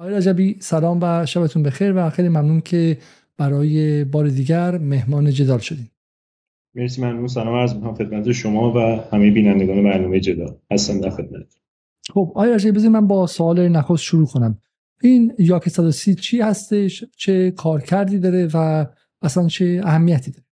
آقای رجبی سلام و شبتون بخیر و خیلی ممنون که برای بار دیگر مهمان جدال شدیم مرسی ممنون سلام عرض می‌کنم خدمت شما و همه بینندگان برنامه جدال. هستم در خدمت خب آقای رجبی بذارید من با سوال نخست شروع کنم. این یاک 130 چی هستش؟ چه کارکردی داره و اصلا چه اهمیتی داره؟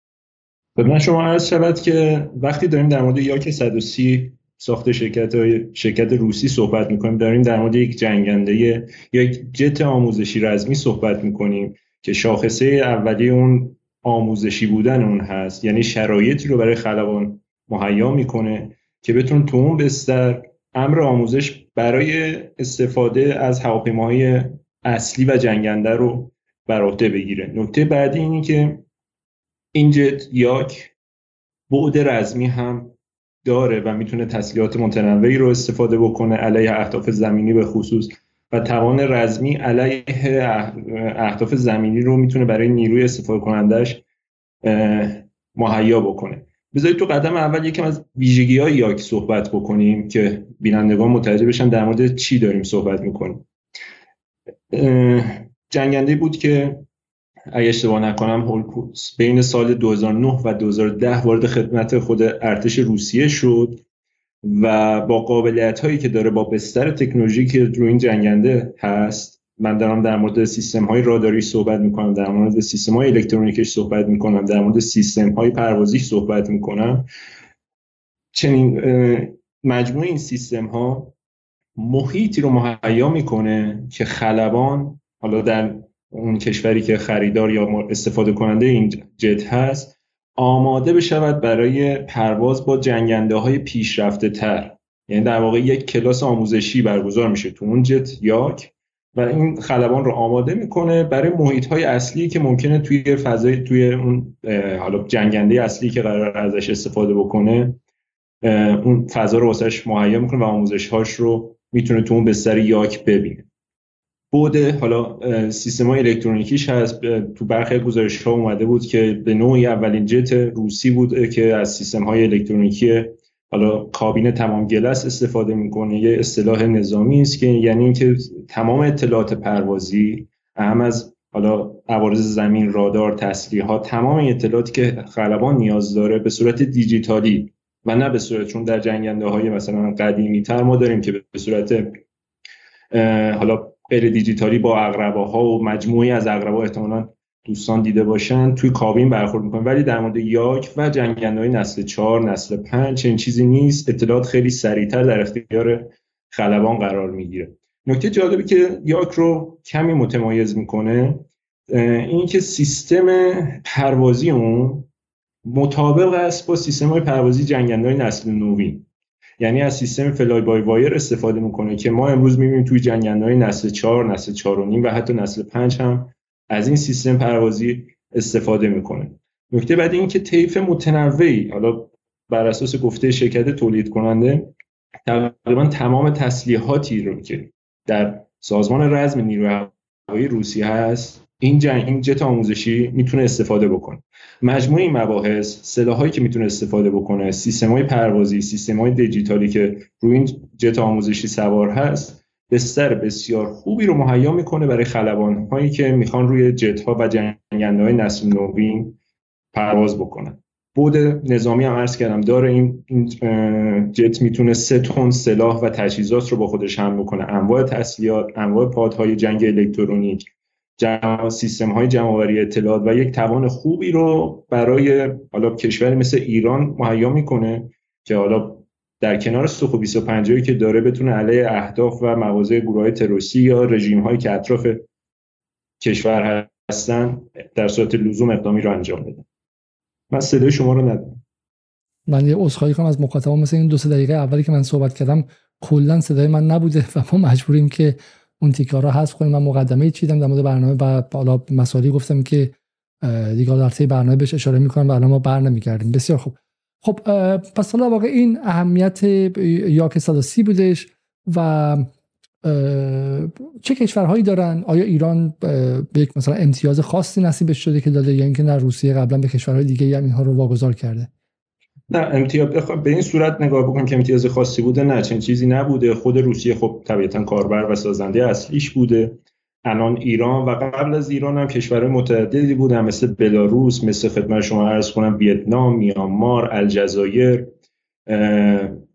خدمت شما عرض شود که وقتی داریم در مورد یاک 130 ساخت شرکت شرکت روسی صحبت می‌کنیم. داریم در مورد یک جنگنده یا یک جت آموزشی رزمی صحبت می‌کنیم که شاخصه اولیه اون آموزشی بودن اون هست. یعنی شرایطی رو برای خلبان مهیا می‌کنه که بتون تو اون بستر امر آموزش برای استفاده از هواپیماهای اصلی و جنگنده رو بر عهده بگیره. نکته بعدی اینی که این جت یاک بعد رزمی هم داره و می‌تونه تسلیحات متنوعی رو استفاده بکنه علیه اهداف زمینی به خصوص و توان رزمی علیه اهداف زمینی رو می‌تونه برای نیروی استفاده کنندش مهیا بکنه. بذارید تو قدم اول یکم از ویژگی های یاک صحبت بکنیم که بینندگان متوجه بشن در مورد چی داریم صحبت می‌کنیم. جنگنده بود که اگه اشتباه نکنم بین سال 2009 و 2010 وارد خدمت خود ارتش روسیه شد و با قابلیت هایی که داره با بستر تکنولوژی که روی این جنگنده هست من دارم در مورد سیستم های راداری صحبت می‌کنم در مورد سیستم های الکترونیکش صحبت می‌کنم در مورد سیستم های پروازی صحبت می‌کنم. چنین مجموع این سیستم ها محیطی رو مهیا می‌کنه که خلبان حالا در اون کشوری که خریدار یا استفاده کننده این جت هست آماده بشود برای پرواز با جنگنده های پیشرفته تر یعنی در واقع یک کلاس آموزشی برگزار میشه تو اون جت یاک و این خلبان رو آماده می‌کنه برای محیط های اصلی که ممکنه توی فضای توی اون حالا جنگنده اصلی که قرار ازش استفاده بکنه اون فضا رو واسش مهیا می‌کنه و آموزش هاش رو می‌تونه تو اون بستر یاک ببینه. بوده حالا سیستم های الکترونیکیش هست. تو برخی گزارش ها اومده بود که به نوعی اولین جت روسی بود که از سیستم های الکترونیکی حالا کابین تمام گلس استفاده می‌کنه. یه اصطلاح نظامی است که یعنی اینکه تمام اطلاعات پروازی هم از حالا عوارض زمین رادار تسلیحات تمام اطلاعاتی که خلبان نیاز داره به صورت دیجیتالی و نه به صورت چون در جنگنده های مثلا قدیمی تر ما داریم که به صورت حالا غیر دیجیتالی با ها و مجموعی از اقربا احتمالا دوستان دیده باشن توی کابین برخورد می‌کنن. ولی در مورد یاک و جنگنده های نسل 4 نسل 5 چنین چیزی نیست. اطلاعات خیلی سریعتر در اختیار خلبان قرار می‌گیره. نکته جالبی که یاک رو کمی متمایز می‌کنه این که سیستم پروازی اون مطابق است با سیستم های پروازی جنگنده های نسل نوین. یعنی از سیستم فلای بای وایر استفاده می‌کنه که ما امروز می‌بینیم توی جنگنده نسل 4 نسل 4 و نیم و حتی نسل 5 هم از این سیستم پروازی استفاده می‌کنه. نکته بعدی این که طیف متنوعی حالا بر اساس گفته شرکت تولید کننده تقریبا تمام تسلیحاتی رو که در سازمان رزم نیروی هوایی روسیه هست این جنگ این جت آموزشی می‌تونه استفاده بکنه. مجموع این مباحث سلاحایی که می‌تونه استفاده بکنه سیستم های پروازی سیستم های دیجیتالی که روی این جت آموزشی سوار هست بستر بسیار خوبی رو مهیا می‌کنه برای خلبان هایی که می‌خوان روی جت ها و جنگنده های نسل نوین پرواز بکنن. بود نظامی هم عرض کردم داره این, جت می‌تونه سه تن سلاح و تجهیزات رو با خودش هم بکنه. انواع تسلیحات انواع پادهای جنگ الکترونیک سیستم های جمعآوری اطلاعات و یک توان خوبی رو برای حالا کشوری مثل ایران مهیا می‌کنه که حالا در کنار سوخو 25 که داره بتونه علیه اهداف و مواضع گروه تروریستی یا رژیم هایی که اطراف کشور هستن در صورت لزوم اقدامی رو انجام بده من صدای شما رو ندارم. من یه عذرخواهی کنم از مخاطبان مثل این دو سه دقیقه اولی که من صحبت کردم کلا صدای من نبوده و ما مجبوریم که اون تیکارا حذف کنیم. من مقدمه چیدم در مورد برنامه و حالا مسائلی گفتم که دیگه در طی برنامه بهش اشاره می‌کنم و الان ما بر نمیگردیم. بسیار خوب. خب پس حالا واقع این اهمیت یاک 130 بودش و چه کشورهایی دارن؟ آیا ایران به یک مثلا امتیاز خاصی نصیبش شده که داده یا اینکه نه روسیه قبلا به کشورهای دیگه هم اینها رو واگذار کرده؟ نه امتیاز به این صورت نگاه بکن که امتیاز خاصی بوده نه چنین چیزی نبوده. خود روسیه خب طبیعتا کاربر و سازنده اصلیش بوده. الان ایران و قبل از ایران هم کشورهای متعددی بودن مثل بلاروس مثل خدمت شما عرض کنم ویتنام میانمار الجزایر.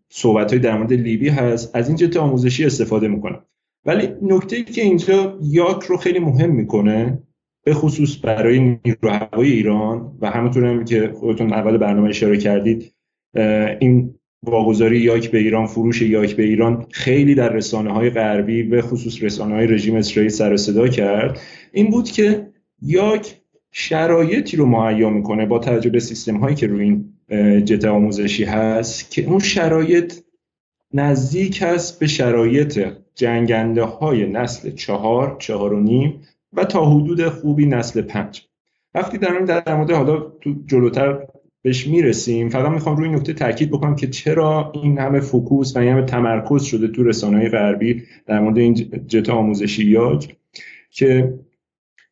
صحبت های در مورد لیبی هست. از این جت آموزشی استفاده می‌کنن ولی نکته که اینجا یاک رو خیلی مهم می‌کنه به خصوص برای نیرو هوایی ایران و همونطور هم که خودتون اول برنامه اشاره کردید این واگذاری یاک به ایران فروش یاک به ایران خیلی در رسانه های غربی به خصوص رسانه های رژیم اسرائیل سر صدا کرد. این بود که یاک شرایطی رو مهیا می‌کنه با توجه به سیستم هایی که روی این جت آموزشی هست که اون شرایط نزدیک هست به شرایط جنگنده های نسل چهار چهار و نیم و تا حدود خوبی نسل پنج. وقتی در در مورد حالا تو جلوتر بهش می‌رسیم فقط می‌خوام روی نکته تاکید بکنم که چرا این همه فوکوس و این همه تمرکز شده تو رسانه غربی در مورد این جت آموزشی یاج که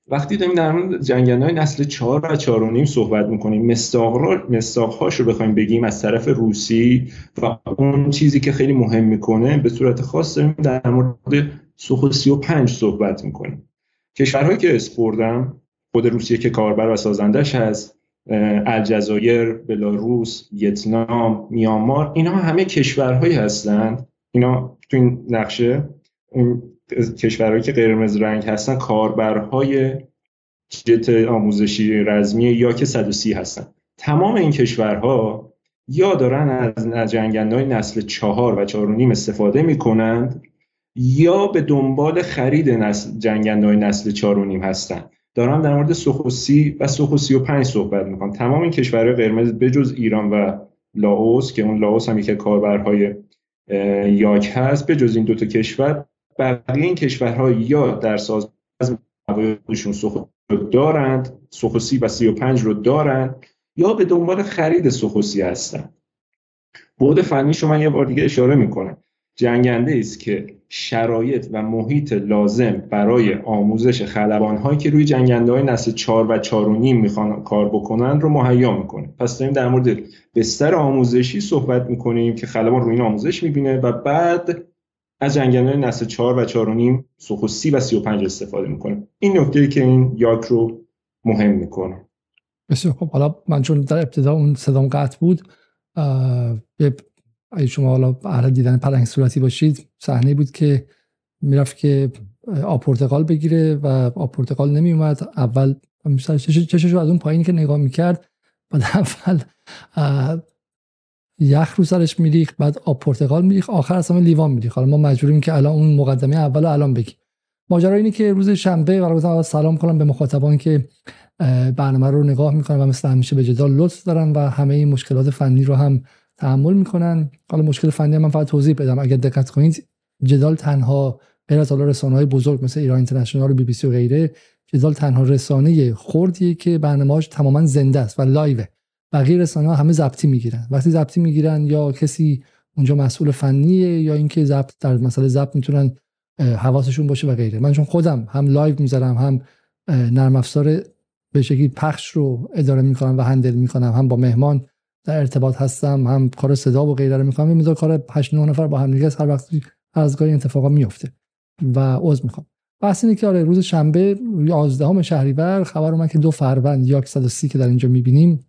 وقتی داریم در مورد جنگنده های نسل چهار و چهار و نیم صحبت می‌کنیم مستاق رو بخوایم بگیم از طرف روسی و اون چیزی که خیلی مهم می‌کنه به صورت خاص داریم در مورد سوخو 35 صحبت می‌کنیم. کشورهایی که اسپردم خود روسیه که کاربر و سازندش هست الجزایر، بلاروس، ویتنام، میانمار اینا همه کشورهایی هستند. اینا تو این نقشه این کشورهایی که قرمز رنگ هستن کاربرهای جت آموزشی رزمی یا که 130 هستن. تمام این کشورها یا دارن از های نسل چهار و چهار استفاده می کنند یا به دنبال خرید نسل های نسل چهار و نیم هستن. دارم در مورد سخوسی و سخوسی و پنج صحبت می‌کنم. تمام این کشورهای قرمز بجز ایران و لاوس که اون لاوس هم یکی کاربرهای یاک هست به جز این دوتا کشور بقیه این کشورها یا در ساز خودشون سخوسی دارند سخوسی و سی و پنج رو دارند یا به دنبال خرید سخوسی هستند بود فنی شما یه بار دیگه اشاره می‌کنم. جنگنده است که شرایط و محیط لازم برای آموزش خلبانهایی که روی جنگنده های نسل 4 و 4 و نیم می‌خوان کار بکنن رو مهیا می‌کنه پس داریم در مورد بستر آموزشی صحبت می‌کنیم که خلبان روی این آموزش می‌بینه و بعد از جنگنده نسل 4 و 4 و نیم سخو 30 و 35 استفاده می‌کنه این نکته که این یاک رو مهم می‌کنه. بسیار خب حالا من چون در ابتدا اون صدام قطع بود اگه شما حالا اهل دیدن پلنگ صورتی باشید صحنه بود که می‌رفت که آپورتقال بگیره و آپورتقال نمی اومد اول چشش از اون پایینی که نگاه می‌کرد بعد اول یخ رو سرش میریخ بعد آب پرتقال میریخ آخر اصلا لیوان میریخ حالا ما مجبوریم که الان اون مقدمه اول الان بگیم. ماجرا اینه که روز شنبه و سلام کنم به مخاطبان که برنامه رو نگاه می‌کنن و مثل همیشه به جدال لطف دارن و همه این مشکلات فنی رو هم تحمل می‌کنن. حالا مشکل فنی من فقط توضیح بدم. اگر دقت کنید جدال تنها غیر از رسانه های بزرگ مثل ایران اینترنشنال و بی بی سی و غیره جدال تنها رسانه خردیه که برنامه‌اش تماما زنده است و live ه. بقیه رسانه ها همه ضبطی می‌گیرن. وقتی ضبطی می‌گیرن یا کسی اونجا مسئول فنیه یا اینکه ضبط در مسئله ضبط می‌تونن حواسشون باشه و غیره. من چون خودم هم live می‌ذارم هم نرم افزار به شکلی پخش رو اداره می‌کنم و handle می‌کنم هم با مهمان در ارتباط هستم هم کار صدا و غیره رو می‌کنم میذار کار 8 9 نفر با هم دیگه هر وقت از گاهی اتفاقا میفته و عذر می‌خوام. بحث اینه که آره روز شنبه 11 شهریور خبر اومد که دو فروند یا 130 که در اینجا می‌بینیم.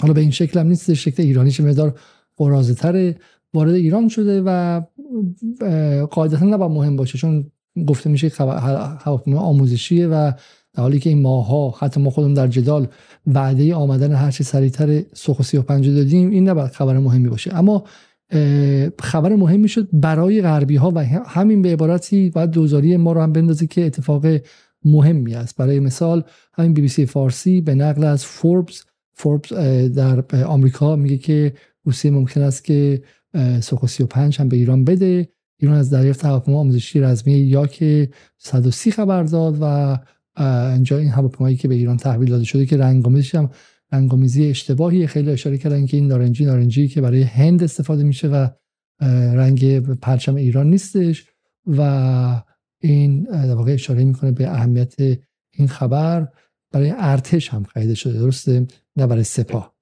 حالا به این شکل هم نیست شکل ایرانیش مقدار قرازه وارد ایران شده و قاعدتا نباید مهم باشه چون گفته میشه هواپیما آموزشیه و در حالی که این ماها حتی ما خودمون در جدال وعده آمدن هر چی سریعتر سوخ 35 دادیم این نباید خبر مهمی باشه. اما خبر مهمی شد برای غربی ها و همین به عبارتی باید دوزاری ما رو هم بندازه که اتفاق مهمی است. برای مثال همین بی بی سی فارسی به نقل از فوربس فوربس در آمریکا میگه که روسیه ممکن است که سوخو 35 هم به ایران بده. ایران از دریافت هواپیما آموزشی رزمی یا که 130 خبر داد و اینجا این هواپیمایی که به ایران تحویل داده شده که رنگامیزش هم رنگامیزی اشتباهی خیلی اشاره کردن که این نارنجی نارنجی که برای هند استفاده میشه و رنگ پرچم ایران نیستش و این در واقع اشاره می‌کنه به اهمیت این خبر. برای ارتش هم خریده شده درسته؟ نه برای سپاه.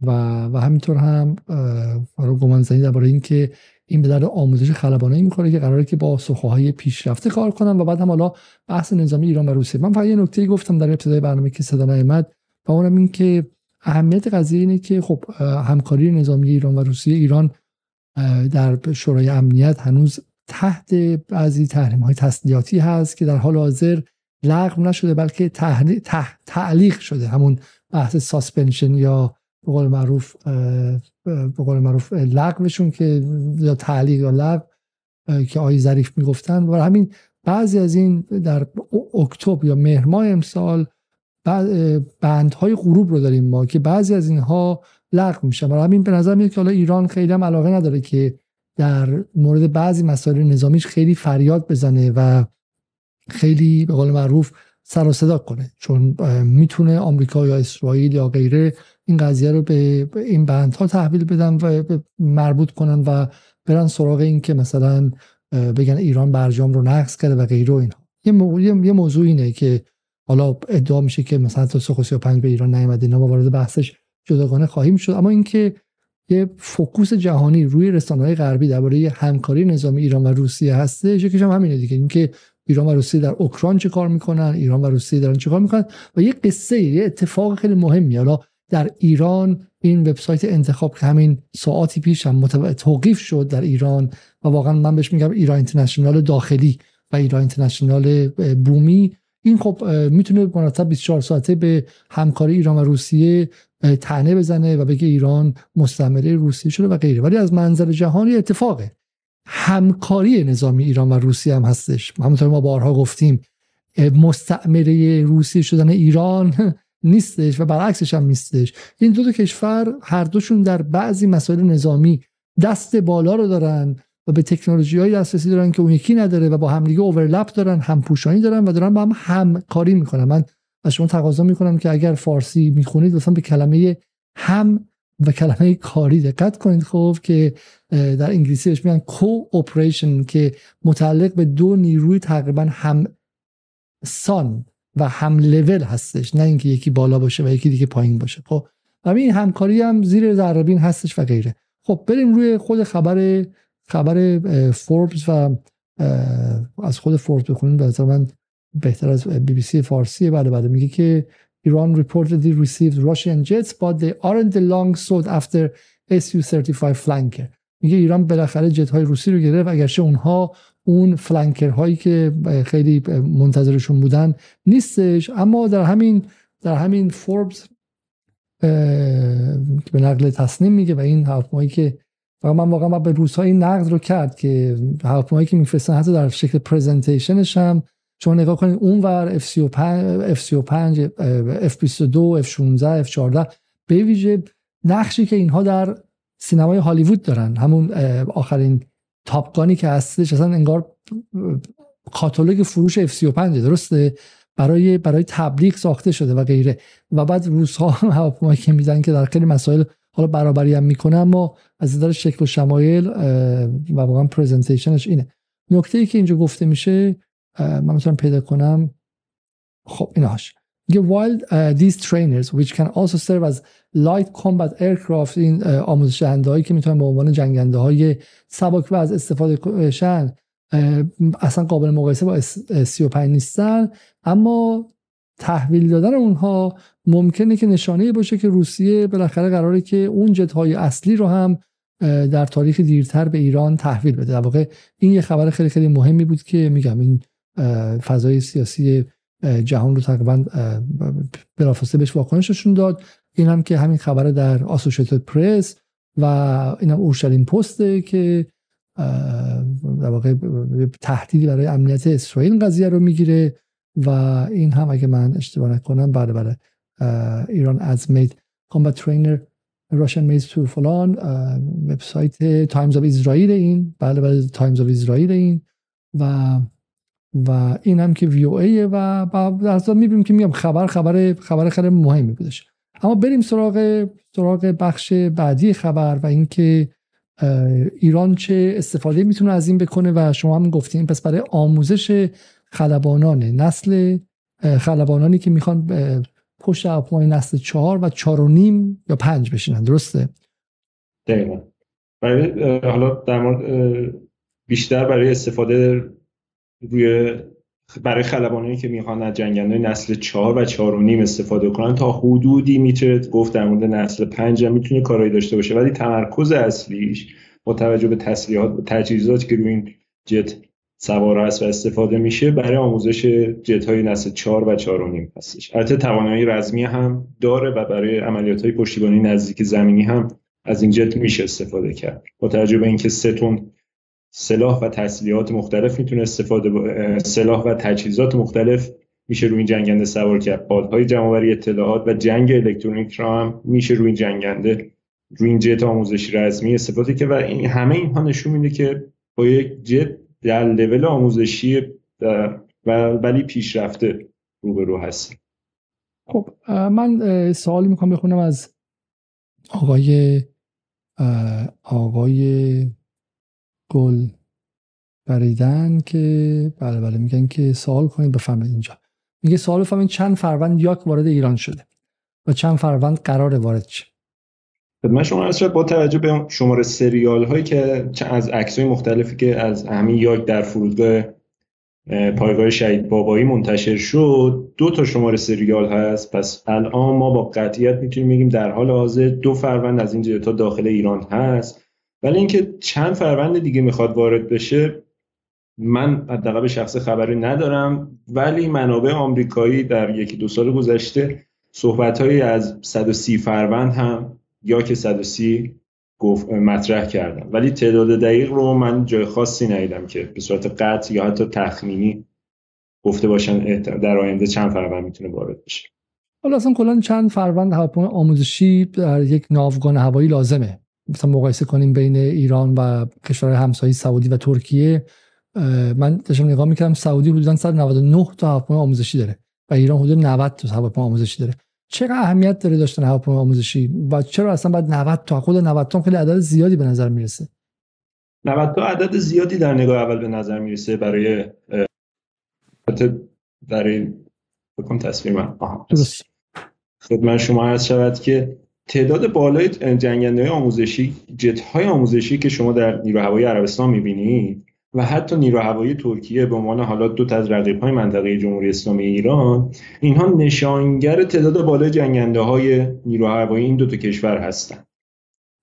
و و همینطور هم گمان زنی درباره این که این به درد آموزش خلبانایی می‌خوره که قراره که با سخوهای پیشرفته کار کنن و بعد هم حالا بحث نظامی ایران و روسیه. من فقط یه نکته گفتم در ابتدای برنامه که صدا نیامد و اونم این که اهمیت قضیه اینه که خب همکاری نظامی ایران و روسیه ایران در شورای امنیت هنوز تحت بعضی تحریم های تسلیحاتی هست که در حال حاضر لغو نشده بلکه تعلیق شده. همون بحث ساسپنشن یا به قول معروف به قول معروف لغوشون که یا تعلیق یا لغو که آقای ظریف می‌گفتن. و همین بعضی از این در اکتبر یا مهر ماه امسال بندهای غروب رو داریم ما که بعضی از اینها لغو میشن. برای همین به نظر میاد که حالا ایران خیلی هم علاقه نداره که در مورد بعضی مسائل نظامیش خیلی فریاد بزنه و خیلی به قول معروف سر و صدا کنه. چون می‌تونه آمریکا یا اسرائیل یا غیره این قضیه رو به این بندها تحویل بدن و مربوط کنن و برن سراغ این که مثلا بگن ایران برجام رو نقض کرده و غیره و اینها. یه, یه موضوع اینه که حالا ادعا میشه که مثلا تا سخو 35 به ایران نیومده اینا وارد بحثش جداگانه خواهیم شد. اما اینکه یه فوکوس جهانی روی رسانه‌های غربی درباره همکاری نظامی ایران و روسیه هستش یکیش هم همینه دیگه. اینکه ایران و روسیه در اوکراین چه کار می‌کنن؟ ایران و روسیه دارن چه کار می‌کنن؟ و یه قصه یه اتفاق خیلی مهمی حالا در ایران این وبسایت انتخاب که همین ساعتی پیش هم توقیف شد در ایران و واقعا من بهش میگم ایران اینترنشنال داخلی و ایران اینترنشنال بومی. این خب می‌تونه مرتب 24 ساعته به همکاری ایران و روسیه تنه بزنه و بگه ایران مستعمره روسیه شده و غیره. ولی از منظر جهانی اتفاقه. همکاری نظامی ایران و روسیه هم هستش. همونطور ما بارها گفتیم مستعمره روسیه شدن ایران نیستش و برعکسش هم نیستش. این دو تا کشور هر دوشون در بعضی مسائل نظامی دست بالا رو دارن و به تکنولوژی های دسترسی دارن که اون یکی نداره و با همدیگه اوورلپ دارن همپوشانی دارن و دارن با هم همکاری می‌کنن. من از شما تقاضا می‌کنم که اگر فارسی می‌خونید لطفا به کلمه هم و کلمه کاری دقت کنید خب که در انگلیسی بهش میگن کو اپریشن که متعلق به دو نیروی تقریبا هم سان و هم لول هستش نه اینکه یکی بالا باشه و یکی دیگه پایین باشه. خب و این همکاری هم زیر ذره هستش و غیره. خب بریم روی خود خبر خبر فوربس و از خود فوربس بخونیم. به من بهتر از بی بی سی فارسی بعد بعد میگه که ایران reportedly received Russian jets but they aren't the long sought after Su-35 flanker. میگه ایران بالاخره جت های روسی رو گرفت. اگرچه اونها اون فلانکر هایی که خیلی منتظرشون بودن نیستش اما در همین در همین فوربس به نقل تصنیم میگه و این هواپیمایی که و من واقعا به روزها این نقد رو کرد که هواپیمایی که میفرستن حتی در شکل پرزنتیشنش هم. چون نگاه کنید اون ور F35 F35 F22 F16 F14 به ویژه نقشی که اینها در سینمای هالیوود دارن. همون آخرین تاپگانی که هستش اصلا انگار کاتالوگ فروش F35 درسته؟ برای برای تبلیغ ساخته شده و غیره. و بعد روزها هم هواپیمایی که که در خیلی مسائل حالا برابری هم می‌کنه اما از نظر شکل و شمایل و واقعا پرزنتیشنش اینه. نکته ای که اینجا گفته میشه من می‌تونم پیدا کنم. خب اینهاش while uh, these trainers which can also serve as light combat aircraft این آموزش هایی که می‌تونن به عنوان جنگنده های سبک و از استفاده شن اصلا قابل مقایسه با 35 نیستن. اما تحویل دادن اونها ممکنه که نشانه باشه که روسیه بالاخره قراره که اون جت های اصلی رو هم در تاریخ دیرتر به ایران تحویل بده. در واقع این یه خبر خیلی خیلی مهمی بود که میگم این فضای سیاسی جهان رو تقریبا بلافاصله بهش واکنششون داد. این هم که همین خبر در آسوشیتد پرس و این هم اورشلیم پسته که در واقع تهدیدی برای امنیت اسرائیل قضیه رو می‌گیره و این هم اگه من اشتباه نکنم بله بله ایران از مید کامبت ترینر راشن میز تو فلان وبسایت تایمز آف اسرائیل این بله بله تایمز آف اسرائیل این و و این هم که وی او و در اصل می‌بینیم که میگم خبر خبر خبر خیلی مهمی بودش اما بریم سراغ سراغ بخش بعدی خبر و اینکه ایران چه استفاده می‌تونه از این بکنه و شما هم گفتیم پس برای آموزش خلبانان نسل خلبانانی که می‌خوان پشت هواپیمای نسل چهار و چهار و نیم یا پنج بشینن. درسته؟ دقیقا. حالا در بیشتر برای استفاده روی برای خلبانایی که می‌خوان از جنگنده نسل چهار و چهار و نیم استفاده کنن تا حدودی می‌تونه گفت در مورد نسل پنج هم می‌تونه کارایی داشته باشه. ولی تمرکز اصلیش با توجه به تسلیحات و تجهیزاتی که روی این جت سوار هست و استفاده میشه برای آموزش جت های نسل 4 و 4 و نیم هستش. البته توانایی رزمی هم داره و برای عملیات های پشتیبانی نزدیک زمینی هم از این جت میشه استفاده کرد. با توجه به اینکه سه تون سلاح و تسلیحات مختلف می‌تونه استفاده با... سلاح و تجهیزات مختلف میشه روی این جنگنده سوار کرد. پادهای جمعآوری اطلاعات و جنگ الکترونیک را هم میشه روی این جنگنده روی این جت آموزشی رزمی استفاده کرد و این همه اینها نشون میده که با یک جت در لول آموزشی و ولی پیشرفته روبرو هست خب من سوالی می‌خوام بخونم از آقای آقای گل بریدن که بله بله میگن که سوال کنید بفهمید اینجا. میگه سوال بفهمید چند فروند یاک وارد ایران شده و چند فروند قرار وارد شه. خدمت شما از با توجه به شماره سریال هایی که از عکس های مختلفی که از همین یاک در فرودگاه پایگاه شهید بابایی منتشر شد دو تا شماره سریال هست. پس الان ما با قطعیت می‌تونیم بگیم در حال حاضر دو فروند از این تا داخل ایران هست. ولی اینکه چند فروند دیگه می‌خواد وارد بشه من حداقل به شخص خبری ندارم ولی منابع آمریکایی در یکی دو سال گذشته صحبت از 130 فروند هم یا که 130 گفت مطرح کردم ولی تعداد دقیق رو من جای خاصی ندیدم که به صورت قطع یا حتی تخمینی گفته باشن در آینده چند فروند می‌تونه وارد بشه. حالا اصلا کلا چند فروند هواپیمای آموزشی در یک ناوگان هوایی لازمه. مثلا مقایسه کنیم بین ایران و کشورهای همسایه سعودی و ترکیه من داشتم نگاه می‌کردم سعودی حدودا 199 تا هواپیمای آموزشی داره و ایران حدود 90 تا هواپیمای آموزشی داره. چقدر اهمیت داره داشتن هواپیمای آموزشی و چرا اصلا بعد 90 تا؟ خود 90 تا خیلی عدد زیادی به نظر می‌رسه. 90 تا عدد زیادی در نگاه اول به نظر می‌رسه برای برای بکن تصویر من. خدمت شما عرض شود که تعداد بالای جنگنده آموزشی جت های آموزشی که شما در نیرو هوایی عربستان می‌بینید و حتی نیرو هوایی ترکیه به عنوان حالا دو تا از رقیب های منطقه جمهوری اسلامی ایران اینها نشانگر تعداد بالای جنگنده های نیرو هوایی این دو تا کشور هستند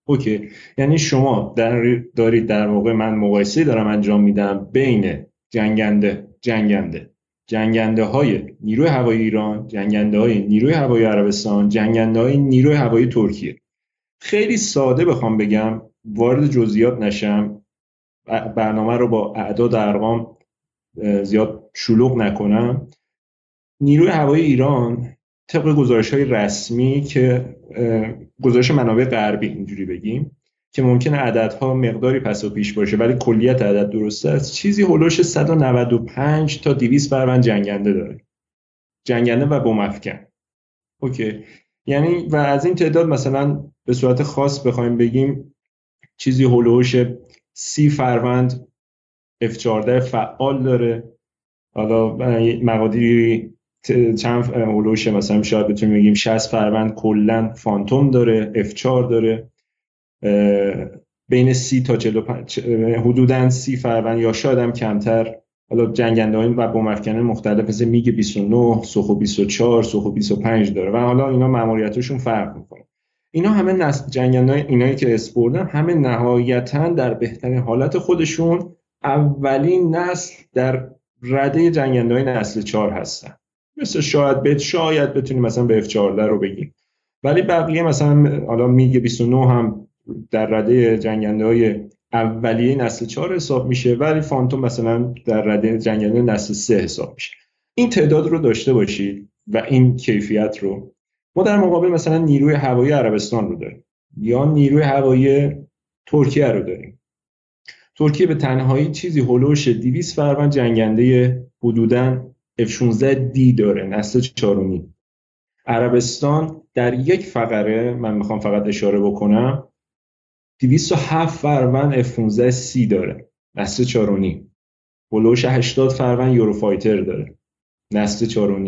اوکی. یعنی شما در دارید در واقع من مقایسه دارم انجام میدم بین جنگنده جنگنده. جنگنده های نیروی هوایی ایران جنگنده های نیروی هوایی عربستان جنگنده های نیروی هوایی ترکیه. خیلی ساده بخوام بگم وارد جزئیات نشم. برنامه رو با اعداد ارقام زیاد شلوغ نکنم. نیروی هوایی ایران طبق گزارش های رسمی که گزارش منابع غربی اینجوری بگیم که ممکنه عددها مقداری پس و پیش باشه ولی کلیت عدد درسته است. چیزی هلوش 195 تا 200 فروند جنگنده داره. جنگنده و بمفکن اوکی. یعنی و از این تعداد مثلا به صورت خاص بخوایم بگیم چیزی هلوش سی فروند F14 فعال داره. حالا مقادیری چند هلوش مثلا شاید بتونیم بگیم 60 فروند کلا فانتوم داره F4 داره. بین سی تا 45 حدودا سی فروند یا شاید هم کمتر. حالا جنگنده های و بمفکنه مختلف مثل میگ 29 سوخو 24 سوخو 25 داره و حالا اینا ماموریتشون فرق می‌کنه. اینا همه نسل جنگنده اینایی که اسپردن همه نهایتا در بهترین حالت خودشون اولین نسل در رده جنگنده های نسل 4 هستن. مثل شاید بت شاید بتونیم مثلا به F14 رو بگیم. ولی بقیه مثلا حالا میگ 29 هم در رده جنگنده های اولیه نسل 4 حساب میشه ولی فانتوم مثلا در رده جنگنده نسل 3 حساب میشه. این تعداد رو داشته باشید و این کیفیت رو. ما در مقابل مثلا نیروی هوایی عربستان رو داریم یا نیروی هوایی ترکیه رو داریم. ترکیه به تنهایی چیزی هلوش 200 فروند جنگنده حدودا F16 دی داره نسل 4 عربستان در یک فقره من می‌خوام فقط اشاره بکنم 207 فروند F15 سی داره. نسل 4 بلوش 80 فروند یوروفایتر داره. نسل 4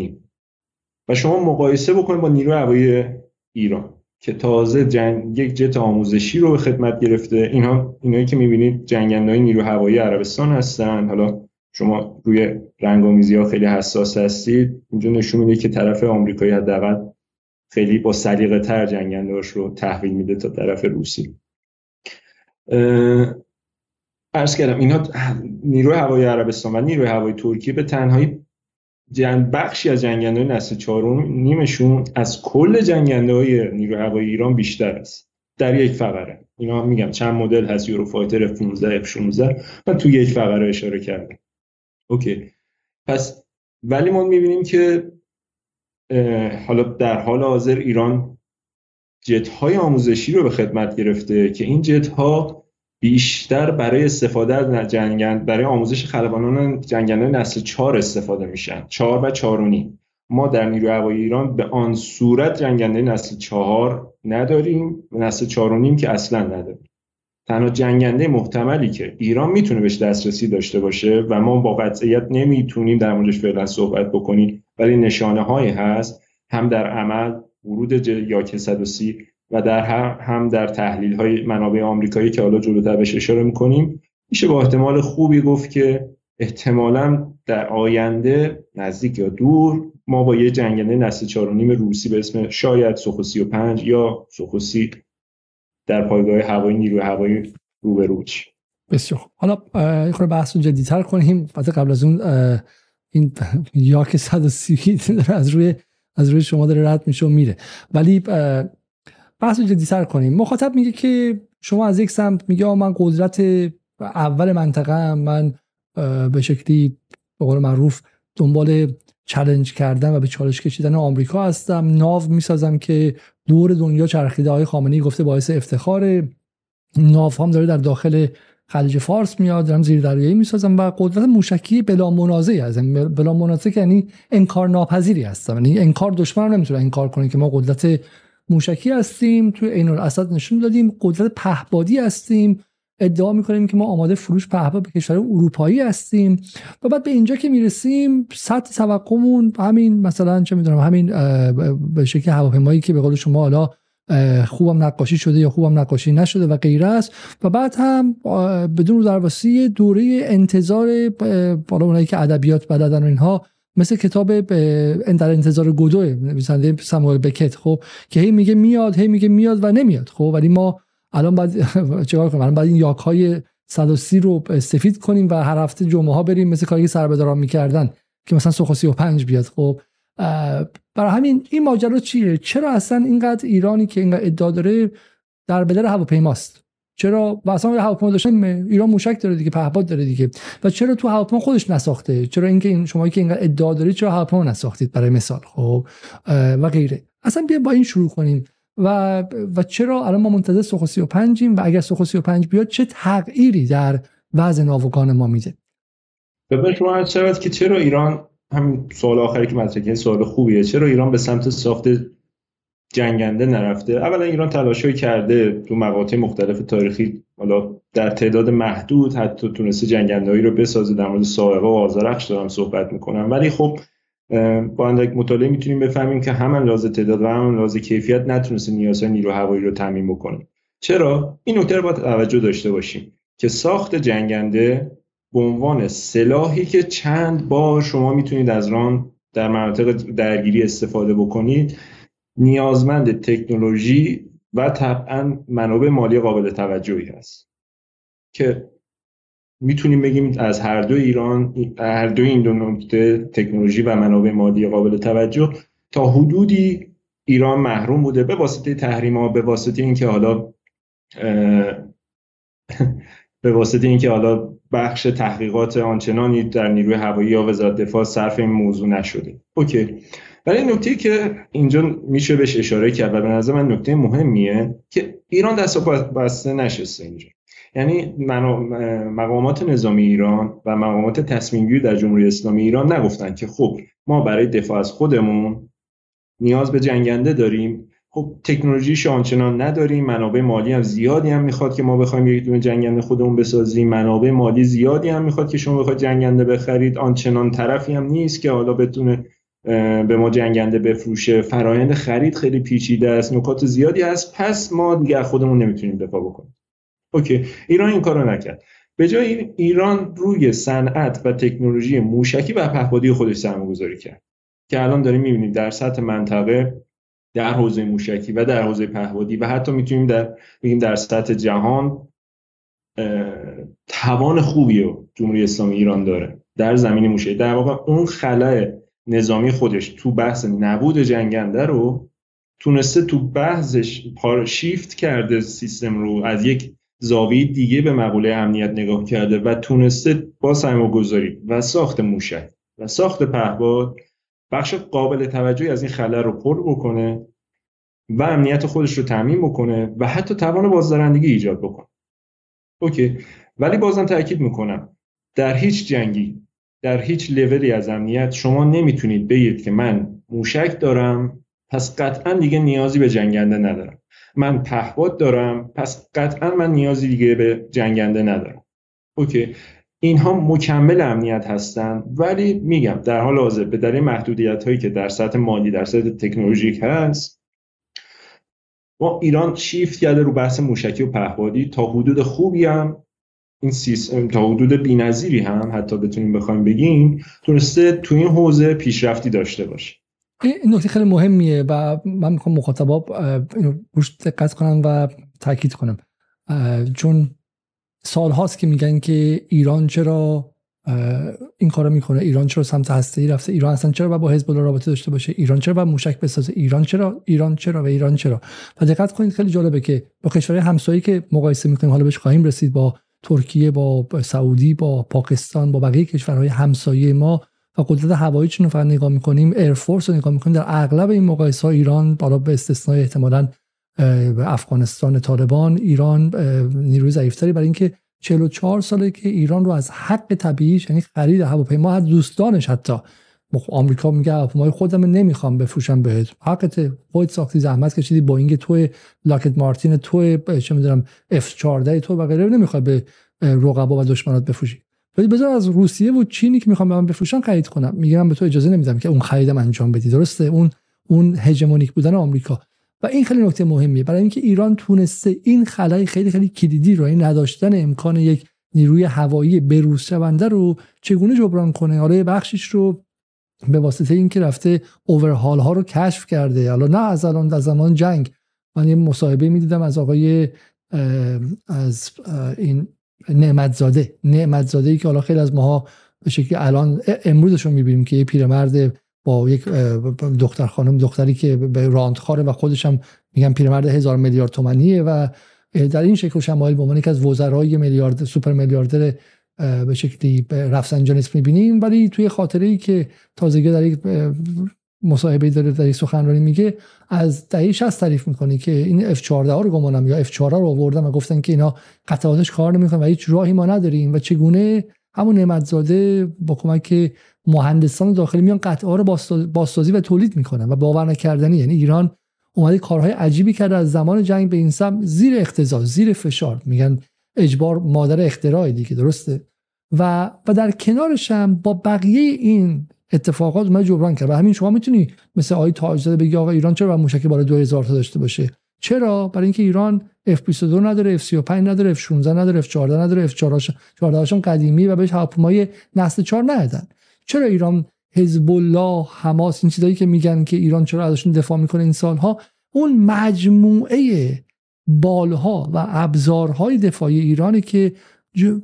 و شما مقایسه بکنید با نیروی هوایی ایران که تازه جنگ یک جت آموزشی رو به خدمت گرفته. اینها اینایی که می‌بینید جنگندهای نیرو هوایی عربستان هستن. حالا شما روی رنگامیزی ها خیلی حساس هستید. اینجا نشون میده که طرف آمریکایی حداقل خیلی با سلیقه تر جنگندهاش رو تحویل میده تا طرف روسی. ارز کردم اینها نیروی هوایی عربستان و نیروی هوایی ترکیه به تنهایی جن بخشی از جنگنده نسل چهارم نیمشون از کل جنگنده های نیروی هوایی ایران بیشتر است. در یک فقره. اینا میگم چند مدل هست یورو فایتر F15 F16 من تو یک فقره اشاره کردم. اوکی. پس ولی ما می‌بینیم که حالا در حال حاضر ایران جت های آموزشی رو به خدمت گرفته که این جت ها بیشتر برای استفاده از جنگند برای آموزش خلبانان جنگندهای نسل چهار استفاده میشن. چهار و چهارونی ما در نیروی هوایی ایران به آن صورت جنگنده نسل چهار نداریم و نسل چهارونیم که اصلا نداریم. تنها جنگنده محتملی که ایران می‌تونه بهش دسترسی داشته باشه و ما با قطعیت نمی‌تونیم در موردش فعلا صحبت بکنیم ولی نشانه هایی هست. هم در عمل ورود یاک 130 و در هم در تحلیل های منابع آمریکایی که حالا جلوتر بهش اشاره می‌کنیم میشه با احتمال خوبی گفت که احتمالا در آینده نزدیک یا دور ما با یه جنگنده نسل چهارونیم روسی به اسم شاید سوخو و پنج یا سوخوسی در پایگاه هوایی نیروی هوایی روبرو بسیار حالا یه خورده بحث رو جدیتر کنیم. قبل از اون این یاک 130 از روی از روی شما داره رد میشه و میره. ولی بحث رو جدیتر کنیم. مخاطب میگه که شما از یک سمت میگه من قدرت اول منطقه من به شکلی به قول معروف دنبال چلنج کردن و به چالش کشیدن آمریکا هستم. ناو می‌سازم که دور دنیا چرخیده های خامنه‌ای گفته باعث افتخار ناو هم داره در داخل خلیج فارس میاد دارم زیر دریایی می‌سازم و قدرت موشکی بلا منازعی هستم بلا منازعه یعنی انکار ناپذیری هستم یعنی انکار دشمن نمی‌تونه انکار کنه که ما قدرت موشکی هستیم توی عین الاسد نشون دادیم قدرت پهبادی هستیم. ادعا می‌کنیم که ما آماده فروش پهپاد به کشور اروپایی هستیم. و بعد به اینجا که می‌رسیم سطح توقعمون همین مثلا چه می‌دونم همین به شکل هواپیمایی که به قول شما حالا خوبم نقاشی شده یا خوبم نقاشی نشده و غیره است. و بعد هم بدون درواسی دوره انتظار بالا اونایی که ادبیات بلدن و اینها مثل کتاب در انتظار گودو نویسنده ساموئل بکت خب که هی میگه میاد هی میگه میاد و نمیاد خب ولی ما الان بعد چیکار کنیم الان بعد این یاک های 130 رو سفید کنیم و هر هفته جمعه ها بریم مثل کاری که سربداران می‌کردن که مثلا سوخو 35 بیاد خب. برای همین این ماجرا چیه؟ چرا اصلا اینقدر ایرانی که اینقدر ادعا داره در بدر هواپیماست؟ چرا؟ و اصلا هواپیما داشته ایران موشک داره دیگه پهپاد داره دیگه. و چرا تو هواپیما خودش نساخته؟ چرا اینکه این شما که اینقدر ادعا دارید چرا هواپیما نساختید برای مثال؟ خب و غیره. اصلا بیا با این شروع کنیم. و و چرا الان ما منتظر سوخو 35 و اگر سوخو 35 بیاد چه تغییری در وضع ناوگان ما میده؟ ببین شما که چرا ایران همین سوال آخری که مطرح سوال خوبیه چرا ایران به سمت ساخت جنگنده نرفته؟ اولا ایران تلاشی کرده تو مقاطع مختلف تاریخی حالا در تعداد محدود حتی تونسته جنگندهایی رو بسازه در مورد سائقه و آزارخش دارم صحبت می‌کنم. ولی خب با اندک مطالعه می‌تونیم بفهمیم که همان لازم تعداد و همان لازم کیفیت نتونسته نیازهای نیرو هوایی رو تعمین بکنه. چرا؟ این نکته رو باید توجه داشته باشیم که ساخت جنگنده به عنوان سلاحی که چند بار شما می‌تونید از ران در مناطق درگیری استفاده بکنید نیازمند تکنولوژی و طبعا منابع مالی قابل توجهی هست که می‌تونیم بگیم از هر دو ایران هر دو این دو نکته تکنولوژی و منابع مالی قابل توجه تا حدودی ایران محروم بوده به واسطه تحریم ها به واسطه اینکه حالا به واسطه اینکه حالا بخش تحقیقات آنچنانی در نیروی هوایی یا وزارت دفاع صرف این موضوع نشده. اوکی. ولی نکته که اینجا میشه بهش اشاره کرد و به نظر من نکته مهمیه که ایران دست بسته نشسته اینجا. یعنی مقامات نظامی ایران و مقامات تصمیم در جمهوری اسلامی ایران نگفتن که خب ما برای دفاع از خودمون نیاز به جنگنده داریم خب تکنولوژیش آنچنان نداریم. منابع مالی هم زیادی هم می‌خواد که ما بخوایم یک دونه جنگنده خودمون بسازیم. منابع مالی زیادی هم می‌خواد که شما بخواید جنگنده بخرید. آنچنان طرفی هم نیست که حالا بتونه به ما جنگنده بفروشه. فرایند خرید خیلی پیچیده است. نکات زیادی هست. پس ما دیگه خودمون نمی‌تونیم دفاع بکنیم. اوکی. ایران این کارو نکرد. به جای ایران روی صنعت و تکنولوژی موشکی و پهپادی خودش سرمایه گذاری کرد. که الان داریم می‌بینیم در سطح منطقه در حوزه موشکی و در حوزه پهپادی و حتی می‌تونیم در بگیم در سطح جهان توان خوبی رو جمهوری اسلامی ایران داره در زمین موشکی در واقع اون خلای نظامی خودش تو بحث نبود جنگنده رو تونسته تو بحثش شیفت کرده سیستم رو از یک زاویه دیگه به مقوله امنیت نگاه کرده و تونسته با سرمایه گذاری و ساخت موشک و ساخت پهباد بخش قابل توجهی از این خلل رو پر بکنه و امنیت خودش رو تعمین بکنه و حتی توان بازدارندگی ایجاد بکنه. اوکی. ولی بازم تاکید می‌کنم در هیچ جنگی در هیچ لولی از امنیت شما نمی‌تونید بگید که من موشک دارم پس قطعا دیگه نیازی به جنگنده ندارم. من پهپاد دارم پس قطعا من نیازی دیگه به جنگنده ندارم. اوکی. اینها مکمل امنیت هستند ولی میگم در حال حاضر به دلیل محدودیت هایی که در سطح مالی در سطح تکنولوژیک هست ما ایران شیفت کرده رو بحث موشکی و پهپادی. تا حدود خوبی هم این سیستم تا حدود بی‌نظیری هم حتی بتونیم بخوایم بگیم تونسته تو این حوزه پیشرفتی داشته باشه. این نکته خیلی مهمیه و من می‌خوام مخاطبا اینو دقت کنم و تاکید کنم. چون سال هاست که میگن که ایران چرا این کارو می‌کنه. ایران چرا سمت هسته ای رفته؟ ایران اصلا چرا با حزب الله رابطه داشته باشه؟ ایران چرا با موشک بسازه؟ ایران چرا؟ ایران چرا و ایران چرا؟ و دقت کنید خیلی جالبه که با کشورهای همسایه که مقایسه می‌کنیم حالا بهش خواهیم رسید با ترکیه با سعودی با پاکستان با بقیه کشورهای همسایه ما و قدرت هوایی چون فقط نگاه می‌کنیم ایرفورس رو نگاه می‌کنیم در اغلب این مقایسه ایران بالا به استثنای احتمالاً افغانستان طالبان ایران نیروی ضعیفتری برای اینکه 44 ساله که ایران رو از حق طبیعیش یعنی خرید هواپیما از دوستانش حتی. آمریکا میگه هواپیمای خودم نمی‌خوام بفروشم بهت حقت خودت ساختی زحمت کشیدی با اینکه تو لاکت مارتین تو چه می‌دونم اف 14 تو و غیره نمی‌خوای به رقبا و دشمنات بفروشی. ولی بذار از روسیه و چینی که می‌خوام به من بفروشن خرید کنم. میگم به تو اجازه نمیدم که اون خریدم انجام بدی. درسته؟ اون اون هژمونیک بودن آمریکا. و این خیلی نکته مهمیه. برای اینکه ایران تونسته این خلای خیلی خیلی کلیدی رو این نداشتن امکان یک نیروی هوایی بروز شونده رو چگونه جبران کنه؟ حالا بخشش رو به واسطه اینکه رفته اوورهال ها رو کشف کرده. حالا نه از الان در زمان جنگ. من یه مصاحبه می‌دیدم از آقای از این نعمتزاده. نعمتزاده ای که حالا خیلی از ماها به شکلی الان امروزشون می‌بینیم که یه پیرمرد با یک دختر خانم دختری که به راندخاره و خودش هم میگن پیرمرد هزار میلیارد تومنیه و در این شکل شمایل به عنوان یک از وزرای میلیارد سوپر میلیاردر به شکلی رفسنجانیسم می‌بینیم. ولی توی خاطره ای که تازگی در یک مصاحبه داره در یک سخنرانی میگه از دهه 60 تعریف می‌کنه که این F14 رو گمانم یا F4 رو آوردن و گفتن که اینا قطعاتش کار نمی‌کنه و هیچ راهی ما نداریم و چگونه همون نعمتزاده با کمک مهندسان داخلی میان قطعه رو بازسازی و تولید می‌کنن و باور نکردنی. یعنی ایران اومده کارهای عجیبی کرده. از زمان جنگ به این سم زیر اختزاز زیر فشار. میگن اجبار مادر اختراع دیگه. درسته؟ و و در کنارش هم با بقیه این اتفاقات اومد جبران کرد. و همین شما می‌تونی مثل آقای تاجزاده بگی آقا ایران چرا موشک بالا 2000 تا داشته باشه؟ چرا؟ برای اینکه ایران F22 نداره F35 نداره F16 نداره F14 نداره F14 قدیمی و بهش هواپیمای نسل 4 ندادن. چرا ایران حزب الله حماس این چیزایی که میگن که ایران چرا ازشون دفاع می‌کنه این سالها اون مجموعه بالها و ابزارهای دفاعی ایرانی که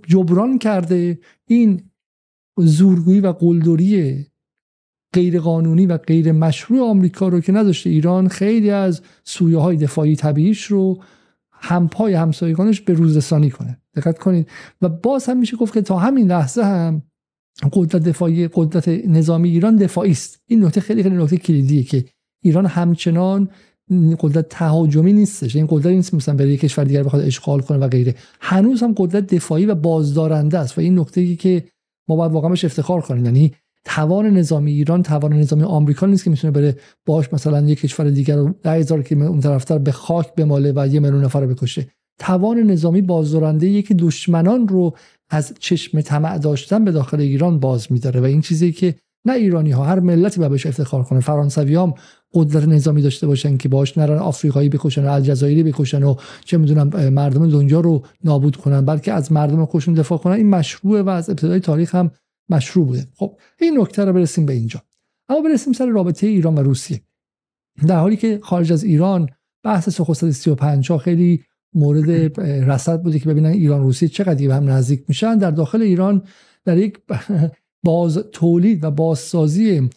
جبران کرده این زورگویی و قلدری غیر قانونی و غیر مشروع آمریکا رو که نداشته ایران خیلی از سویه های دفاعی طبیعیش رو همپای همسایگانش به روزرسانی کنه. دقت کنید. و باز هم میشه گفت که تا همین لحظه هم قدرت دفاعی قدرت نظامی ایران دفاعی است. این نکته خیلی خیلی نکته کلیدیه که ایران همچنان قدرت تهاجمی نیستش. این قدرت نیست مثلا برای کشور دیگر بخواد اشغال کنه و غیره. هنوز هم قدرت دفاعی و بازدارنده است و این نکته که ما باید واقعا بهش افتخار کنیم. یعنی توان نظامی ایران توان نظامی آمریکا نیست که می‌تونه بره باش مثلا یک کشور دیگر رو ده هزار که اون طرفتر به خاک بماله و یه میلیون نفر رو بکشه. توان نظامی بازدارنده یکی دشمنان رو از چشم طمع داشتن به داخل ایران باز میداره و این چیزی که نه ایرانی ها هر ملتی باید بهش افتخار کنه. فرانسوی هم قدرت نظامی داشته باشن که باش نرن آفریقایی بکشن و الجزایری بکشن و چه می‌دونم مردم دنیا رو نابود کنن بلکه از مردم خودشون دفاع کنن. این مشروعه و از ابتدای تاریخ هم مشروع بوده. خب این نکته رو برسیم به اینجا. اما برسیم سر رابطه ایران و روسیه. در حالی که خارج از ایران بحث سخست 35 ها خیلی مورد رصد بوده که ببینن ایران روسیه چقدر به هم نزدیک میشن. در داخل ایران در یک باز تولید و بازسازی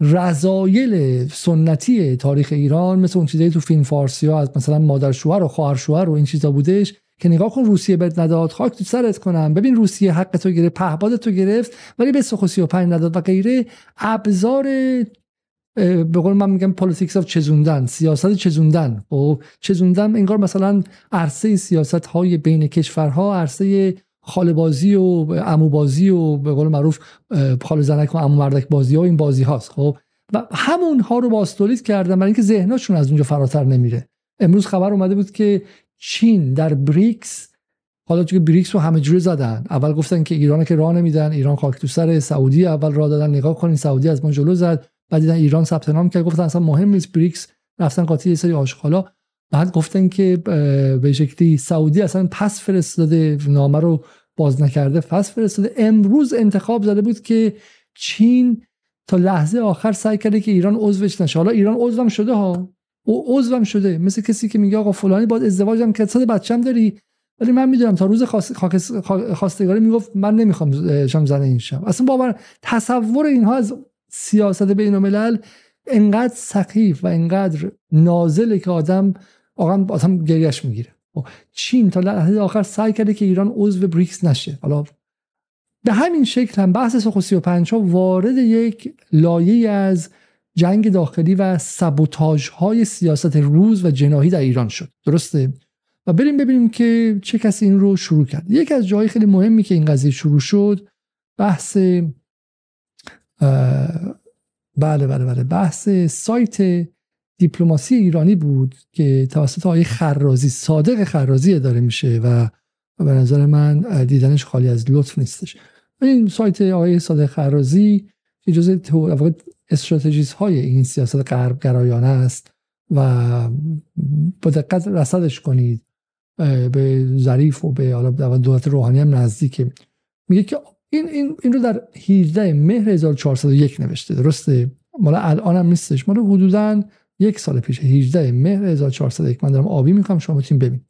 رضایل سنتی تاریخ ایران مثل اون چیزایی تو فیلم فارسی ها از مثلا مادر شوهر و خواهر شوهر و این چیزا بودش که نگاه کن روسیه بهت نداد خاک تو سرت کنم. ببین روسیه حق تو گرفت پهباد تو گرفت ولی به سوخو 35 نداد و غیره. ابزار به قول من میگم politics of چزوندن سیاست چزوندن. و خب، چزوندن انگار مثلا عرصه سیاست های بین کشورها عرصه خاله بازی و عمو بازی و به قول معروف خاله زنک و عمو مردک بازی ها این بازی هاست. خب و همون ها رو بازتولید کردن برای اینکه ذهنشون از اونجا فراتر نمیره. امروز خبر اومده بود که چین در بریکس حالا که بریکس رو همه جوره زدن. اول گفتن که ایران که راه نمیدن ایران خاک تو سر سعودی اول راه دادن نگاه کنین سعودی از ما جلو زد بعد دیدن ایران ثبت نام کرد گفتن اصلا مهم نیست بریکس رفتن قاطی یه سری آشغالا. بعد گفتن که به شکلی سعودی اصلا پس فرستاده نامه رو باز نکرده پس فرستاده. امروز انتخاب زده بود که چین تا لحظه آخر سعی کرده که ایران عضوش نشه. حالا ایران عضوم شده ها. او عضوم شده مثل کسی که میگه آقا فلانی باید ازدواجم کرد صد بچم داری؟ ولی من می‌دونم تا روز خواستگاری می‌گفت من نمی‌خوام شم زن این شم اصلا باور تصور اینها از سیاست بین الملل انقدر سخیف و انقدر نازله که آدم آدم آدم گریش می‌گیره. خب، چین تا لحظه آخر سعی کرده که ایران عضو بریکس نشه. حالا به همین شکل هم بحث سخو 35 ها وارد یک لایه از جنگ داخلی و سبوتاژ های سیاست روز و جناهی در ایران شد. درسته؟ و بریم ببینیم که چه کسی این رو شروع کرد. یکی از جاهای خیلی مهمی که این قضیه شروع شد بحث بله بله بله بحث سایت دیپلماسی ایرانی بود که توسط آقای خرازی صادق خرازی اداره میشه و به نظر من دیدنش خالی از لطف نیستش. این سایت آقای صادق خرازی اجازه استراتژیست های این سیاست غرب گرایانه است و با دقت رصدش کنید به ظریف و به دولت روحانی هم نزدیکه. میگه که این, این, این رو در 18 مهر 1401 نوشته درسته؟ مال الان هم نیستش. مال حدودا یک سال پیش 18 مهر 1401 من دارم آبی می‌کنم شما می‌تونید ببین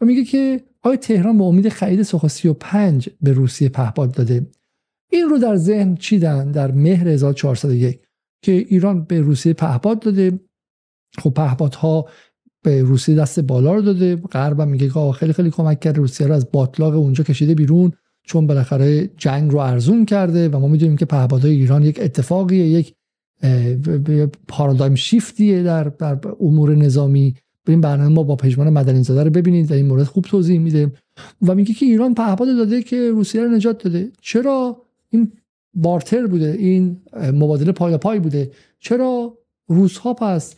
و میگه که آیا تهران به امید خرید سوخا 35 به روسیه پهپاد داده. این رو در ذهن چیدن در مهر 1401 که ایران به روسیه پهپاد داده. خب پهپادها به روسیه دست بالا رو داده. غرب میگه که خیلی خیلی کمک کرده روسیه رو از باطلاق اونجا کشیده بیرون چون بالاخره جنگ رو ارزون کرده و ما می‌دونیم که پهپادهای ایران یک اتفاقیه یک پارادایم شیفتیه در, در امور نظامی. این برنامه ما با پژمان مدنی زاده رو ببینید. در این مورد خوب توضیح میده. و میگه که ایران پهپاد داده که روسیه رو نجات داده. چرا؟ این بارتر بوده این مبادله پای پای بوده. چرا روس ها پس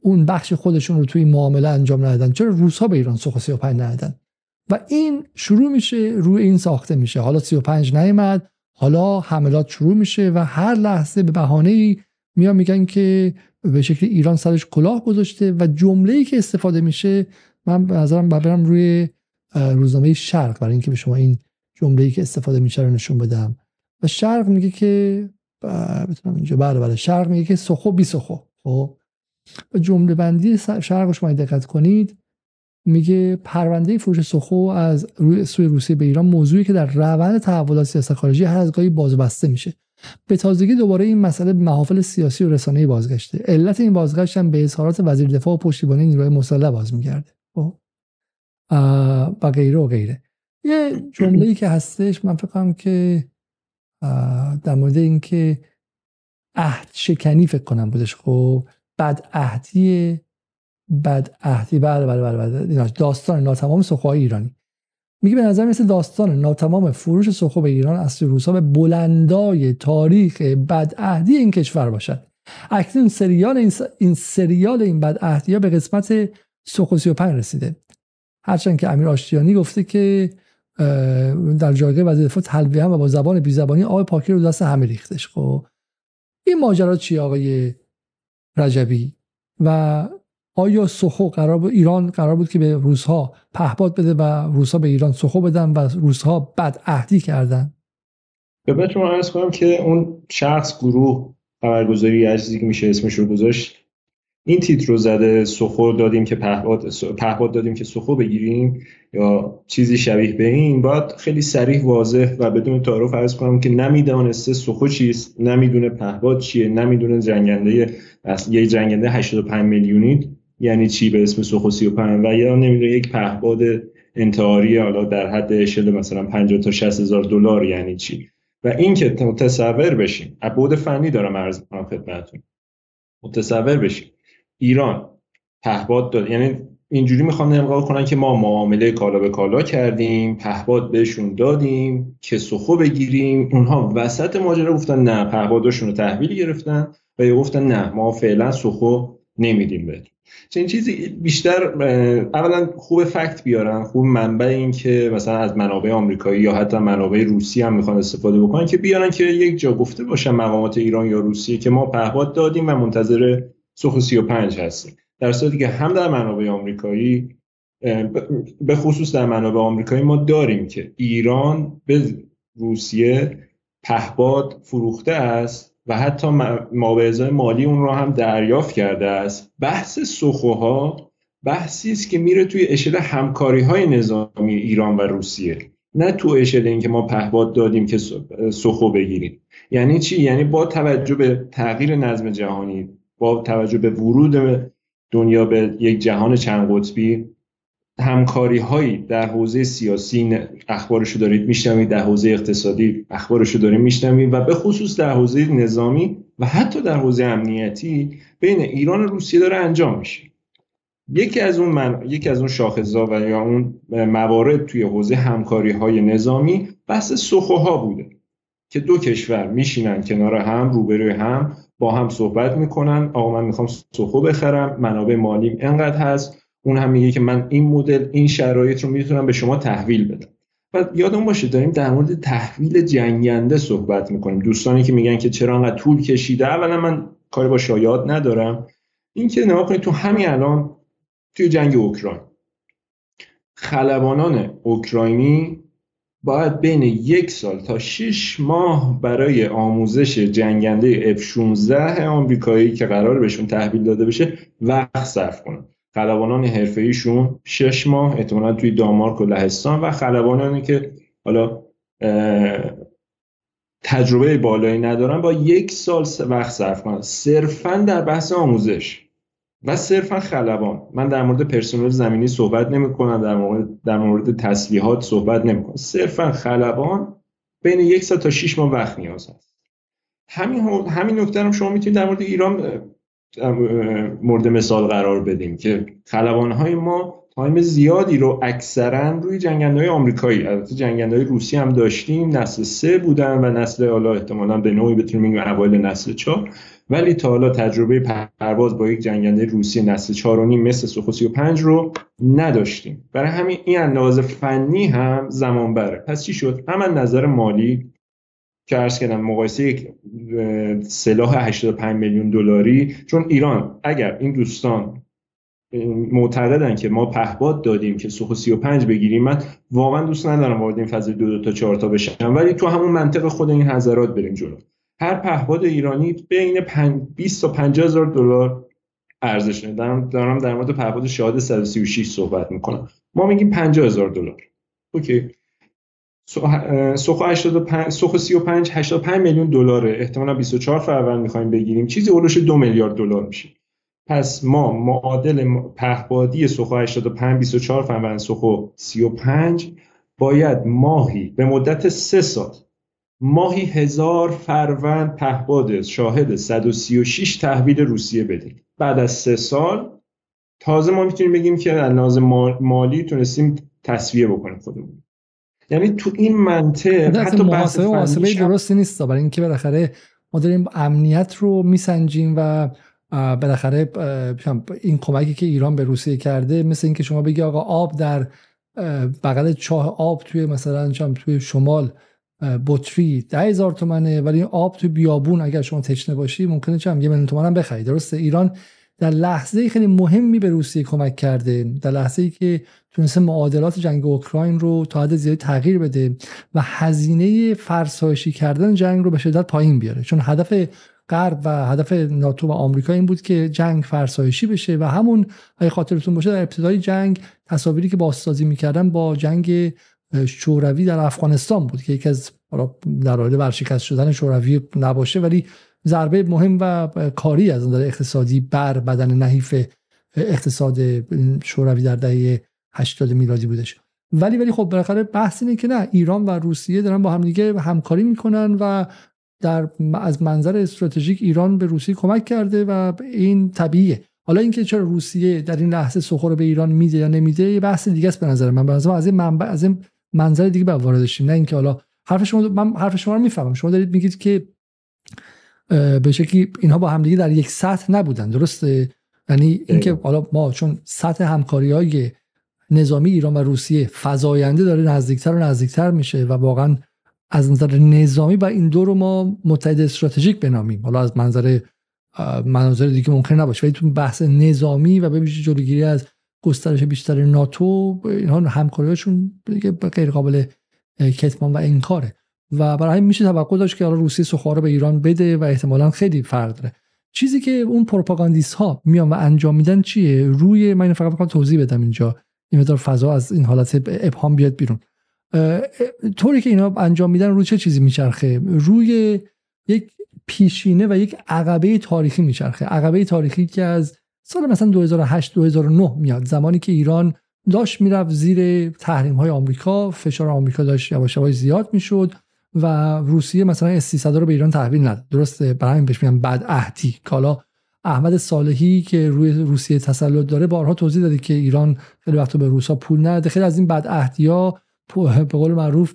اون بخش خودشون رو توی معامله انجام ندادن؟ چرا روس ها به ایران سوخ 35 ندادن؟ و این شروع میشه روی این ساخته میشه. حالا 35 نیامد حالا حملات شروع میشه و هر لحظه به بهانه ای میان میگن که به شکل ایران سرش کلاه گذاشته و جمله که استفاده میشه من به نظرم برم روی روزنامه شرق برای اینکه به شما این جمله که استفاده میشه رو نشون بدم. و شرق میگه که بتونم اینجا. بله بله. شرق میگه که سخو بی سخو. خب؟ و جمله بندی شرق شما دقت کنید میگه پرونده فروش سخو از روی سوی روسیه به ایران موضوعی که در روند تحولات سیاست خارجی هر از گاهی باز بسته میشه. به تازگی دوباره این مسئله به محافل سیاسی و رسانه‌ای بازگشته. علت این بازگشت هم به اظهارات وزیر دفاع و پشتیبانی نیروهای مسلح باز میگرده. خب؟ و غیره و غیره. یه جمله‌ای که هستش من فکر کنم که در مورد اینکه عهد شکنی فکر کنم بودش خب؟ بد عهدی بد عهدی بله بله بله, بله. داستان ناتمام سخوهای ایرانی. میگه به نظر مثل داستان ناتمام فروش سخو به ایران از روسا به بلندای تاریخ بد عهدی این کشور باشد. اکنون سریال این, این سریال این بد عهدی ها به قسمت سخو 35 رسیده. هرچند که امیر آشتیانی گفته که در جایگاه وزیر دفاع تلویحا و با زبان بی زبانی آقای پاکی رو دست همه ریختش. خب این ماجرا چی آقای رجبی؟ و آیا سخو قرار بود ایران قرار بود که به روزها پهپاد بده و روزها به ایران سخو بدن و روزها بد عهدی کردن؟ به شما ارز کنم که اون شخص گروه خبرگزاری چیزی که میشه اسمش رو گذاشت این تیتر رو زده سخو دادیم که پهپاد پهپاد دادیم که سخو بگیریم یا چیزی شبیه به این. باید خیلی سریح واضح و بدون تعارف عرض کنم که نمی‌دانسته سخو چیست نمی‌دونه پهپاد چیه نمی‌دونه جنگنده یه جنگنده 85 میلیونی. یعنی چی به اسم سخو 35 و یا نمی‌دونه یک پهپاد انتحاری حالا در حد اشل مثلا 50 تا 60 هزار دلار یعنی چی؟ و این که متصور بشیم عبود فنی دارم عرض کنم خدمتتون. متصور بشیم ایران پهباد داد. یعنی اینجوری می‌خوام نقل کنن که ما معامله کالا به کالا کردیم پهباد بهشون دادیم که سخو بگیریم. اونها وسط ماجرا گفتن نه پهبادشون رو تحویل گرفتن و یا گفتن نه ما فعلا سخو نمیدیم بهتون. چنین چیزی بیشتر اولا خوب فکت بیارن خوب منبع این که مثلا از منابع آمریکایی یا حتی منابع روسی هم می‌خوان استفاده بکنن که بیارن که یک جا گفته باشن مقامات ایران یا روسیه که ما پهباد دادیم و منتظر سخو 35 هستیم. در صورتی که هم در منابع آمریکایی به خصوص در منابع آمریکایی ما داریم که ایران به روسیه پهباد فروخته است و حتی مواعظ مالی اون رو هم دریافت کرده است. بحث سخوها بحثی است که میره توی اشل همکاری های نظامی ایران و روسیه. نه تو اشل اینکه ما پهباد دادیم که سخو بگیریم. یعنی چی؟ یعنی با توجه به تغییر نظم جهانی با توجه به ورود دنیا به یک جهان چند قطبی همکاری هایی در حوزه سیاسی اخبارشو دارید میشنوید در حوزه اقتصادی اخبارشو دارید میشنوید و به خصوص در حوزه نظامی و حتی در حوزه امنیتی بین ایران و روسیه داره انجام میشه. یکی از اون من... یکی از اون شاخصا و یا اون موارد توی حوزه همکاری های نظامی بحث سخوها بوده که دو کشور میشینن کنار هم روبروی هم با هم صحبت می‌کنن. آقا من می‌خوام سخو بخرم. منابع مالی انقدر هست. اون هم میگه که من این مدل این شرایط رو می‌تونم به شما تحویل بدم. و یادم باشه داریم در مورد تحویل جنگنده صحبت می‌کنیم. دوستانی که میگن که چرا انقدر طول کشیده اولا من کاری با شایعات ندارم. این که نگاه کنید تو همین الان توی جنگ اوکراین. خلبانان اوکراینی باید بین یک سال تا شش ماه برای آموزش جنگنده F-16 آمریکایی که قرار بهشون تحویل داده بشه وقت صرف کنن. خلبانان ایشون شش ماه احتمالا توی دانمارک و لهستان و خلبانانی که حالا تجربه بالایی ندارن با یک سال وقت صرف کنن. صرفا در بحث آموزش. و صرفا خلبان. من در مورد پرسنل زمینی صحبت نمی کنم در مورد در مورد تسلیحات صحبت نمی کنم صرفا خلبان بین یک سال تا شش ماه وقت نیاز هست. همین همین نکته هم شما می‌تونید در مورد ایران مورد مثال قرار بدیم که های ما تایم زیادی رو اکثرا روی جنگنده های آمریکایی البته جنگنده های روسی هم داشتیم نسل سه بودن و نسل حالا احتمالا به نوعی بتونیم بگیم اوایل نسل چهار. ولی تا حالا تجربه پرواز با یک جنگنده روسی نسل چهار و نیم مثل سوخو 35 رو نداشتیم. برای همین این اندازه فنی هم زمان بره پس چی شد؟ هم نظر مالی که ارز کردم مقایسه یک سلاح 85 میلیون دلاری چون ایران اگر این دوستان معتقدن که ما پهباد دادیم که سوخو 35 بگیریم من واقعا دوست ندارم وارد این فضای دو, دو تا چهار تا بشم. ولی تو همون منطق خود این حضرات بریم جلو. هر پهباد ایرانی بین 20 تا 50 هزار دلار ارزش دارم دارم در مورد پهباد شاهد 136 صحبت می‌کنم. ما میگیم 50 هزار دلار. اوکی. سوخو 85 سوخو 35 85 میلیون دلاره. احتمالا 24 فروند می‌خوایم بگیریم. چیزی اولش دو میلیارد دلار میشه. پس ما معادل پهبادی سوخو 85 24 فروند سوخو 35 باید ماهی به مدت سه سال ماهی هزار فروند پهباد شاهد 136 تحویل روسیه بدیم بعد از سه سال تازه ما می‌تونیم بگیم که از مالی تونستیم تصویه بکنیم خودمون. یعنی تو این منطق حتی محاسبه محاسبه درستی نیست برای اینکه بالاخره ما داریم امنیت رو میسنجیم و بالاخره این کمکی که ایران به روسیه کرده مثل اینکه شما بگی آقا آب در بغل چاه آب توی مثلا توی شمال بطری ده هزار تومنه ولی آب توی بیابون اگر شما تشنه باشی ممکنه چم یه میلیون تومن هم بخری. درسته؟ ایران در لحظه خیلی مهمی به روسیه کمک کرده. در لحظه ای که تونسته معادلات جنگ اوکراین رو تا حد زیادی تغییر بده و هزینه فرسایشی کردن جنگ رو به شدت پایین بیاره. چون هدف غرب و هدف ناتو و آمریکا این بود که جنگ فرسایشی بشه و همون اگه خاطرتون باشه در ابتدای جنگ تصاویری که بازسازی می‌کردن با جنگ شوروی در افغانستان بود که یکی از در حال ورشکست شدن شوروی نباشه ولی ضربه مهم و کاری از نظر اقتصادی بر بدن نحیف اقتصاد شوروی در دهه 80 میلادی بودش. ولی ولی خب بالاخره بحث اینه که نه ایران و روسیه دارن با هم دیگه همکاری می‌کنن و در از منظر استراتژیک ایران به روسیه کمک کرده و این طبیعیه. حالا اینکه چرا روسیه در این لحظه سخور به ایران میده یا نمیده یه بحث دیگه است به نظر من. به نظر از این منبع از این منظر دیگه به وارد شیم نه اینکه حالا حرف شما من حرف شما رو می‌فهمم. شما دارید میگید که به شکلی اینها با همدیگه در یک سطح نبودن. درسته؟ یعنی اینکه حالا ما چون سطح همکاری های نظامی ایران و روسیه فزاینده داره نزدیکتر و نزدیکتر میشه و واقعا از نظر نظامی و این دو رو ما متحد استراتژیک بنامیم. حالا از منظر مناظر دیگه ممکن نباشه. ولی تو بحث نظامی و به جلوگیری از گسترش بیشتر ناتو اینها همکاریاشون دیگه غیر قابل کتمان و انکاره. و برای همین میشه توقع داشت که حالا روسیه سخوار به ایران بده و احتمالا خیلی فرق داره. چیزی که اون پروپاگاندیست ها میان و انجام میدن چیه؟ روی من فقط می‌خوام توضیح بدم اینجا. این مقدار فضا از این حالت ابهام بیاد بیرون. طوری که اینا انجام میدن روی چه چیزی میچرخه؟ روی یک پیشینه و یک عقبه تاریخی میچرخه. عقبه تاریخی که از سال مثلا 2008 2009 میاد. زمانی که ایران داشت می‌رفت زیر تحریم های آمریکا فشار آمریکا داشت یواش یواش زیاد می‌شد و روسیه مثلا اس رو به ایران تحویل نداد. درسته؟ برای همین بهش میگن بد عهدی کالا احمد صالحی که روی روسیه تسلط داره بارها توضیح داده که ایران خیلی وقت به روسا پول نده خیلی از این بد ها به قول معروف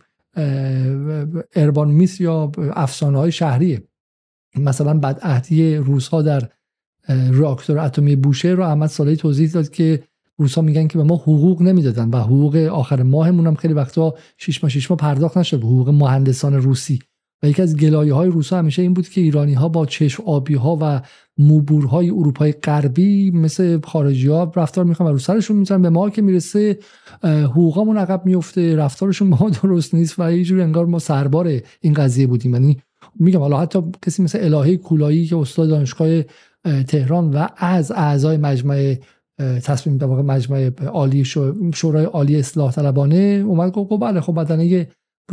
اربان میس یا افسانه های شهریه. مثلا بد عهدی روس در راکتور اتمی بوشه رو احمد صالحی توضیح داد که روسا میگن که به ما حقوق نمی‌دادن و حقوق آخر ماهمون هم خیلی وقتا شش ماه شش ماه پرداخت نشد حقوق مهندسان روسی. و یکی از گلایه های روسا همیشه این بود که ایرانی ها با چشم آبی ها و موبورهای اروپای غربی مثل خارجی ها رفتار می‌خوان و رو سرشون می‌ذارن به ما که می‌رسه حقوقامون عقب میفته رفتارشون با ما درست نیست و یه جوری انگار ما سربار این قضیه بودیم. یعنی میگم حالا حتی کسی مثل الهه کولایی که استاد دانشگاه تهران و از اعضای مجمع تصمیم در واقع مجمع عالی شورای عالی اصلاح طلبانه اومد گفت بله خب بدنه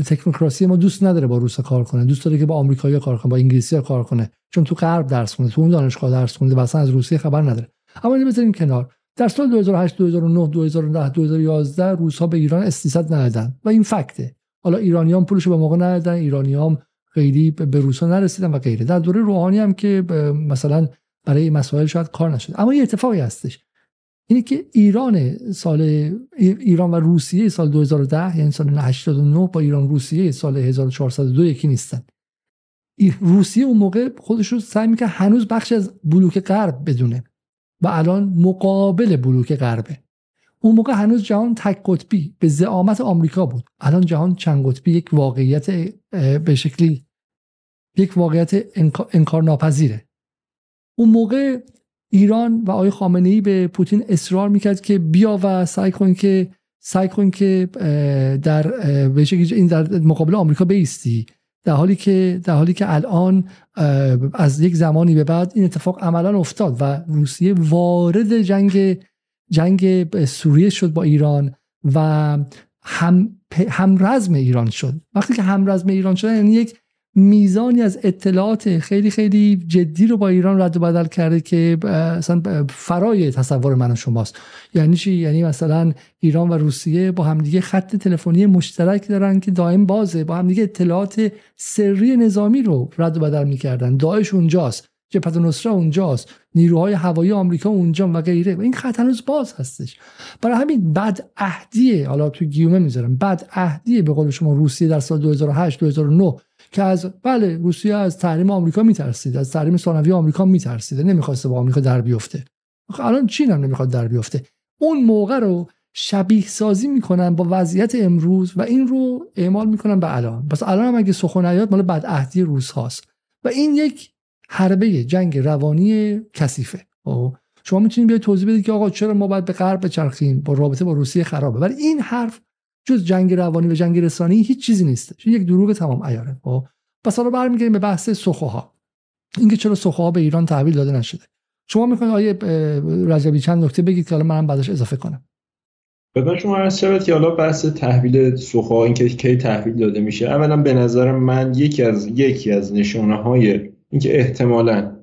تکنوکراسی ما دوست نداره با روس کار کنه دوست داره که با آمریکایی کار کنه با انگلیسی کار کنه چون تو غرب درس خونده تو اون دانشگاه درس خونده مثلا از روسیه خبر نداره. اما اینو بذاریم کنار. در سال 2008 2009 2010 2011 روس ها به ایران استیصد ندادن. و این فکته. حالا ایرانیان پولشو به موقع ندادن ایرانیام خیلی به روسا نرسیدن و غیره. در دوره روحانی هم که مثلا برای مسائل شاید کار نشد. اما یه اتفاقی هستش. اینه که ایران سال ایران و روسیه سال 2010 یعنی سال 89 با ایران روسیه سال 1402 یکی نیستن. روسیه اون موقع خودش رو سعی می‌کنه هنوز بخش از بلوک غرب بدونه و الان مقابل بلوک غربه. اون موقع هنوز جهان تک قطبی به زعامت آمریکا بود. الان جهان چند قطبی؟ یک واقعیت به شکلی یک واقعیت انکار ناپذیره اون موقع ایران و آقای خامنه ای به پوتین اصرار می‌کرد که بیا و سعی کن که سعی کن که در به این در مقابل آمریکا بیستی. در حالی که در حالی که الان از یک زمانی به بعد این اتفاق عملا افتاد و روسیه وارد جنگ جنگ سوریه شد با ایران و هم همرزم ایران شد. وقتی که همرزم ایران شد یعنی یک میزانی از اطلاعات خیلی خیلی جدی رو با ایران رد و بدل کرده که اصلا فرای تصور من و شماست. یعنی چی؟ یعنی مثلا ایران و روسیه با همدیگه خط تلفنی مشترک دارن که دائم بازه. با همدیگه اطلاعات سری نظامی رو رد و بدل می‌کردن. داعش اونجاست. جبهت نصره اونجاست. نیروهای هوایی آمریکا اونجا و غیره. این خط هنوز باز هستش. برای همین بد عهدیه. حالا تو گیومه می‌ذارم. بد عهدیه به قول شما روسیه در سال 2008 2009 که از بله روسیه از تحریم آمریکا میترسید از تحریم ثانوی آمریکا میترسید نمی‌خواسته با آمریکا در بیفته. الان چین هم نمی‌خواد در بیفته. اون موقع رو شبیه سازی می‌کنن با وضعیت امروز و این رو اعمال می‌کنن به الان. پس الان هم اگه سخن نیاد مال بدعهدی روز هاست. و این یک حربه جنگ روانی کثیفه. خب؟ شما می‌تونید بیاید توضیح بدید که آقا چرا ما باید به غرب بچرخیم؟ با رابطه با روسیه خرابه. ولی این حرف جز جنگ روانی و جنگ رسانی هیچ چیزی نیست. یک دروغ تمام عیاره. خب. پس حالا برمیگردیم به بحث سخوها اینکه چرا سخوها به ایران تحویل داده نشده. شما می‌خواید آیه رجبی چند نکته بگید که حالا منم بعدش اضافه کنم. خدمت شما عرض شود که حالا بحث تحویل سوخا اینکه کی تحویل داده میشه اولا به نظر من یکی از یکی از نشانه های اینکه احتمالا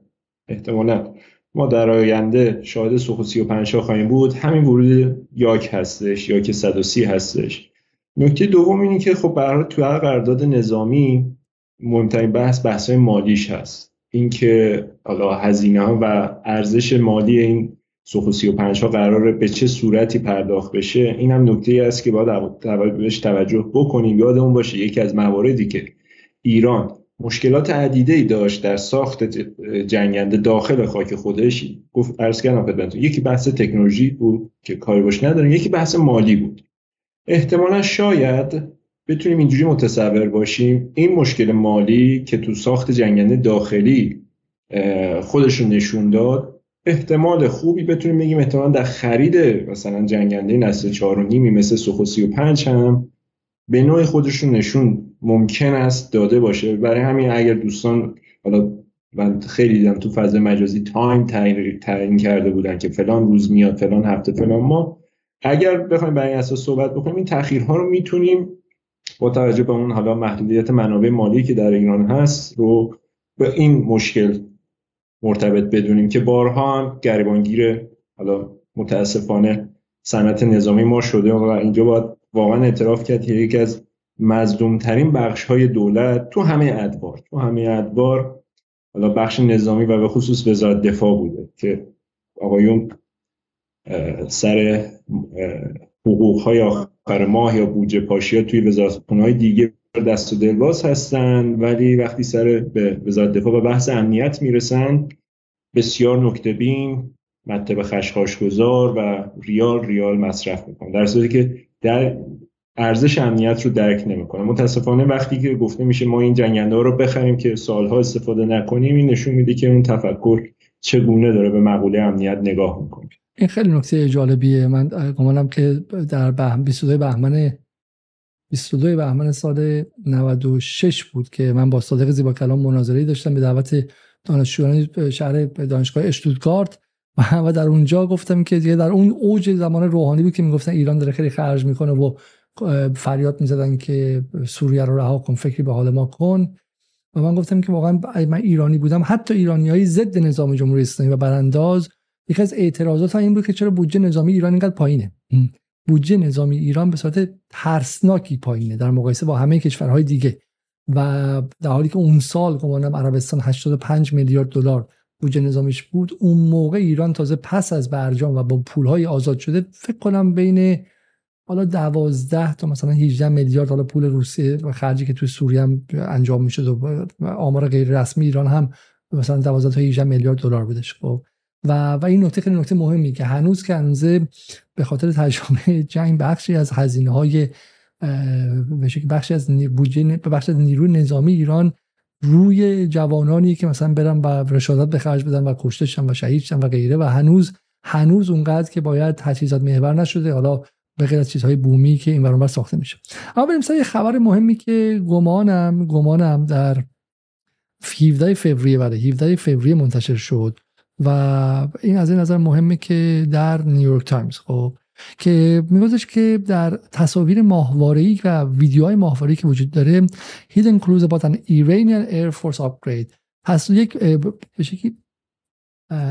احتمالا ما در آینده شاهد سوخ 35 خواهیم بود همین ورود یاک هستش یاک 130 هستش. نکته دوم اینه که خب برای تو هر قرارداد نظامی مهمترین بحث بحث مالیش هست. اینکه حالا هزینه ها و ارزش مالی این سوخ 35 ها قراره به چه صورتی پرداخت بشه این هم نکته ای است که باید بهش توجه بکنیم. یادمون باشه یکی از مواردی که ایران مشکلات عدیده ای داشت در ساخت جنگنده داخل خاک خودش. گفت ارز کردم یکی بحث تکنولوژی بود که کاری باش نداریم یکی بحث مالی بود. احتمالا شاید بتونیم اینجوری متصور باشیم. این مشکل مالی که تو ساخت جنگنده داخلی خودشون نشون داد احتمال خوبی بتونیم بگیم احتمال در خرید مثلا جنگنده نسل 4 و نیمی مثل سوخو 35 هم به نوع خودشون نشون ممکن است داده باشه. برای همین اگر دوستان حالا من خیلی دیدم تو فضای مجازی تایم تعیین کرده بودن که فلان روز میاد فلان هفته فلان ما اگر بخوایم برای اساس صحبت بکنیم این تاخیرها رو می‌تونیم با توجه به اون حالا محدودیت منابع مالی که در ایران هست رو به این مشکل مرتبط بدونیم که بارها هم گریبانگیر حالا متاسفانه صنعت نظامی ما شده و اینجا باید واقعا اعتراف کرد که یکی از مظلومترین بخش های دولت تو همه ادوار تو همه ادوار حالا بخش نظامی و به خصوص وزارت دفاع بوده که آقایون سر حقوق های آخر ماه یا بودجه پاشی ها توی وزارت های دیگه دست و دلواز هستن ولی وقتی سر به وزارت دفاع و بحث امنیت می‌رسن بسیار نکته بین مطب خشخاش گذار و ریال ریال مصرف می‌کنن در صورتی که در ارزش امنیت رو درک نمی‌کنه متاسفانه وقتی که گفته میشه ما این جنگنده رو بخریم که سالها استفاده نکنیم این نشون میده که اون تفکر چگونه داره به مقوله امنیت نگاه می‌کنه. این خیلی نکته جالبیه. من گمانم که در بهم 22 بهمن 22 بهمن سال 96 بود که من با صادق زیبا کلام مناظری داشتم به دعوت دانشجویان شهر دانشگاه اشتوتگارت و در اونجا گفتم که دیگه در اون اوج زمان روحانی بود که می‌گفتن ایران داره خیلی خرج می‌کنه و فریاد می‌زدن که سوریه رو رها کن فکری به حال ما کن. و من گفتم که واقعا من ایرانی بودم. حتی ایرانی های ضد نظام جمهوری اسلامی و برانداز یکی از اعتراضات این بود که چرا بودجه نظامی ایران اینقدر پایینه. بودجه نظامی ایران به صورت ترسناکی پایینه در مقایسه با همه کشورهای دیگه. و در حالی که اون سال گمانم عربستان 85 میلیارد دلار بودجه نظامیش بود اون موقع ایران تازه پس از برجام و با پولهای آزاد شده فکر کنم بین حالا 12 تا مثلا 18 میلیارد حالا پول روسیه و خرجی که توی سوریه هم انجام می‌شد و آمار غیر رسمی ایران هم مثلا 12 تا 18 میلیارد دلار بودش. خب و و این نکته خیلی نکته مهمی که هنوز که هنوزه به خاطر تجربه جنگ بخشی از هزینه های بخشی از بودجه بخش از نیروی نظامی ایران روی جوانانی که مثلا برن و رشادت به خرج بدن و کشته و شهید شن و غیره و هنوز هنوز اونقدر که باید تجهیزات محور نشده حالا به غیر از چیزهای بومی که این برابر ساخته میشه. اما بریم سر یه خبر مهمی که گمانم گمانم در 17 فوریه برای 17 فوریه منتشر شد. و این از این نظر مهمه که در نیویورک تایمز خب که میگوزش که در تصاویر ماهواره‌ای و ویدیوهای ماهواره‌ای که وجود داره hidden clues about an Iranian Air Force upgrade. پس یک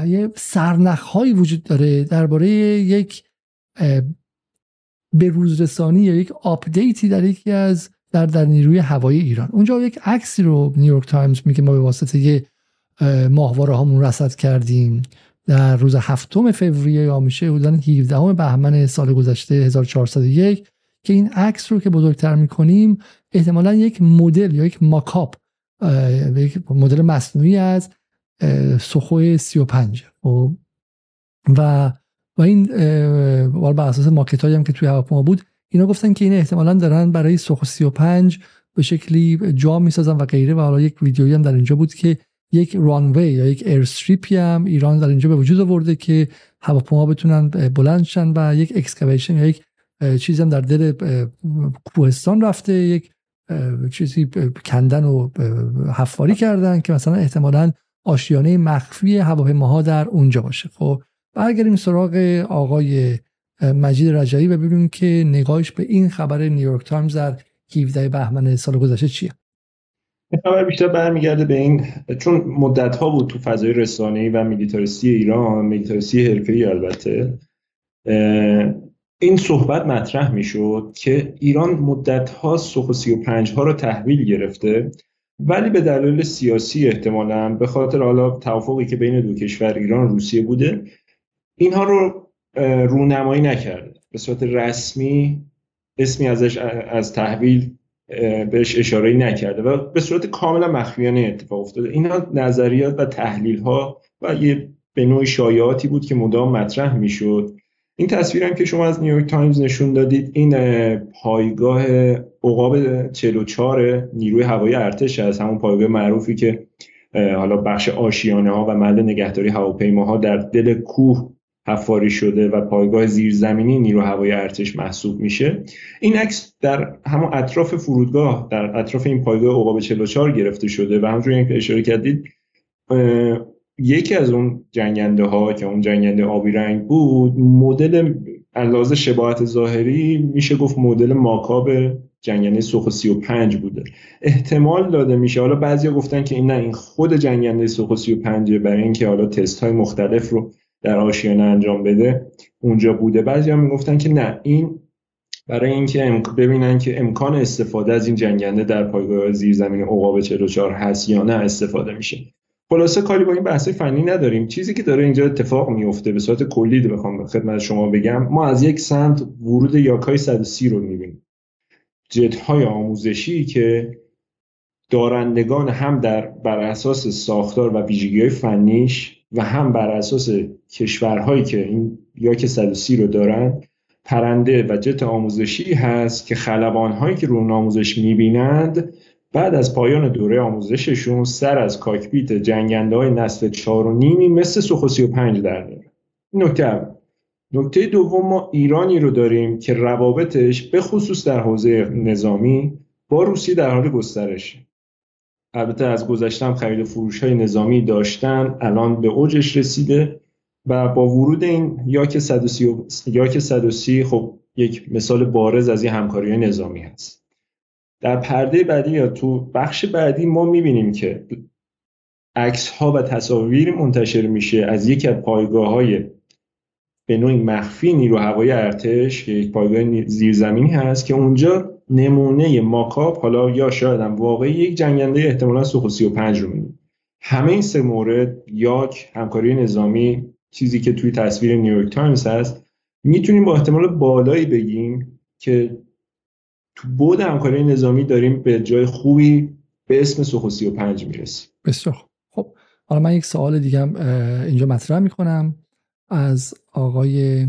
یه سرنخ وجود داره درباره یک به روزرسانی یا یک آپدیتی در یکی از در در نیروی هوایی ایران. اونجا یک عکسی رو نیویورک تایمز میگه ما به واسطه یه ماهواره هامون رصد کردیم در روز هفتم فوریه یا میشه حدودا 17 بهمن سال گذشته 1401 که این عکس رو که بزرگتر می‌کنیم احتمالا یک مدل یا یک ماکاپ یک مدل مصنوعی از سخوی 35 خب؟ و و این بر اساس ماکت هم که توی هواپیما بود اینا گفتن که این احتمالا دارن برای سوخ 35 به شکلی جا می‌سازن و غیره و حالا یک ویدیویی هم در اینجا بود که یک runway یا یک strip ی هم ایران در اینجا به وجود آورده که هواپیما بتونن بلند شن و یک excavation یا یک چیزی هم در دل کوهستان رفته. یک چیزی کندن و حفاری کردن که مثلا احتمالا آشیانه مخفی هواپیماها در اونجا باشه. خب برگردیم سراغ آقای مجید رجایی و ببینیم که نگاهش به این خبر نیویورک تایمز در 17 بهمن سال گذشته چیه. خبر بیشتر برمیگرده به این چون مدت ها بود تو فضای رسانه‌ای و میلیتاریستی ایران میلیتاریستی حرفه‌ای البته این صحبت مطرح می‌شد که ایران مدت ها سوخ 35 ها رو تحویل گرفته ولی به دلایل سیاسی احتمالا به خاطر حالا توافقی که بین دو کشور ایران روسیه بوده اینها رو رونمایی نکرده. به صورت رسمی اسمی ازش از تحویل بهش اشاره نکرده و به صورت کاملا مخفیانه اتفاق افتاده. اینا نظریات و تحلیل ها و یه به نوع شایعاتی بود که مدام مطرح می‌شد. این تصویر هم که شما از نیویورک تایمز نشون دادید این پایگاه عقاب 44 نیروی هوایی ارتش از همون پایگاه معروفی که حالا بخش آشیانه ها و محل نگهداری هواپیماها در دل کوه حفاری شده و پایگاه زیرزمینی نیرو هوایی ارتش محسوب میشه. این عکس در همون اطراف فرودگاه در اطراف این پایگاه عقاب 44 گرفته شده و همونجوری که اشاره کردید یکی از اون جنگنده ها که اون جنگنده آبی رنگ بود مدل اندازه شباهت ظاهری میشه گفت مدل ماکاب جنگنده سوخ 35 بوده. احتمال داده میشه. حالا بعضیا گفتن که این نه این خود جنگنده سوخ 35 برای اینکه حالا تست های مختلف رو در آشیانه انجام بده اونجا بوده. بعضی هم می‌گفتن که نه این برای اینکه ببینن که امکان استفاده از این جنگنده در پایگاه زیرزمین عقاب 44 هست یا نه استفاده میشه. خلاصه کاری با این بحث فنی نداریم. چیزی که داره اینجا اتفاق میفته به صورت کلی بخوام خدمت شما بگم ما از یک سمت ورود یاکای 130 رو می‌بینیم. جت های آموزشی که دارندگان هم در بر اساس ساختار و ویژگی های فنیش و هم بر اساس کشورهایی که این یاک 130 رو دارن پرنده و جت آموزشی هست که خلبانهایی که رو آموزش می‌بینند بعد از پایان دوره آموزششون سر از کاکپیت جنگنده های نسل چهار و نیمی مثل سوخو پنج در میارن. نکته نکته دوم ما ایرانی رو داریم که روابطش به خصوص در حوزه نظامی با روسیه در حال گسترش البته از گذشتم خرید فروش های نظامی داشتن الان به اوجش رسیده و با ورود این یاک 130 یاک 130 خب یک مثال بارز از این همکاری نظامی هست. در پرده بعدی یا تو بخش بعدی ما می‌بینیم که عکس ها و تصاویر منتشر میشه از یکی از پایگاه های به نوعی مخفی نیرو ارتش که یک پایگاه زیرزمینی هست که اونجا نمونه ماکاپ حالا یا شاید هم واقعی یک جنگنده احتمالا سوخو 35 رو می‌بینیم. همه این سه مورد یاک همکاری نظامی چیزی که توی تصویر نیویورک تایمز هست می‌تونیم با احتمال بالایی بگیم که تو بود همکاری نظامی داریم به جای خوبی به اسم سوخو 35 می‌رسیم. بسیار خب حالا من یک سوال دیگه اینجا مطرح می‌کنم. از آقای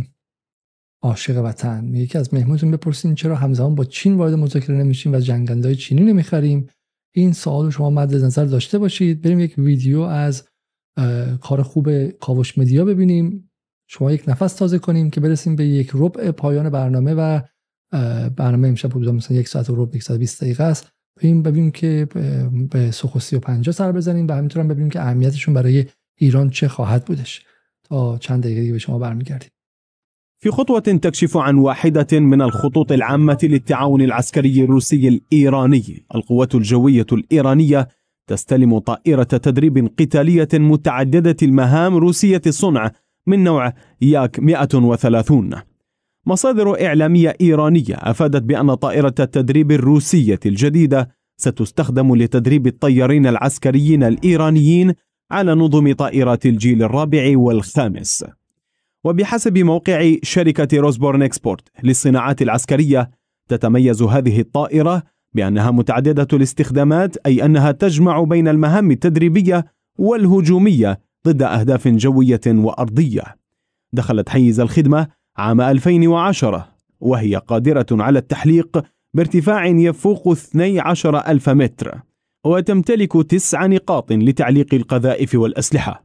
عاشق وطن. یکی از مهمونتون بپرسین چرا همزمان با چین وارد مذاکره نمیشیم و جنگنده چینی نمی‌خریم؟ این سوال رو شما مد نظر داشته باشید. بریم یک ویدیو از کار خوب کاوش مدیا ببینیم. شما یک نفس تازه کنیم که برسیم به یک ربع پایان برنامه و برنامه امشب حدود مثلا یک ساعت و ربع 120 دقیقه است. ببینیم ببینیم که به سوخو 35 سر بزنیم و همینطور هم ببینیم که اهمیتشون برای ایران چه خواهد بودش. تا چند دقیقه به شما برمیگردیم. في خطوة تكشف عن واحدة من الخطوط العامة للتعاون العسكري الروسي الإيراني. القوات الجوية الإيرانية تستلم طائرة تدريب قتالية متعددة المهام روسية الصنع من نوع ياك 130 مصادر إعلامية إيرانية أفادت بأن طائرة التدريب الروسية الجديدة ستستخدم لتدريب الطيارين العسكريين الإيرانيين على نظم طائرات الجيل الرابع والخامس. وبحسب موقع شركة روزبورن إكسبورت للصناعات العسكرية تتميز هذه الطائرة بأنها متعددة الاستخدامات أي أنها تجمع بين المهام التدريبية والهجومية ضد أهداف جوية وأرضية. دخلت حيز الخدمة عام 2010 وهي قادرة على التحليق بارتفاع يفوق 12 ألف متر وتمتلك تسع نقاط لتعليق القذائف والأسلحة.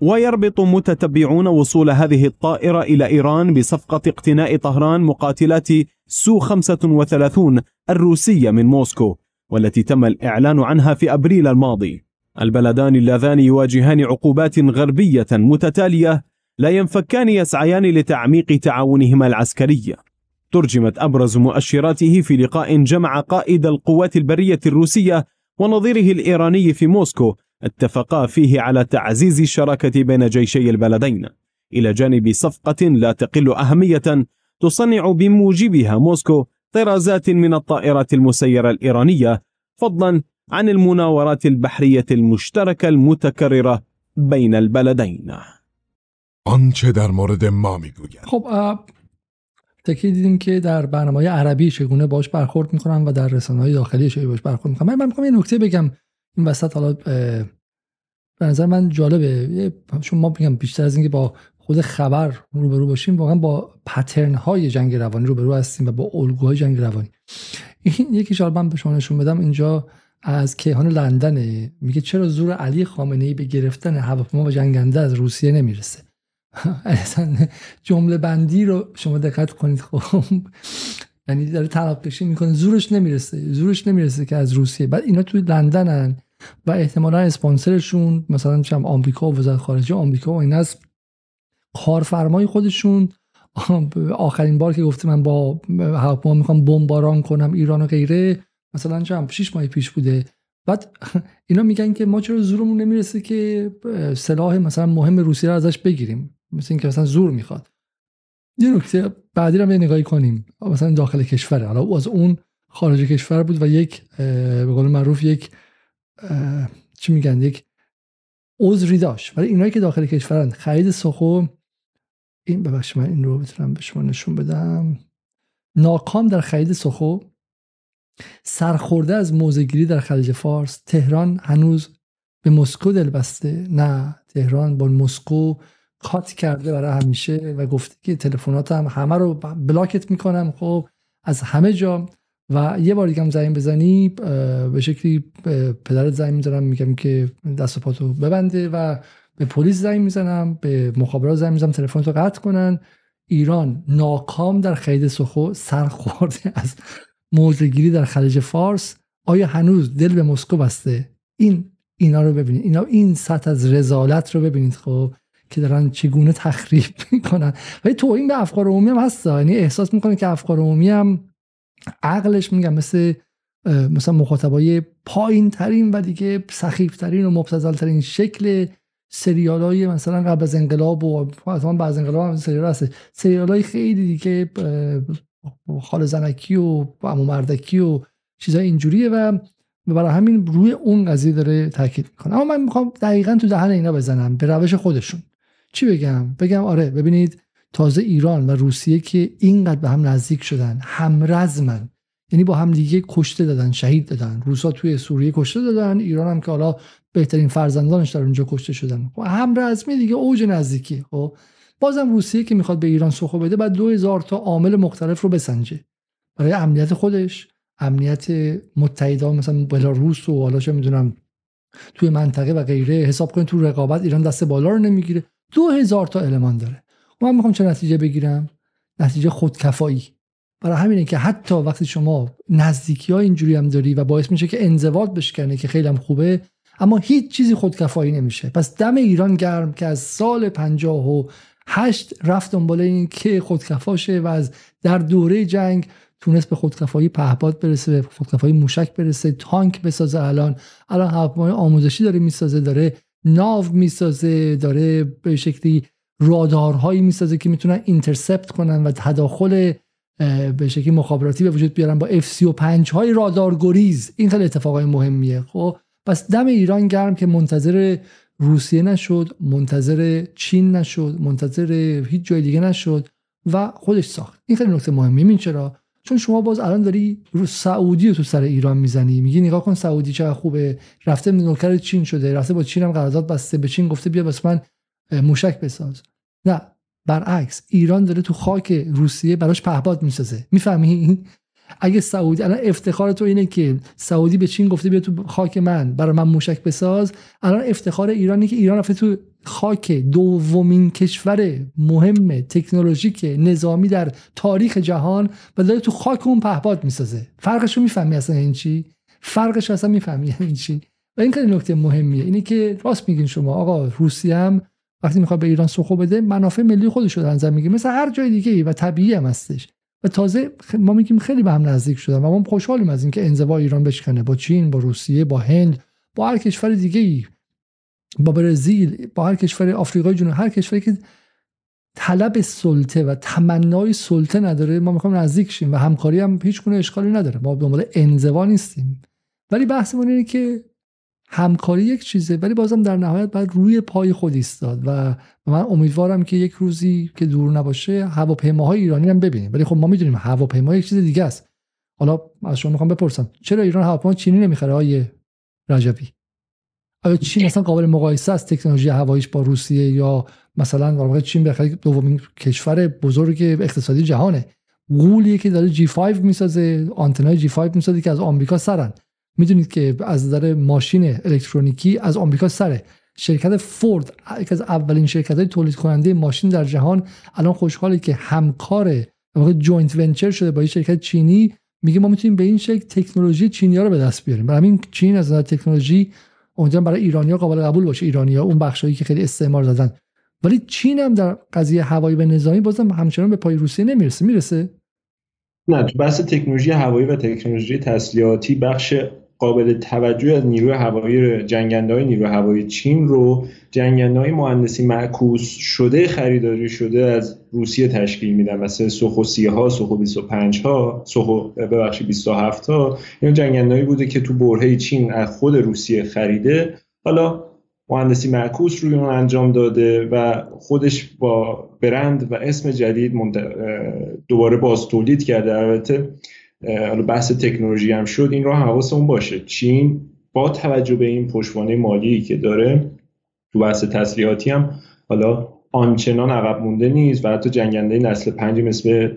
ويربط متتبعون وصول هذه الطائرة إلى إيران بصفقة اقتناء طهران مقاتلات سو 35 الروسية من موسكو والتي تم الإعلان عنها في أبريل الماضي. البلدان اللذان يواجهان عقوبات غربية متتالية لا ينفكان يسعيان لتعميق تعاونهما العسكري. ترجمت أبرز مؤشراته في لقاء جمع قائد القوات البرية الروسية ونظيره الإيراني في موسكو اتفقا فيه على تعزيز الشراكة بين جيشي البلدين إلى جانب صفقة لا تقل أهمية تصنع بموجبها موسكو طرازات من الطائرات المسيرة الإيرانية فضلا عن المناورات البحرية المشتركة المتكررة بين البلدين. آنچه در مورد ما میگوید؟ خب تکی دیدیم که در برنامه عربی چگونه باش برخورد میکنن و در رسانه های داخلی چگونه باش برخورد میکنن؟ من میخوام یه نکته بگم. این وسط حالا به نظر من جالبه. چون ما بگم بیشتر از اینکه با خود خبر روبرو باشیم واقعا با پترن های جنگ روانی روبرو هستیم و با الگوهای جنگ روانی. این یکی شاید من به شما نشون بدم اینجا از کیهان لندن میگه چرا زور علی خامنه ای به گرفتن هواپیما و جنگنده از روسیه نمی‌رسه؟ اصلا جمله بندی رو شما دقت کنید. خب یعنی داره تناقضی می‌کنه. زورش نمی‌رسه. زورش نمی‌رسه که از روسیه. بعد اینا توی لندنن. و احتمالا اسپانسرشون مثلا چم آمریکا و وزارت خارجه آمریکا و این از کارفرمای خودشون. آخرین بار که گفته من با هواپیما می‌خوام بمباران کنم ایران و غیره مثلا چم 6 ماه پیش بوده. بعد اینا میگن که ما چرا زورمون نمی‌رسه که سلاح مثلا مهم روسیه رو ازش بگیریم مثل اینکه مثلا زور می‌خواد. یه نکته بعدی رو نگاهی کنیم. مثلا داخل کشور. حالا از اون خارج کشور بود و یک به قول معروف یک چی میگن یک عذری داشت. ولی اینایی که داخل کشورن خرید سخو این ببخش من این رو بتونم به شما نشون بدم. ناکام در خرید سخو سرخورده از موزگیری در خلیج فارس. تهران هنوز به مسکو دل بسته نه تهران با مسکو کات کرده برای همیشه و گفته که تلفنات هم همه رو بلاکت می‌کنم. خب از همه جا و یه بار دیگه هم زنگ بزنی به شکلی پدرت زنگ می‌زنم میگم که دست و پاتو ببنده و به پلیس زنگ می‌زنم به مخابرات زنگ می‌زنم تلفن رو قطع کنن. ایران ناکام در خرید سخو سرخورده از موزگیری در خلیج فارس. آیا هنوز دل به مسکو بسته؟ این اینا رو ببینید. اینا این سطح از رزالت رو ببینید خب که دارن چگونه تخریب می‌کنن. ولی توهین به افکار عمومی هم هست. یعنی احساس می‌کنه که افکار عمومی هم عقلش میگم مثل مثلا مخاطبای پایین ترین و دیگه سخیف ترین و مبتزل ترین شکل سریال های مثلا قبل از انقلاب و مثلا بعد انقلاب هم سریال هست. سریال های خیلی دیگه خال زنکی و امو مردکی و چیزای اینجوریه و برای همین روی اون قضیه داره تاکید می‌کنه. اما من می‌خوام دقیقا تو دهن اینا بزنم به روش خودشون. چی بگم؟ بگم آره ببینید تازه ایران و روسیه که اینقدر به هم نزدیک شدن همرزمن. یعنی با هم دیگه کشته دادن شهید دادن. روسا توی سوریه کشته دادن ایران هم که حالا بهترین فرزندانش در اونجا کشته شدن. و هم رزمی دیگه اوج نزدیکی. خب بازم روسیه که می‌خواد به ایران سخو بده بعد 2000 تا عامل مختلف رو بسنجه. برای امنیت خودش امنیت متحدان مثلا بلاروس و حالا چه می‌دونم توی منطقه و غیره حساب کنید تو رقابت ایران دست بالا رو نمی‌گیره. دو هزار تا المان داره. من می‌خوام چه نتیجه بگیرم؟ نتیجه خودکفایی. برای همینه که حتی وقتی شما نزدیکی ها اینجوری هم داری و باعث میشه که انزواد بشکنه که خیلی هم خوبه اما هیچ چیزی خودکفایی نمیشه. پس دم ایران گرم که از سال پنجاه و هشت رفت دنبال این که خودکفاشه و از در دوره جنگ تونست به خودکفایی پهپاد برسه به خودکفایی موشک برسه تانک بسازه. الان الان هواپیمای آموزشی داره می‌سازه داره ناو می‌سازه داره به شکلی رادارهایی می‌سازه که می‌تونن اینترسپت کنن و تداخل به شکلی مخابراتی به وجود بیارن با F35 های رادار گریز این خیلی اتفاقای مهمیه. خب پس دم ایران گرم که منتظر روسیه نشد منتظر چین نشد منتظر هیچ جای دیگه نشد و خودش ساخت. این خیلی نکته مهمه این چرا؟ چون شما باز الان داری رو سعودی رو تو سر ایران می‌زنی. میگی نگاه کن سعودی چقدر خوبه. رفته نوکر چین شده. رفته با چین هم قرارداد بسته. به چین گفته بیا بس من موشک بساز. نه برعکس ایران داره تو خاک روسیه براش پهپاد می‌سازه. می‌فهمی؟ اگه سعودی الان افتخار تو اینه که سعودی به چین گفته بیا تو خاک من برای من موشک بساز. الان افتخار ایرانی که ایران رفته تو خاک دومین کشور مهم تکنولوژیک نظامی در تاریخ جهان و داره تو خاک اون پهپاد می‌سازه. فرقش رو می‌فهمی اصلا این چی؟ فرقش اصلا می‌فهمی این چی؟ و این خیلی نکته مهمیه. اینه که راست میگین شما آقا روسیه هم وقتی می‌خواد به ایران سخو بده منافع ملی خودش رو نظر می‌گیره. مثل هر جای دیگه ای و طبیعی هم هستش. و تازه ما میگیم خیلی به هم نزدیک شدن و ما خوشحالیم از اینکه انزوا ایران بشکنه. با چین با روسیه با هند با هر کشور دیگه ای با برزیل با هر کشور آفریقای جنوبی هر کشوری که طلب سلطه و تمنای سلطه نداره ما می‌خوایم نزدیک شیم و همکاری هم هیچ گونه اشکالی نداره. ما دنبال انزوا نیستیم. ولی بحثمون اینه که همکاری یک چیزه ولی بازم در نهایت باید روی پای خود ایستاد و من امیدوارم که یک روزی که دور نباشه هواپیماهای ایرانی هم ببینیم. ولی خب ما می‌دونیم هواپیما یک چیز دیگه است. حالا از شما می‌خوام بپرسم چرا ایران هواپیما چینی نمی‌خره های رجبی؟ آیا چین اصلا قابل مقایسه است تکنولوژی هواییش با روسیه یا مثلا واقعا چین بخاطر دومین کشور بزرگ اقتصادی جهانه؟ غولیه که داره جی 5 می‌سازه آنتنای جی 5 می‌سازه که از آمریکا سرن. می‌دونید که از نظر ماشین الکترونیکی از آمریکا سره شرکت فورد یکی از اولین شرکت های تولید کننده ماشین در جهان الان خوشحاله که همکار joint venture شده با یه شرکت چینی. میگه ما می‌تونیم به این شکل تکنولوژی چینی ها رو به دست بیاریم. برای همین چین از نظر تکنولوژی امیدوارم برای ایرانیا قابل قبول باشه. ایرانیا اون بخشایی که خیلی استعمار دادن. ولی چین هم در قضیه هوایی و نظامی بازم همچنان به پای روسیه نمی‌رسه. می‌رسه؟ نه تو بحث تکنولوژی هوایی و تکنولوژی تسلیحاتی بخش قابل توجه از نیروی هوایی جنگنده های نیروی هوایی چین رو جنگنده های مهندسی معکوس شده خریداری شده از روسیه تشکیل میدن مثل سوخو 30 ها سوخو 25 ها سوخو ببخشید 27 ها این جنگنده بوده که تو برهه چین از خود روسیه خریده. حالا مهندسی معکوس روی اون انجام داده و خودش با برند و اسم جدید دوباره باز تولید کرده. البته حالا بحث تکنولوژی هم شد این را حواسمون باشه. چین با توجه به این پشتوانه مالی که داره تو بحث تسلیحاتی هم حالا آنچنان عقب مونده نیست و حتی جنگنده نسل پنج مثل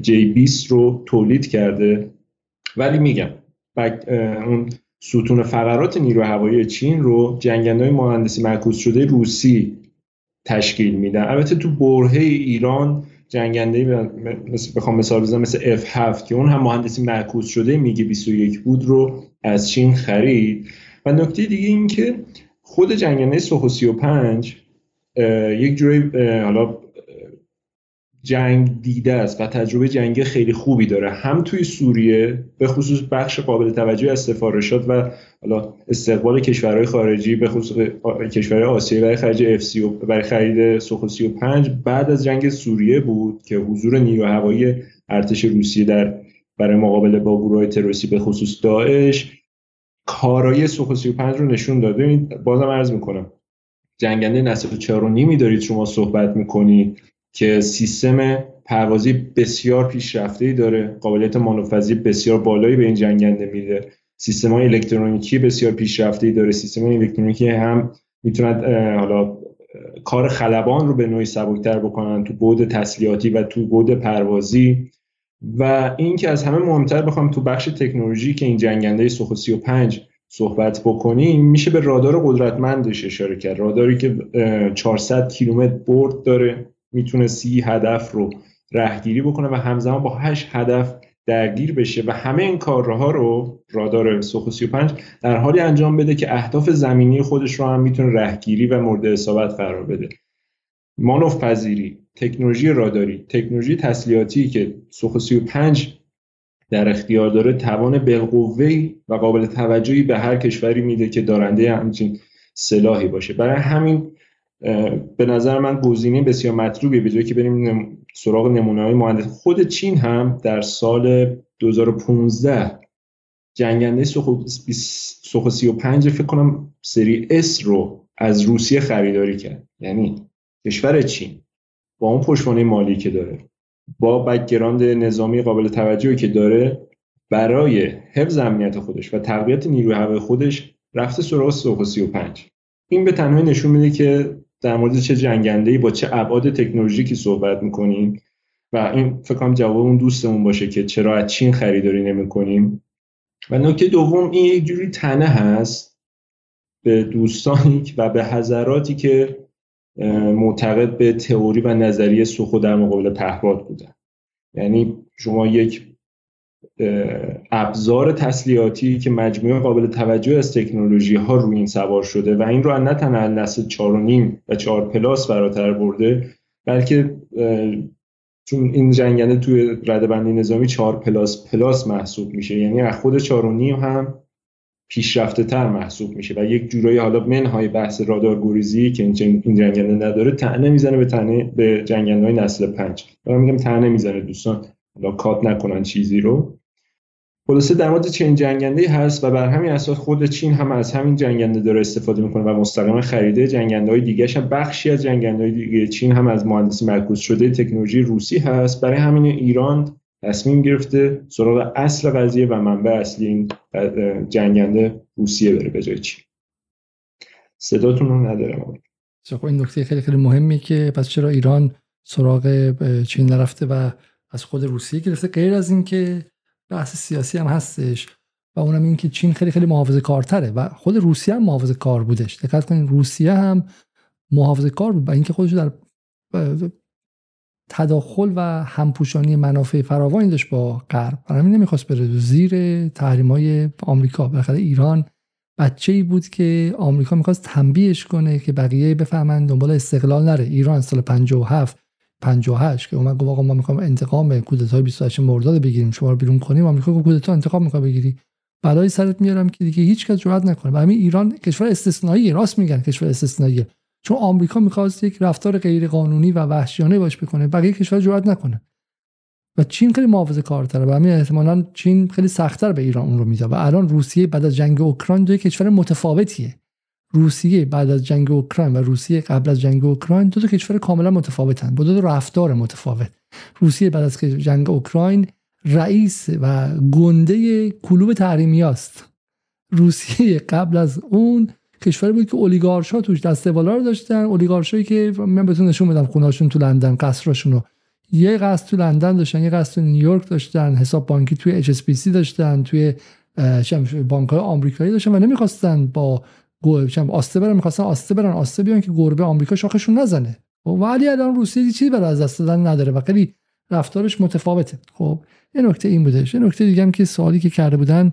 جی 20 رو تولید کرده. ولی میگم اون ستون فقرات نیرو هوایی چین رو جنگنده مهندسی معکوس شده روسی تشکیل میدن. البته تو برهه ایران جنگنده مثل بخوام مثال بزنم مثل F7 که اون هم مهندسی معکوس شده میگه 21 بود رو از چین خرید. و نکته دیگه این که خود جنگنده سوخو 35 یک جوری حالا جنگ دیده است و تجربه جنگی خیلی خوبی داره. هم توی سوریه به خصوص بخش قابل توجه از سفارشات و حالا استقبال کشورهای خارجی به خصوص کشورهای آسیایی برای خرید اف برای خرید سوخو 35 بعد از جنگ سوریه بود که حضور نیرو هوایی ارتش روسیه در برای مقابله با گروه تروریستی به خصوص داعش کارایی سوخو 35 رو نشون داده بازم عرض می‌کنم جنگنده نسل 4 نیمی دارید شما صحبت می‌کنید. که سیستم پروازی بسیار پیشرفته ای داره. قابلیت مانوفذی بسیار بالایی به این جنگنده میده. سیستم های الکترونیکی بسیار پیشرفته ای داره. سیستم های الکترونیکی هم می‌تونن حالا کار خلبان رو به نوعی سبکتر بکنن تو بود تسلیحاتی و تو بود پروازی. و این که از همه مهمتر بخوام تو بخش تکنولوژی که این جنگنده سوخو 35 صحبت بکنیم میشه به رادار قدرتمندش اشاره کرد. راداری که 400 کیلومتر برد داره. می‌تونه سی هدف رو رهگیری بکنه و همزمان با هشت هدف درگیر بشه و همه این کارها رو رادار سوخو 35 در حالی انجام بده که اهداف زمینی خودش رو هم می‌تونه رهگیری و مورد اصابت قرار بده. مانوف پذیری تکنولوژی راداری تکنولوژی تسلیحاتی که سوخو 35 در اختیار داره توان بالقوه و قابل توجهی به هر کشوری میده که دارنده همچین سلاحی باشه. برای همین به نظر من گزینه بسیار مطلوبی به که بریم سراغ نمونه های مهندس. خود چین هم در سال 2015 جنگنده سوخو 35 فکر کنم سری اس رو از روسیه خریداری کرد. یعنی کشور چین با اون پشتوانه مالی که داره با background نظامی قابل توجهی که داره برای حفظ امنیت خودش و تقویت نیروی هوایی خودش رفته سراغ سوخو 35 این به تنهایی نشون میده که در مورد چه جنگنده با چه ابعاد تکنولوژیکی صحبت می‌کنیم؟ و این فکر جواب اون دوستمون باشه که چرا از چین خریداری نمی‌کنیم. و نکته دوم این یک جوری تنه هست به دوستانی و به حضراتی که معتقد به تئوری و نظریه سوخو در مقابل پهپاد بودن. یعنی شما یک ابزار تسلیحاتی که مجموعه قابل توجه از تکنولوژی ها روی این سوار شده و این رو نه تنها نسل چار و نیم و چهار پلاس فراتر برده بلکه چون این جنگنده توی بندی نظامی چهار plus plus محسوب میشه یعنی از خود چهار و نیم هم پیشرفته تر محسوب میشه و یک جورایی حالا منهای بحث رادار گریزی که این جنگنده نداره تنه می‌زنه به تنه به جنگنده های نسل پنج. و میگم تنه می‌زنه دوستان. حالا cut نکنن چیزی رو. خلاصه در مورد چین جنگنده هست و بر همین اساس خود چین هم از همین جنگنده داره استفاده می‌کنه و مستقیما خریده جنگنده های دیگه هم. بخشی از جنگنده های دیگه چین هم از مهندسی معکوس شده تکنولوژی روسی هست. برای همین ایران تصمیم گرفته سراغ اصل قضیه و منبع اصلی این جنگنده روسیه بره به جای چین. صداتون رو ندارم. خب این نکته خیلی خیلی مهمی که پس چرا ایران سراغ چین نرفته و از خود روسیه گرفته غیر از اینکه بحث سیاسی هم هستش و اونم این که چین خیلی خیلی محافظه کارتره و خود روسیه هم محافظه کار بودش. دقت کنید روسیه هم محافظه کار بود و اینکه خودش در تداخل و همپوشانی منافع فراوانی داشت با غرب. برای همین نمی‌خواست بره زیر تحریم های آمریکا. بالاخره ایران بچه ای بود که آمریکا می‌خواست تنبیهش کنه که بقیه بفهمن دنبال استقلال نره. ایران سال 57 58 که اومد گفت ما می‌خوام انتقام کودتای 28 مرداد بگیریم شما رو بیرون کنیم آمریکا گفت کودتا انتقام می‌خواد بگیری؟ بلای سرت میارم که دیگه هیچ کس جرئت نکنه. برای ایران کشور استثنایی راست میگن کشور استثنایی چون آمریکا می‌خواست یک رفتار غیر قانونی و وحشیانه باش بکنه بقیه کشور جرئت نکنه. و چین خیلی محافظه کارتره و همین احتمالا چین خیلی سختتر به ایران اون رو میده و الان روسیه بعد از جنگ اوکراین دو کشور متفاوتیه. روسیه بعد از جنگ اوکراین و روسیه قبل از جنگ اوکراین دو تا کشور کاملا متفاوتن. با دو تا رفتار متفاوت. روسیه بعد از جنگ اوکراین رئیس و گنده کلوب تحریمی است. روسیه قبل از اون کشوری بود که اولیگارش ها توش دسته بالا رو داشتن. اولیگارشایی که من بهتون نشون بدم خونهاشون تو لندن قصرشون رو یه قصد تو لندن داشتن یه قصد تو نیویورک داشتن حساب بانکی توی HSBC داشتن توی بانک های آمریکایی داشتن و نمی‌خواستن با آسته برن می‌خواستن آسته برن. آسته بیان که گربه آمریکا شاخشون نزنه. خب، ولی الان روسیه چیزی برای از دست دادن نداره و خیلی رفتارش متفاوته. خب یه نکته این بودش یه نکته دیگه هم که سوالی که کرده بودن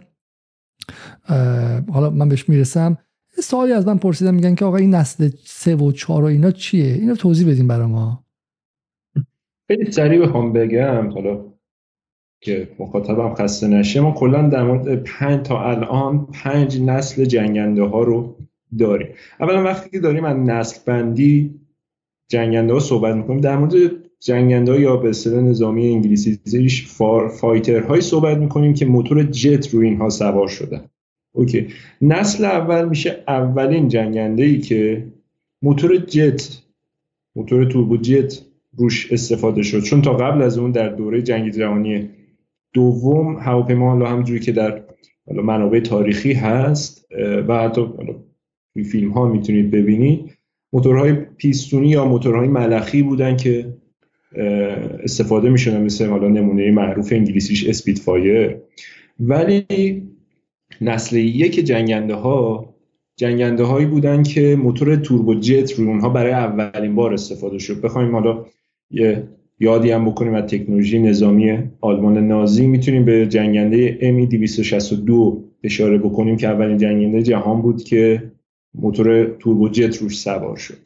حالا من بهش می‌رسم. سوالی از من پرسیدن میگن که آقا این نسل سه و چهار و اینا چیه؟ اینو توضیح بدیم برای ما. خیلی سریع بخوام بگم حالا که مخاطبم خسته نشه ما کلا در مورد پنج تا الان پنج نسل جنگنده ها رو داریم اولا وقتی که داریم از نسل بندی جنگنده ها صحبت می‌کنیم در مورد جنگنده یا به اصطلاح نظامی انگلیسی زیرش فایتر های صحبت می‌کنیم که موتور جت روی اینها سوار شدن. اوکی. نسل اول میشه اولین جنگنده ای که موتور جت موتور توربو جت روش استفاده شد. چون تا قبل از اون در دوره جنگ جهانی دوم هواپیما حالا همجوری که در منابع تاریخی هست و حتی فیلم ها می‌تونید ببینید. موتورهای پیستونی یا موتورهای ملخی بودن که استفاده می‌شدن مثل حالا نمونه معروف انگلیسیش اسپید فایر ولی نسل یک جنگنده ها جنگنده هایی بودن که موتور توربو جت روی اونها برای اولین بار استفاده شد. بخوایم حالا یه یادی هم بکنیم از تکنولوژی نظامی آلمان نازی. می‌تونیم به جنگنده امی 262 اشاره بکنیم که اولین جنگنده جهان بود که موتور توربو جت روش سوار شد.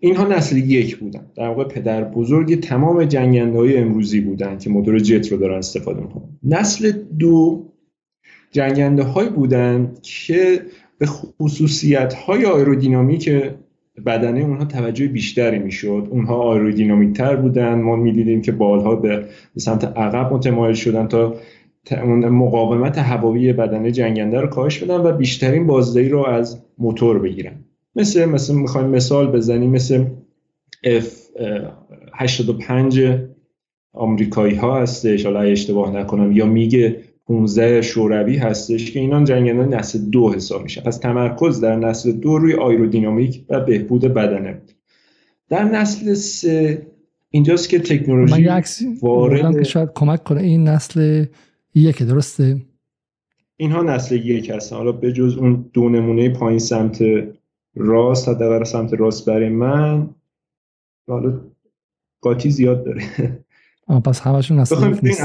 اینها نسل یک بودن. در واقع پدر بزرگ تمام جنگنده های امروزی بودن که موتور جت رو دارن استفاده می‌کنن. نسل دو جنگنده های بودن که به خصوصیت های آیرودینامیک بدنه اونها توجه بیشتری می‌شد. اونها آیرودینامیک تر بودن. ما می‌دیدیم که بالها به سمت عقب متمایل شدن تا مقاومت هوایی بدنه جنگنده رو کاهش بدن و بیشترین بازدهی رو از موتور بگیرن مثل مثل می‌خوایم مثال بزنیم مثل F85 آمریکایی ها هستش حالا اشتباه نکنم یا میگه 15 شوروی هستش که اینا جنگنده نسل دو حساب میشه پس تمرکز در نسل دو روی آیرودینامیک و بهبود بدنه. در نسل سه اینجاست که تکنولوژی وارد که شاید کمک کنه. این نسل یک درسته؟ اینها نسل یک هستن. حالا به جز اون دو نمونه پایین سمت راست حداقل سمت راست برای من حالا قاطی زیاد داره. آه پس همشون نسل یک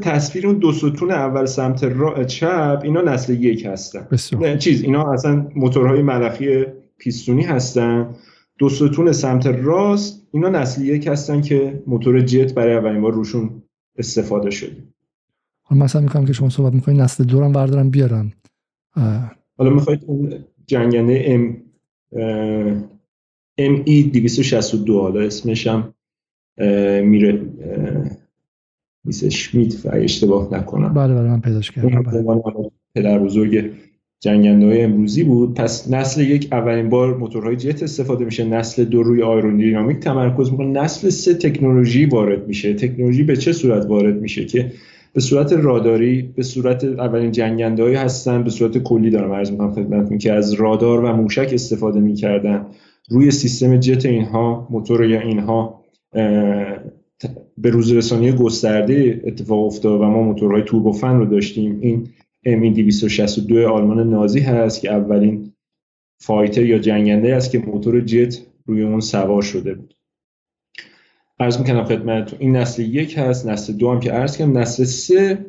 تصویر اون دو ستون اول سمت را... چپ اینا نسل یک هستن. نه چیز اینا اصلا موتورهای ملخی پیستونی هستن. دو ستون سمت راست اینا نسل یک هستن که موتور جت برای اولین بار روشون استفاده شده. حالا مثلا می‌کنم که شما صحبت می‌کنید نسل دورم بردارم بیارم. حالا می‌خواید اون جنگنده ام ام ای 262 حالا اسمش هم میره میسه شمیت و اشتباه نکنم. بله بله من پیداش کردم. بله. پدر بزرگ جنگنده های امروزی بود. پس نسل یک اولین بار موتورهای جت استفاده میشه. نسل دو روی آیرودینامیک تمرکز می‌کنه. نسل سه تکنولوژی وارد میشه. تکنولوژی به چه صورت وارد میشه که به صورت راداری به صورت اولین جنگنده هستن به صورت کلی دارم عرض می‌کنم خدمتتون که از رادار و موشک استفاده می‌کردن. روی سیستم جت اینها موتور یا اینها به روزرسانی گسترده اتفاق افتاد و ما موتورهای توربوفن رو داشتیم. این امی 262 آلمان نازی هست که اولین فایتر یا جنگنده است که موتور جت روی اون سوار شده بود. عرض می‌کنم خدمت این نسل یک هست نسل دو هم که عرض کردم. نسل سه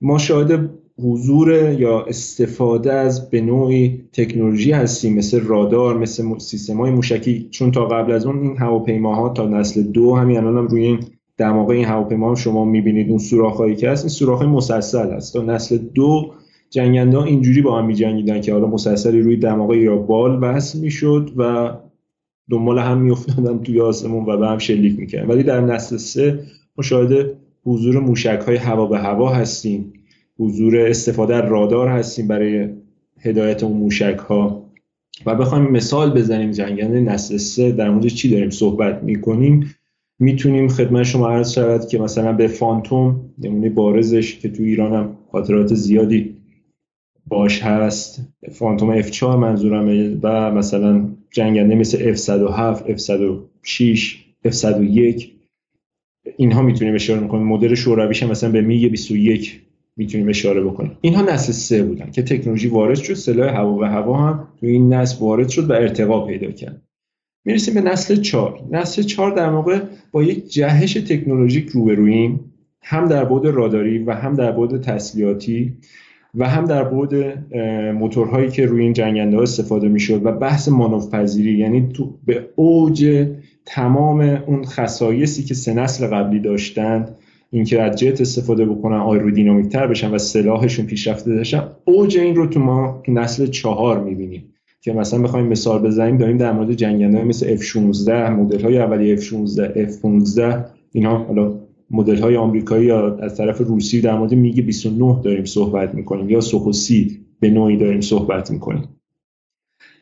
ما شاهد حضور یا استفاده از به نوعی تکنولوژی هستیم مثل رادار مثل سیستم های موشکی. چون تا قبل از اون این هواپیماها تا نسل دو همین الان هم روی این دماغه این هواپیما شما می‌بینید اون سوراخ که هست. این سوراخ مسلسل هست. تا نسل دو جنگنده ها اینجوری با هم میجنگیدن که حالا مسلسلی روی دماغه یا بال وصل می‌شد و دنبال هم میافتادن توی آسمون و به هم شلیک می‌کردن ولی در نسل سه مشاهده حضور موشک های هوا به هوا هستیم. حضور استفاده از رادار هستیم برای هدایت اون موشک ها و بخوایم مثال بزنیم جنگنده نسل سه در مورد چی داریم صحبت می‌کنیم. می‌تونیم خدمت شما عرض شود که مثلا به فانتوم نمونه بارزش که تو ایران هم خاطرات زیادی باش هست. فانتوم F4 منظورمه و مثلا جنگنده مثل F107 F106 F101 اینها می‌تونیم اشاره می‌کنیم مدل شورویش مثلا به میگ 21 می‌تونیم اشاره بکنیم. اینها نسل سه بودن که تکنولوژی وارد شد سلاح هوا و هوا هم تو این نسل وارد شد و ارتقا پیدا کرد. می‌رسیم به نسل چهار. نسل چهار در موقع با یک جهش تکنولوژیک روبرویم هم در بعد راداری و هم در بعد تسلیحاتی. و هم در بعد موتورهایی که روی این جنگنده ها استفاده می‌شد و بحث مانوف پذیری یعنی تو به اوج تمام اون خصایصی که سه نسل قبلی داشتند اینکه از جت استفاده بکنن آیرودینامیک تر بشن و سلاحشون پیشرفته داشتن اوج این رو تو ما نسل چهار می‌بینیم. که مثلا بخوایم مثال بزنیم داریم در مورد جنگنده مثل F16 مدل های اولی F16 F15 اینا حالا مدل های آمریکایی یا از طرف روسی در مورد میگ 29 داریم صحبت می‌کنیم یا سوخوسی به نوعی داریم صحبت می‌کنیم.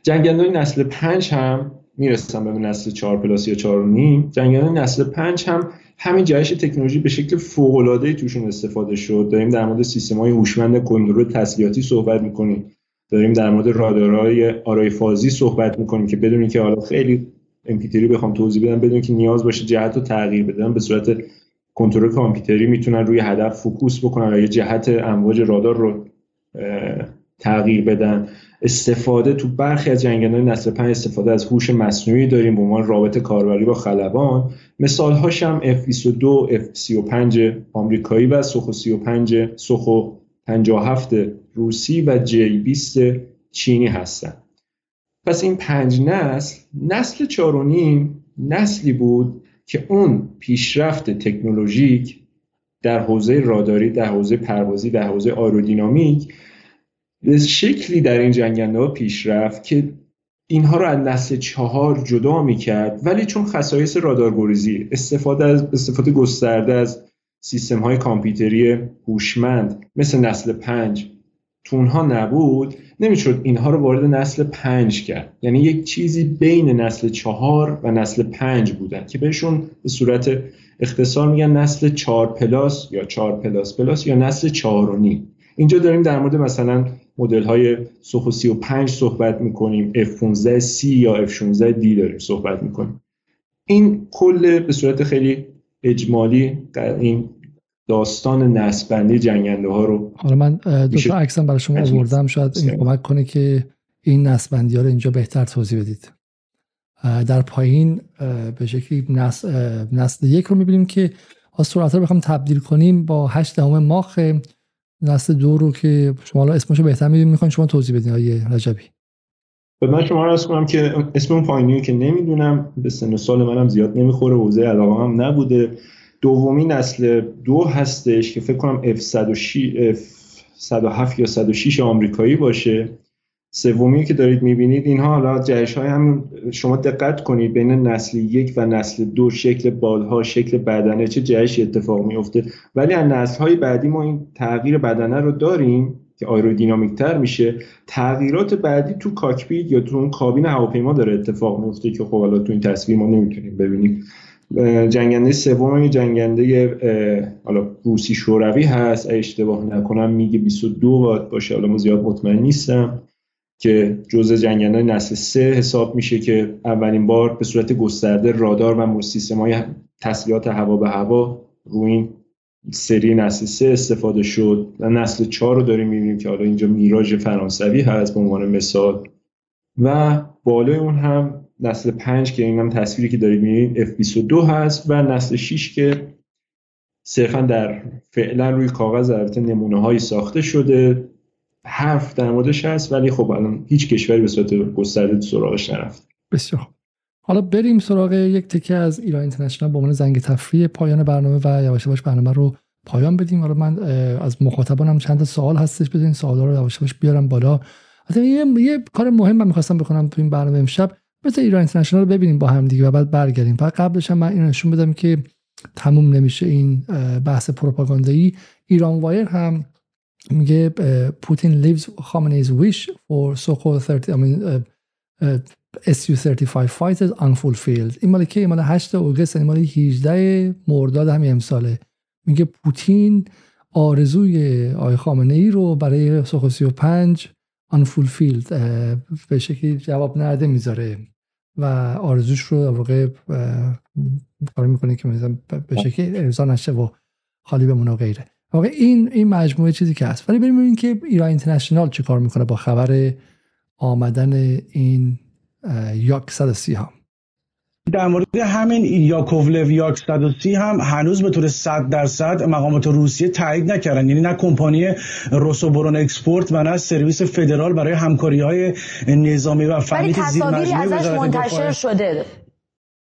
جنگنده نسل 5 هم می‌رسم به نسل 4 پلاس یا 4 نیم. جنگنده نسل 5 هم همین جهش تکنولوژی به شکل فوق العاده توشون استفاده شد. داریم در مورد سیستم های هوشمند کنترل تسلیحاتی صحبت می‌کنیم. داریم در مورد رادارهای آرای فازی صحبت می‌کنیم که بدونی که حالا خیلی عامیانه‌تری بخوام توضیح بدم بدون که نیاز باشه جهت رو تغییر بدن به صورت کنترل کامپیوتری می‌تونن روی هدف focus بکنن و یه جهت امواج رادار رو تغییر بدن. استفاده تو برخی از جنگنده نسل 5 استفاده از هوش مصنوعی داریم به عنوان رابط کاربری با خلبان. مثال هاش هم F22 F35 آمریکایی و سوخو 35 سوخو 57 روسی و جی 20 چینی هستند پس این پنج نسل نسل چهارونیم نسلی بود که اون پیشرفت تکنولوژیک در حوزه راداری در حوزه پروازی در حوزه آرودینامیک به شکلی در این جنگنده ها پیشرفت که اینها رو از نسل چهار جدا می کرد ولی چون خصایص رادارگریزی استفاده از استفاده گسترده از سیستم های کامپیوتری هوشمند مثل نسل پنج تو اونها نبود نمی‌شد اینها رو وارد نسل پنج کرد. یعنی یک چیزی بین نسل چهار و نسل پنج بودن که بهشون به صورت اختصار میگن نسل چهار plus یا چهار plus plus یا نسل چهار و نیم. اینجا داریم در مورد مثلا مدل های سوخو 35 صحبت می‌کنیم F15C یا F16D داریم صحبت می‌کنیم. این کل به صورت خیلی اجمالی این داستان نسبندی جنگنده ها رو حالا من دو تا عکسم برای شما آوردم. شاید این کمک کنه که این نسبندی ها رو اینجا بهتر توضیح بدید. در پایین به شکلی نسل, نسل یک رو می‌بینیم که از رو بخوام تبدیل کنیم با هشت دهم ماخ. نسل دو رو که شما الان اسمشو بهتر می‌دونید می‌خواین شما توضیح بدین آیه رجبی. من شما رو کنم که اسم اون پایینی که نمی‌دونم به سن سال منم زیاد نمی‌خوره حوزه علاقه هم نبوده. دومی نسل دو هستش که فکر کنم F106 F107 یا 106 آمریکایی باشه. سومی که دارید می‌بینید اینها حالا جهش های هم شما دقت کنید بین نسل یک و نسل دو شکل بالها شکل بدنه چه جهشی اتفاق میفته ولی از نسل های بعدی ما این تغییر بدنه رو داریم که آیرودینامیک تر میشه. تغییرات بعدی تو کاکپیت یا تو اون کابین هواپیما داره اتفاق میفته که خب حالا تو این تصویر ما نمی‌تونیم ببینیم. جنگنده سوم جنگنده حالا روسی شوروی هست. اشتباه نکنم میگه 22 باشه. حالا ما زیاد مطمئن نیستم که جزء جنگنده نسل سه حساب میشه که اولین بار به صورت گسترده رادار و سیستم های تسلیحات هوا به هوا روی این سری نسل سه استفاده شد. و نسل چهار رو داریم می‌بینیم که حالا اینجا میراژ فرانسوی هست به عنوان مثال. و بالای اون هم نسل پنج که این هم تصویری که دارید می‌بینید F22 هست و نسل 6 که صرفا در فعلا روی کاغذ البته نمونه هایی ساخته شده. حرف در موردش هست ولی خب الان هیچ کشوری به صورت گسترده سراغش نرفت بسیار حالا بریم سراغ یک تکه از ایران اینترنشنال به عنوان زنگ تفریح پایان برنامه و یواش یواش برنامه رو پایان بدیم. حالا من از مخاطبانم چند سوال هستش بدین سوالا رو یواش یواش بیارم بالا. یه،, یه کار مهم من می‌خواستم بکنم تو این برنامه امشب. مثل ایران اینترنشنال رو ببینیم با هم دیگه و بعد برگردیم. فقط قبلش هم من این نشون بدم که تموم نمیشه این بحث پروپاگاندایی ایران وایر هم میگه پوتین lives Khamenei's wish for so-called 30 I mean SU-35 fighters unfulfilled این مال که مال 8 اوگست این مال 18 مرداد همین امساله. میگه پوتین آرزوی آقای خامنه ای رو برای سوخو 35 unfulfilled به شکلی جواب نرده می‌ذاره. و آرزوش رو در واقع کار می‌کنه که به شکلی ارضا نشه و خالی بمونه و غیره. واقع این این مجموعه چیزی که هست. ولی بریم ببینیم که ایران اینترنشنال چه کار می‌کنه با خبر آمدن این یاک 130 ها در مورد همین یاکوولف یاک 130 هم هنوز به طور 100 درصد مقامات روسیه تایید نکردن. یعنی نه کمپانی روسوبرون اکسپورت و نه سرویس فدرال برای همکاری های نظامی و فنی که زیر ازش منتشر شده.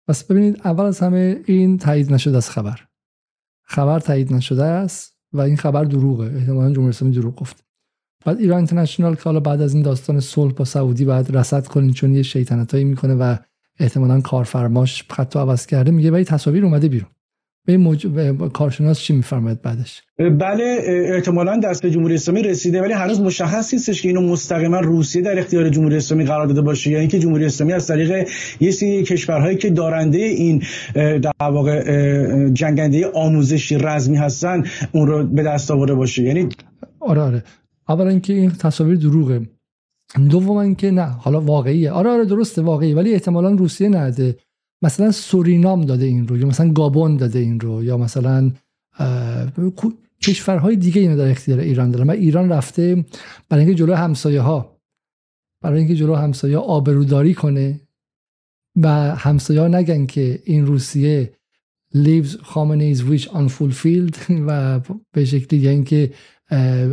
پس ببینید اول از همه این تایید نشده از خبر. خبر تایید نشده است و این خبر دروغه. احتمالا جمهوری اسلامی دروغ گفت بعد ایران اینترنشنال که حالا بعد از این داستان صلح با سعودی بعد رصد کنین چون یه شیطنتایی می‌کنه و احتمالا کارفرماش خط عوض کرده. میگه ولی تصاویر اومده بیرون. به موج... کارشناس چی میفرماید بعدش؟ بله احتمالا دست به جمهوری اسلامی رسیده ولی هنوز مشخص نیستش که اینو مستقیما روسیه در اختیار جمهوری اسلامی قرار داده باشه یا اینکه جمهوری اسلامی از طریق یه سری کشورهایی که دارنده این در واقع جنگنده آموزشی رزمی هستن اون رو به دست آورده باشه. یعنی آره آره. اولا اینکه این تصاویر دروغه. دوم اینکه نه حالا واقعیه. آره آره درسته واقعی ولی احتمالا روسیه نده مثلا سورینام داده این رو یا مثلا گابون داده این رو یا مثلا کشورهای دیگه اینو در اختیار ایران داره و ایران رفته برای اینکه جلو همسایه ها برای اینکه جلو همسایه آبروداری کنه و همسایه ها نگن که این روسیه lives Khamenei's wish unfulfilled و به شکلی یعنی که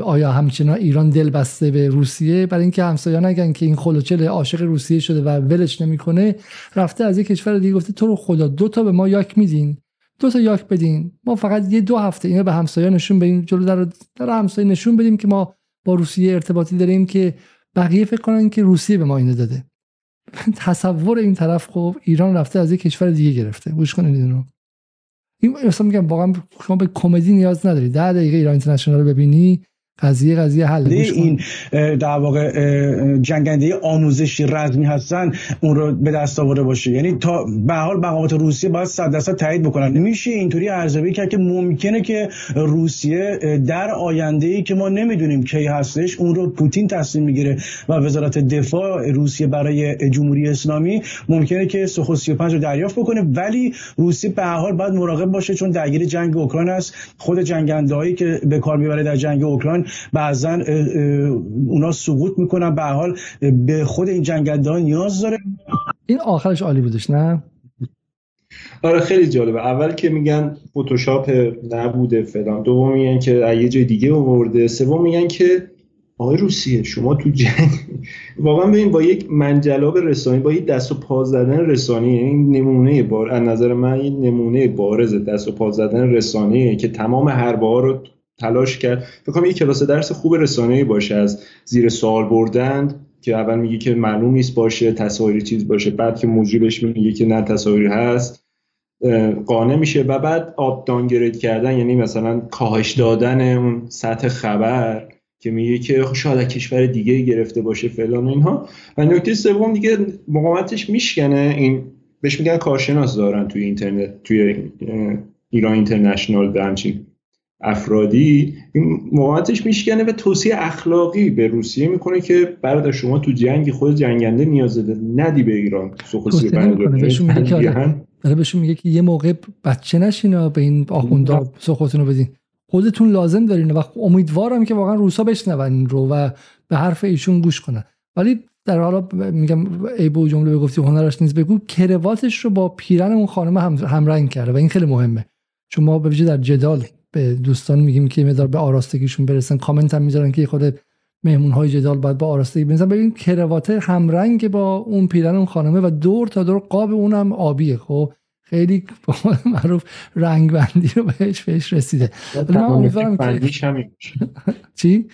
آیا همچنان ایران دل بسته به روسیه؟ برای اینکه همسایه نگن که این خلوچل عاشق روسیه شده و ولش نمی‌کنه رفته از یک کشور دیگه گفته تو رو خدا دو تا به ما یاک میدین. دو تا یاک بدین. ما فقط یه دو هفته اینو به همسایه نشون بدیم جلو در, در همسایه نشون بدیم که ما با روسیه ارتباطی داریم که بقیه فکر کنن که روسیه به ما اینو داده. تصور این طرف خب ایران رفته از یک کشور دیگه گرفته. گوش کنید اینو. این اصلا میگم واقعا شما به کمدی نیاز نداری. ده دقیقه ایران اینترنشنال رو ببینی قضیه قضیه حل. این در واقع جنگنده آموزشی رزمی هستن اون رو به دست آورده باشه. یعنی تا به حال مقامات روسیه باید 100 درصد تایید بکنن. نمیشه اینطوری ارزیابی کرد که ممکنه که روسیه در آینده ای که ما نمی‌دونیم کی هستش اون رو پوتین تصمیم می‌گیره و وزارت دفاع روسیه برای جمهوری اسلامی ممکنه که سوخو 35 رو دریافت بکنه. ولی روسیه به حال باید مراقب باشه چون درگیر جنگ اوکراین است. خود جنگندهایی که به کار می‌بره در جنگ اوکراین بعضا اونا سقوط می‌کنن. به حال به خود این جنگنده ها نیاز داره. این آخرش عالی بودش نه؟ آره خیلی جالبه. اول که میگن فتوشاپ نبوده فلان. دوم میگن که یه جای دیگه آورده. سوم میگن که آقای روسیه شما تو جنگ واقعا ببین با یک منجلاب رسانی با یک دست و پا زدن رسانی این نمونه بار از نظر من این نمونه بارز دست و پا زدن رسانی که تمام حربه ها رو تلاش کرد. فکر کنم یک کلاس درس خوب رسانه‌ای باشه. از زیر سوال بردن که اول میگه که معلوم نیست باشه تصاویری چیز باشه. بعد که موجودش میگه که نه تصاویری هست. قانع میشه. و بعد آب دانگرید کردن یعنی مثلا کاهش دادن اون سطح خبر که میگه که شاید کشور دیگه گرفته باشه فلان اینها. و نکته سوم دیگه مقاومتش میشکنه. این بهش میگن کارشناس دارن توی اینترنت توی ایران اینترنشنال برانچینگ افرادی این مقاومتش میشکنه و توصیه اخلاقی به روسیه می‌کنه که برادر شما تو جنگی خود جنگنده نیاز داره ندی به ایران سخصی داره بهشون میگه که یه موقع بچه نشین به این آخوندا سخوتون رو بدین. خودتون لازم دارین و امیدوارم که واقعا روسا بشنون این رو و به حرف ایشون گوش کنن. ولی در حالا میگم ای بو جمله بگفتی هنرش نیست بگو کرواتش رو با پیرن اون خانم هم همرنگ کرده و این خیلی مهمه. چون ما به در جدال به دوستان میگیم که مدار به آراستگیشون برسن. کامنت هم می‌ذارن که خود مهمون های جدال باید با آراستگی بنزن ببین کروات همرنگ با اون پیرن اون خانمه و دور تا دور قاب اونم آبیه. خب خیلی معروف رنگ بندی رو بهش بهش رسیده. من امیدوارم که چی؟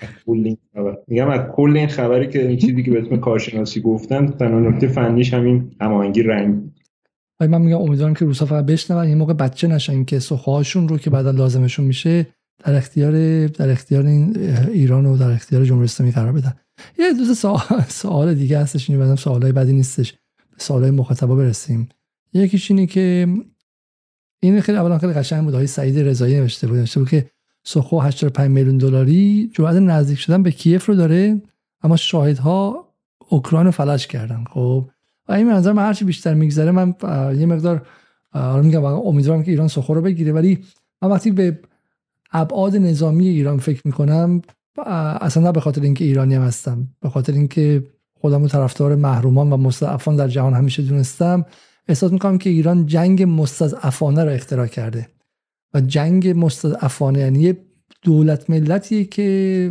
میگم از کل این خبری که این چیزی که به اسم کارشناسی گفتن تنها نکته فنیش همین هماهنگی رنگ. ولی من میگم امیدوارم که روسا فقط بشنون. یه موقع بچه نشن که سخوهاشون رو که بعدا لازمشون میشه در اختیار در اختیار این ایران و در اختیار جمهوری اسلامی قرار بدن. یه دو سوال, دیگه هستش این بعدم سوالای بدی نیستش. به سوالای مخاطبا برسیم. یکیش اینه که این خیلی اولا خیلی قشنگ بود. های سعید رضایی نوشته بود. نوشته بود که سخو 85 میلیون دلاری جرأت نزدیک شدن به کیف رو داره اما شاهدها اوکراین فلج کردن. خب و این منظر من هرچی بیشتر میگذره من یه مقدار میگم امیدوارم که ایران سخو رو بگیره ولی من وقتی به ابعاد نظامی ایران فکر می‌کنم اصلا نه به خاطر اینکه ایرانی هم هستم به خاطر اینکه خودم طرفدار محرومان و مستضعفان در جهان همیشه دونستم احساس می‌کنم که ایران جنگ مستضعفانه را اختراع کرده. و جنگ مستضعفانه یعنی دولت ملتیه که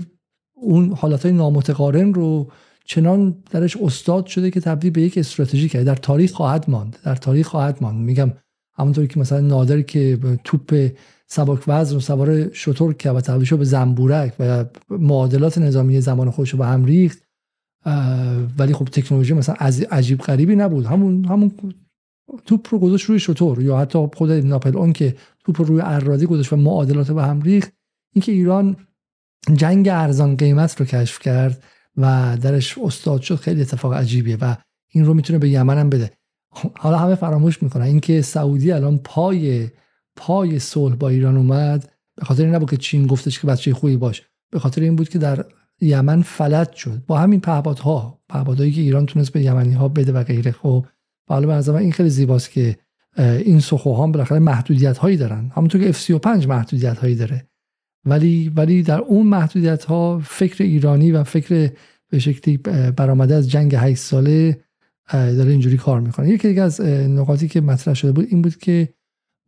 اون حالت های نامتقارن رو چنان درش استاد شده که تبدیل به یک استراتژی کرده در تاریخ خواهد ماند. در تاریخ خواهد ماند. میگم همونطوری که مثلا نادر که توپ سبک وزن و سوار شطور که و تبدیل به زنبورک و معادلات نظامی زمان خودش رو به هم ریخت ولی خب تکنولوژی مثلا عجیب غریبی نبود. همون همون توپ رو گذاشت روی شطور یا حتی خود ناپل اون که توپ رو روی ارادی گذاشت و معادلات به هم ریخت. اینکه ایران جنگ ارزان قیمت رو کشف کرد و درش استاد شد خیلی اتفاق عجیبیه و این رو می‌تونه به یمن هم بده. حالا همه فراموش می‌کنن. اینکه سعودی الان پای پای صلح با ایران اومد به خاطر این نبود که چین گفتش که بچه خوبی باش. به خاطر این بود که در یمن فلج شد. با همین پهپادها پهپادهایی که ایران تونست به یمنی ها بده و غیره. خب حالا به این خیلی زیباست که این سخوها هم بالاخره محدودیت هایی دارن. همونطور که F35 محدودیت هایی داره. ولی ولی در اون محدودیت ها فکر ایرانی و فکر به شکلی برآمده از جنگ 8 ساله داره اینجوری کار می‌کنه. یکی دیگه از نقاطی که مطرح شده بود این بود که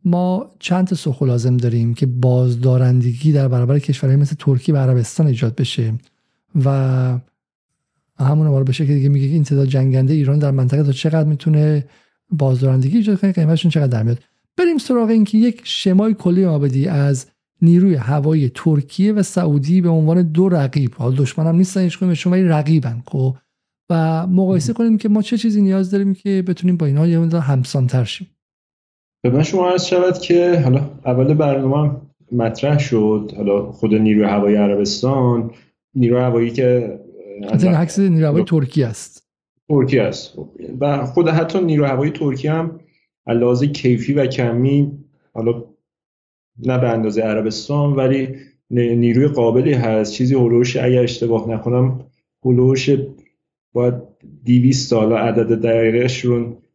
ما چند تا سخو لازم داریم که بازدارندگی در برابر کشورهای مثل ترکیه و عربستان ایجاد بشه و همون رو به شکلی دیگه میگه این تعداد جنگنده ایران در منطقه تا چقدر می‌تونه بازدارندگی ایجاد کنه قیمتشون چقدر در میاد. بریم سراغ اینکه یک شمای کلی ما از نیروی هوایی ترکیه و سعودی به عنوان دو رقیب. حال دشمن هم نیستن هیچ شما رقیبن خب. و مقایسه کنیم که ما چه چیزی نیاز داریم که بتونیم با اینها یه همسان تر شیم. به من شما عرض شود که حالا اول برنامه مطرح شد. حالا خود نیروی هوایی عربستان نیروی هوایی که عکس نیروی هوایی ترکیه است. ترکیه است. و خود حتی نیروی هوایی ترکیه هم لحاظ کیفی و کمی حالا نه به اندازه عربستان ولی نیروی قابلی هست. چیزی هلوش اگر اشتباه نکنم هلوش باید دیویست سال عدد دقیقش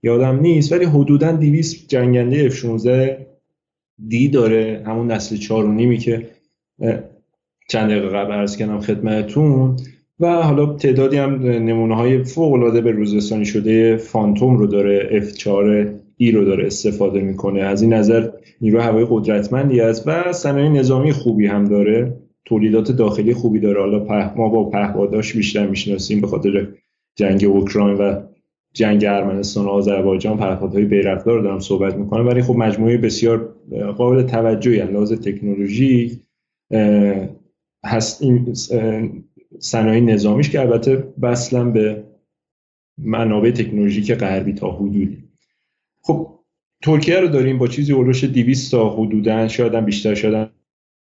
یادم نیست ولی حدودا دیویست جنگنده F-16 دی داره. همون نسل چهار و نیمی که چند دقیقه قبل عرض کردم خدمتتون. و حالا تعدادی هم نمونه های فوق العاده به روزستانی شده فانتوم رو داره F4 ای رو داره استفاده می‌کنه. از این نظر نیرو هوایی قدرتمندی است و صنایع نظامی خوبی هم داره. تولیدات داخلی خوبی داره. حالا ما با پهپاداش بیشتر می‌شناسیم به خاطر جنگ اوکراین و جنگ ارمنستان و آذربایجان. پهپادهای بیرقدار دارم صحبت می‌کنم. ولی خب مجموعه بسیار قابل توجهی لحاظ تکنولوژی هست این صنایع نظامیش که البته وصلا به منابع تکنولوژیک غربی تا حدودی. خب ترکیه رو داریم با چیزی اولوش 200 تا حدودا شاید هم بیشتر شدن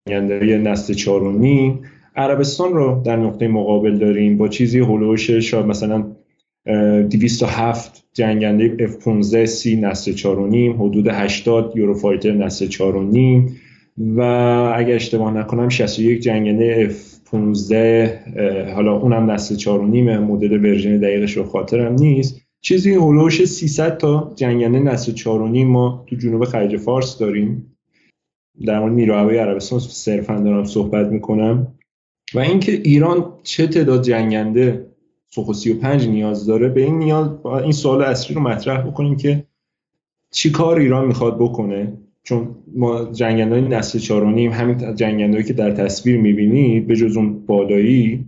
یه نسل چهارمی عربستان رو در نقطه مقابل داریم با چیزی هلوش شاید مثلا 207 جنگنده F-15 سی نسل 4.5 حدود 80 یوروفایتر نسل 4.5 و اگر اشتباه نکنم 61 جنگنده F-15 حالا اونم نسل 4.5 مدل ورژن دقیقش رو خاطرم نیست. چیزی هلوش 300 تا جنگنده نسل 4.5 ما تو جنوب خلیج فارس داریم. در مورد نیروهای عربستان صرفا دارم صحبت می‌کنم. و اینکه ایران چه تعداد جنگنده سوخو 35 نیاز داره به این نیاز این سوال اصلی رو مطرح بکنیم که چی کار ایران می‌خواد بکنه. چون ما جنگنده نسل 4 همین جنگنده که در تصویر می‌بینید به جز اون بالایی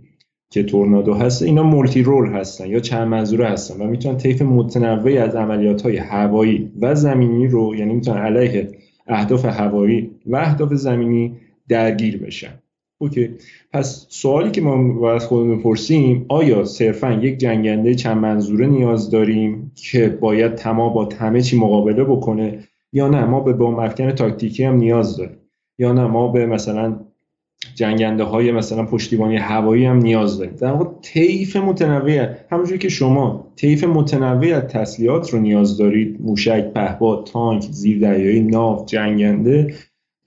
که تورنادو هست اینا multirole هستن یا چند منظوره هستن و می‌تونن طیف متنوعی از عملیات های هوایی و زمینی رو یعنی می‌تونن علیه اهداف هوایی و اهداف زمینی درگیر بشن. اوکی. پس سوالی که ما باید خودمون بپرسیم آیا صرفا یک جنگنده چند منظوره نیاز داریم که باید تما با همه چی مقابله بکنه یا نه؟ ما به بمب افکن تاکتیکی هم نیاز داریم. یا نه؟ ما به مثلا جنگنده های مثلا پشتیبانی هوایی هم نیاز داریم در واقع طیف متنوع همونجوری که شما طیف متنوع از تسلیحات رو نیاز دارید موشک پهپاد تانک زیردریایی ناو جنگنده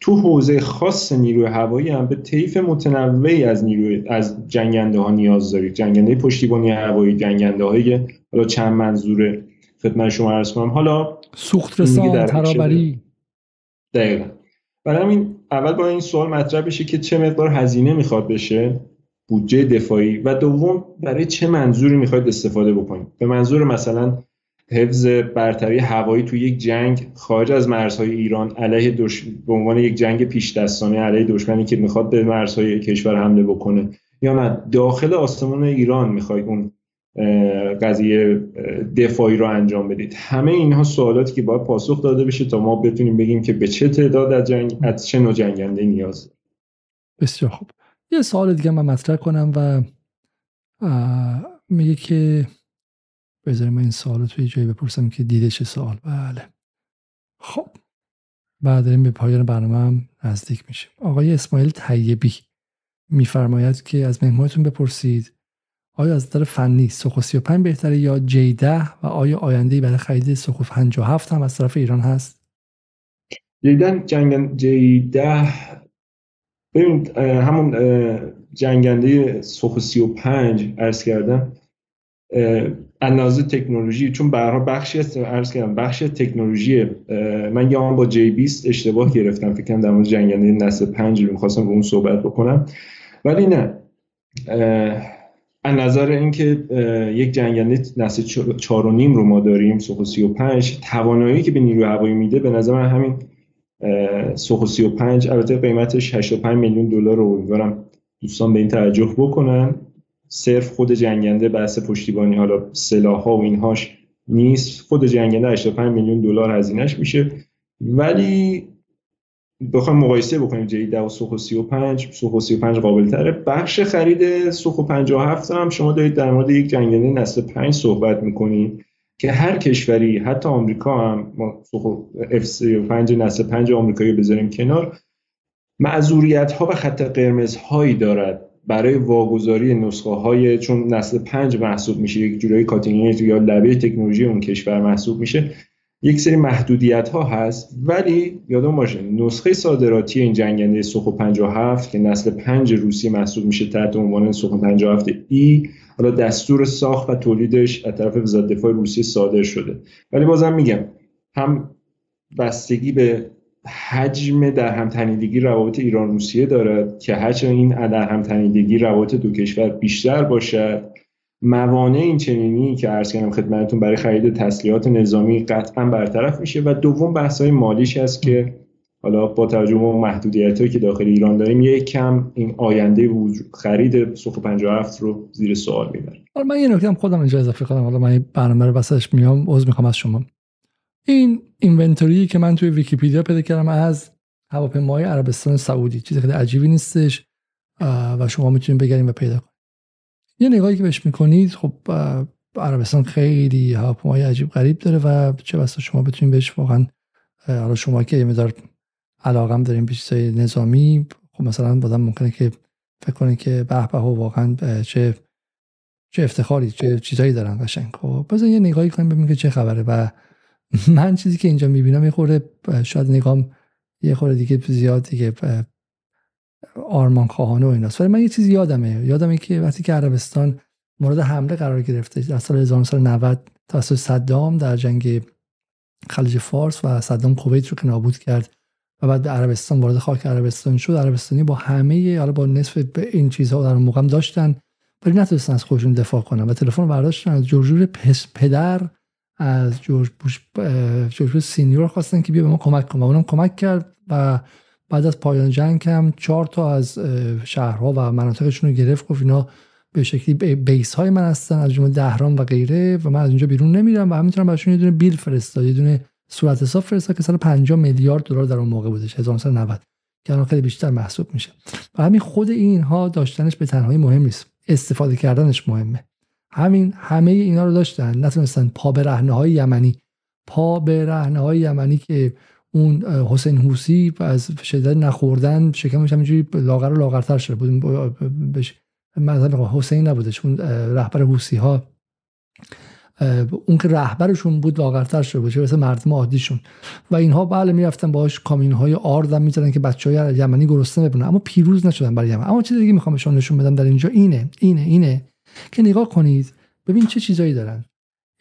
تو حوزه خاص نیروی هوایی هم به طیف متنوعی از نیروی از جنگنده ها نیاز دارید. جنگنده پشتیبانی هوایی جنگنده های حالا چند منظوره خدمت شما عرض کنم. حالا سوخت رسان ترابری. دقیقا. برای همین اول با این سوال مطرح بشه که چه مقدار هزینه می‌خواد بشه بودجه دفاعی و دوم برای چه منظوری می‌خواید استفاده بکنید. به منظور مثلا حفظ برتری هوایی تو یک جنگ خارج از مرزهای ایران علیه دش... به عنوان یک جنگ پیش دستانه علیه دشمنی که می‌خواد به مرزهای کشور حمله بکنه یا نه. داخل آسمان ایران می‌خواید اون قضیه دفاعی رو انجام بدید. همه اینها سوالاتی که باید پاسخ داده بشه تا ما بتونیم بگیم که به چه تعداد از جنگ از چه نوع جنگنده نیاز بسیار خوب. یه سوال دیگه من مطرح کنم و میگه که بذاریم این سوال توی جایی بپرسم که دیده چه سوال. بله. خب. بعد داریم به پایان برنامه هم نزدیک میشیم. آقای اسماعیل طیبی میفرماید که از مهمانتون بپرسید آیا از نظر فنی سوخو 35 بهتره یا جی 10 و آیا آینده برای خرید سوخو 57 هم از طرف ایران هست؟ جیدن جنگ جی 10 ببینید همون جنگنده سوخو 35 عرض کردم اندازه تکنولوژی چون برها بخشی از عرض کردم بخشی تکنولوژی من یا با جی 20 اشتباه گرفتم فکر کنم در مورد جنگنده نسل 5 رو می‌خواستم به اون صحبت بکنم ولی نه از نظر اینکه یک جنگنده نسل چهار و نیم رو ما داریم سوخو 35 توانایی که به نیروی هوایی میده به نظر من همین سوخو 35 البته قیمتش 85 میلیون دلار رو امیدوارم دوستان به این توجه بکنن. صرف خود جنگنده بحث پشتیبانی حالا سلاح ها و اینهاش نیست. خود جنگنده 85 میلیون دلار هزینهش میشه. ولی بخوایم مقایسه بکنیم جی 10 و سوخو 35 سوخو 35 قابل تره بخش خرید سوخو 57 هم شما دارید در مورد یک جنگنده نسل 5 صحبت می‌کنید که هر کشوری حتی آمریکا هم ما سوخو F35 نسل 5 آمریکایی بذاریم کنار معذوریت ها و خط قرمز هایی دارد برای واگذاری نسخه های چون نسل پنج محسوب میشه یک جورایی کاتینگ یا لبه تکنولوژی اون کشور محسوب میشه. یک سری محدودیت ها هست ولی یادم باشه نسخه صادراتی این جنگنده سوخو 57 که نسل 5 روسی محسوب میشه تحت عنوان سوخو 57 ای حالا دستور ساخت و تولیدش از طرف وزارت دفاع روسیه صادر شده. ولی بازم میگم هم بستگی به حجم در هم تنیدگی روابط ایران روسیه دارد که هرچند این در هم تنیدگی روابط دو کشور بیشتر باشد موانع این چنینی که عرض کردم خدمتتون برای خرید تسلیحات نظامی قطعا برطرف میشه و دوم بحث های مالیش هست که حالا با توجه به محدودیت که داخل ایران داریم یک کم این آینده خرید سوخ 57 رو زیر سوال می‌بره من یه نکته خودم اینجا اضافه کنم. حالا من برنامه رو وسطش میام عذر می‌خوام از شما. این اینونتوری که من توی ویکیپدیا پیدا کردم از هواپیمای عربستان سعودی. چیز خیلی عجیبی نیستش و شما می‌تونید بگردید و پیدا کنید. یه نگاهی که بهش می‌کنید خب عربستان خیلی هواپیمای عجیب غریب داره و چه بسا شما بتونید بهش واقعا حالا شما که یه مدار علاقم داریم به چیزای نظامی خب مثلا بازم ممکنه که فکر کنید که به به واقعا چه چه افتخاری چه چیزایی دارن قشنگ. خب بذار یه نگاهی کنیم ببینیم که چه خبره و من چیزی که اینجا می‌بینم یه خورده شاید نگام یه خورده دیگه زیاد دیگه آرمان خواهانه و ایناست. ولی من یه چیزی یادمه. یادمه که وقتی که عربستان مورد حمله قرار گرفته در سال 1990 توسط صدام در جنگ خلیج فارس و صدام کویت رو که نابود کرد و بعد به عربستان وارد خاک عربستان شد. عربستانی با همه حالا با نصف به این چیزها در اون موقع داشتن ولی نتونستن از خودشون دفاع کنن و تلفن برداشتن. از جورجور پدر از جورج بوش جورج سینیور خواستن که بیا به ما کمک کن و اونم کمک کرد و بعد از پایان جنگ هم چهار تا از شهرها و مناطقشون رو گرفت گفت اینا به شکلی بیس های من هستن از جمله دهران و غیره و من از اینجا بیرون نمیرم و همینطورم براشون یه دونه بیل فرستاد یه دونه صورت حساب فرستاد که سال 50 میلیارد دلار در اون موقع بودش 1990 که الان خیلی بیشتر محسوب میشه. و همین خود اینها داشتنش به تنهایی مهم نیست. استفاده کردنش مهمه. همین همه اینا رو داشتن. نتونستن پا به رهنه های یمنی. پا به رهنه های یمنی که اون حسین حوسی از شدت نخوردن شکمش همینجوری لاغر و لاغرتر شده بود. مثلا حسین نبودش اون رهبر حوسی ها اون که رهبرشون بود لاغرتر شده بود مثل مردم عادیشون. و اینها بله می‌رفتن باهاش کامین های آرد می‌زدن که بچه های یمنی گرسنه ببینن. اما پیروز نشدن برای یمن. اما چیز دیگه می‌خوام نشون بدم در اینجا. اینه اینه اینه که نگاه کنید. ببین چه چیزایی دارن.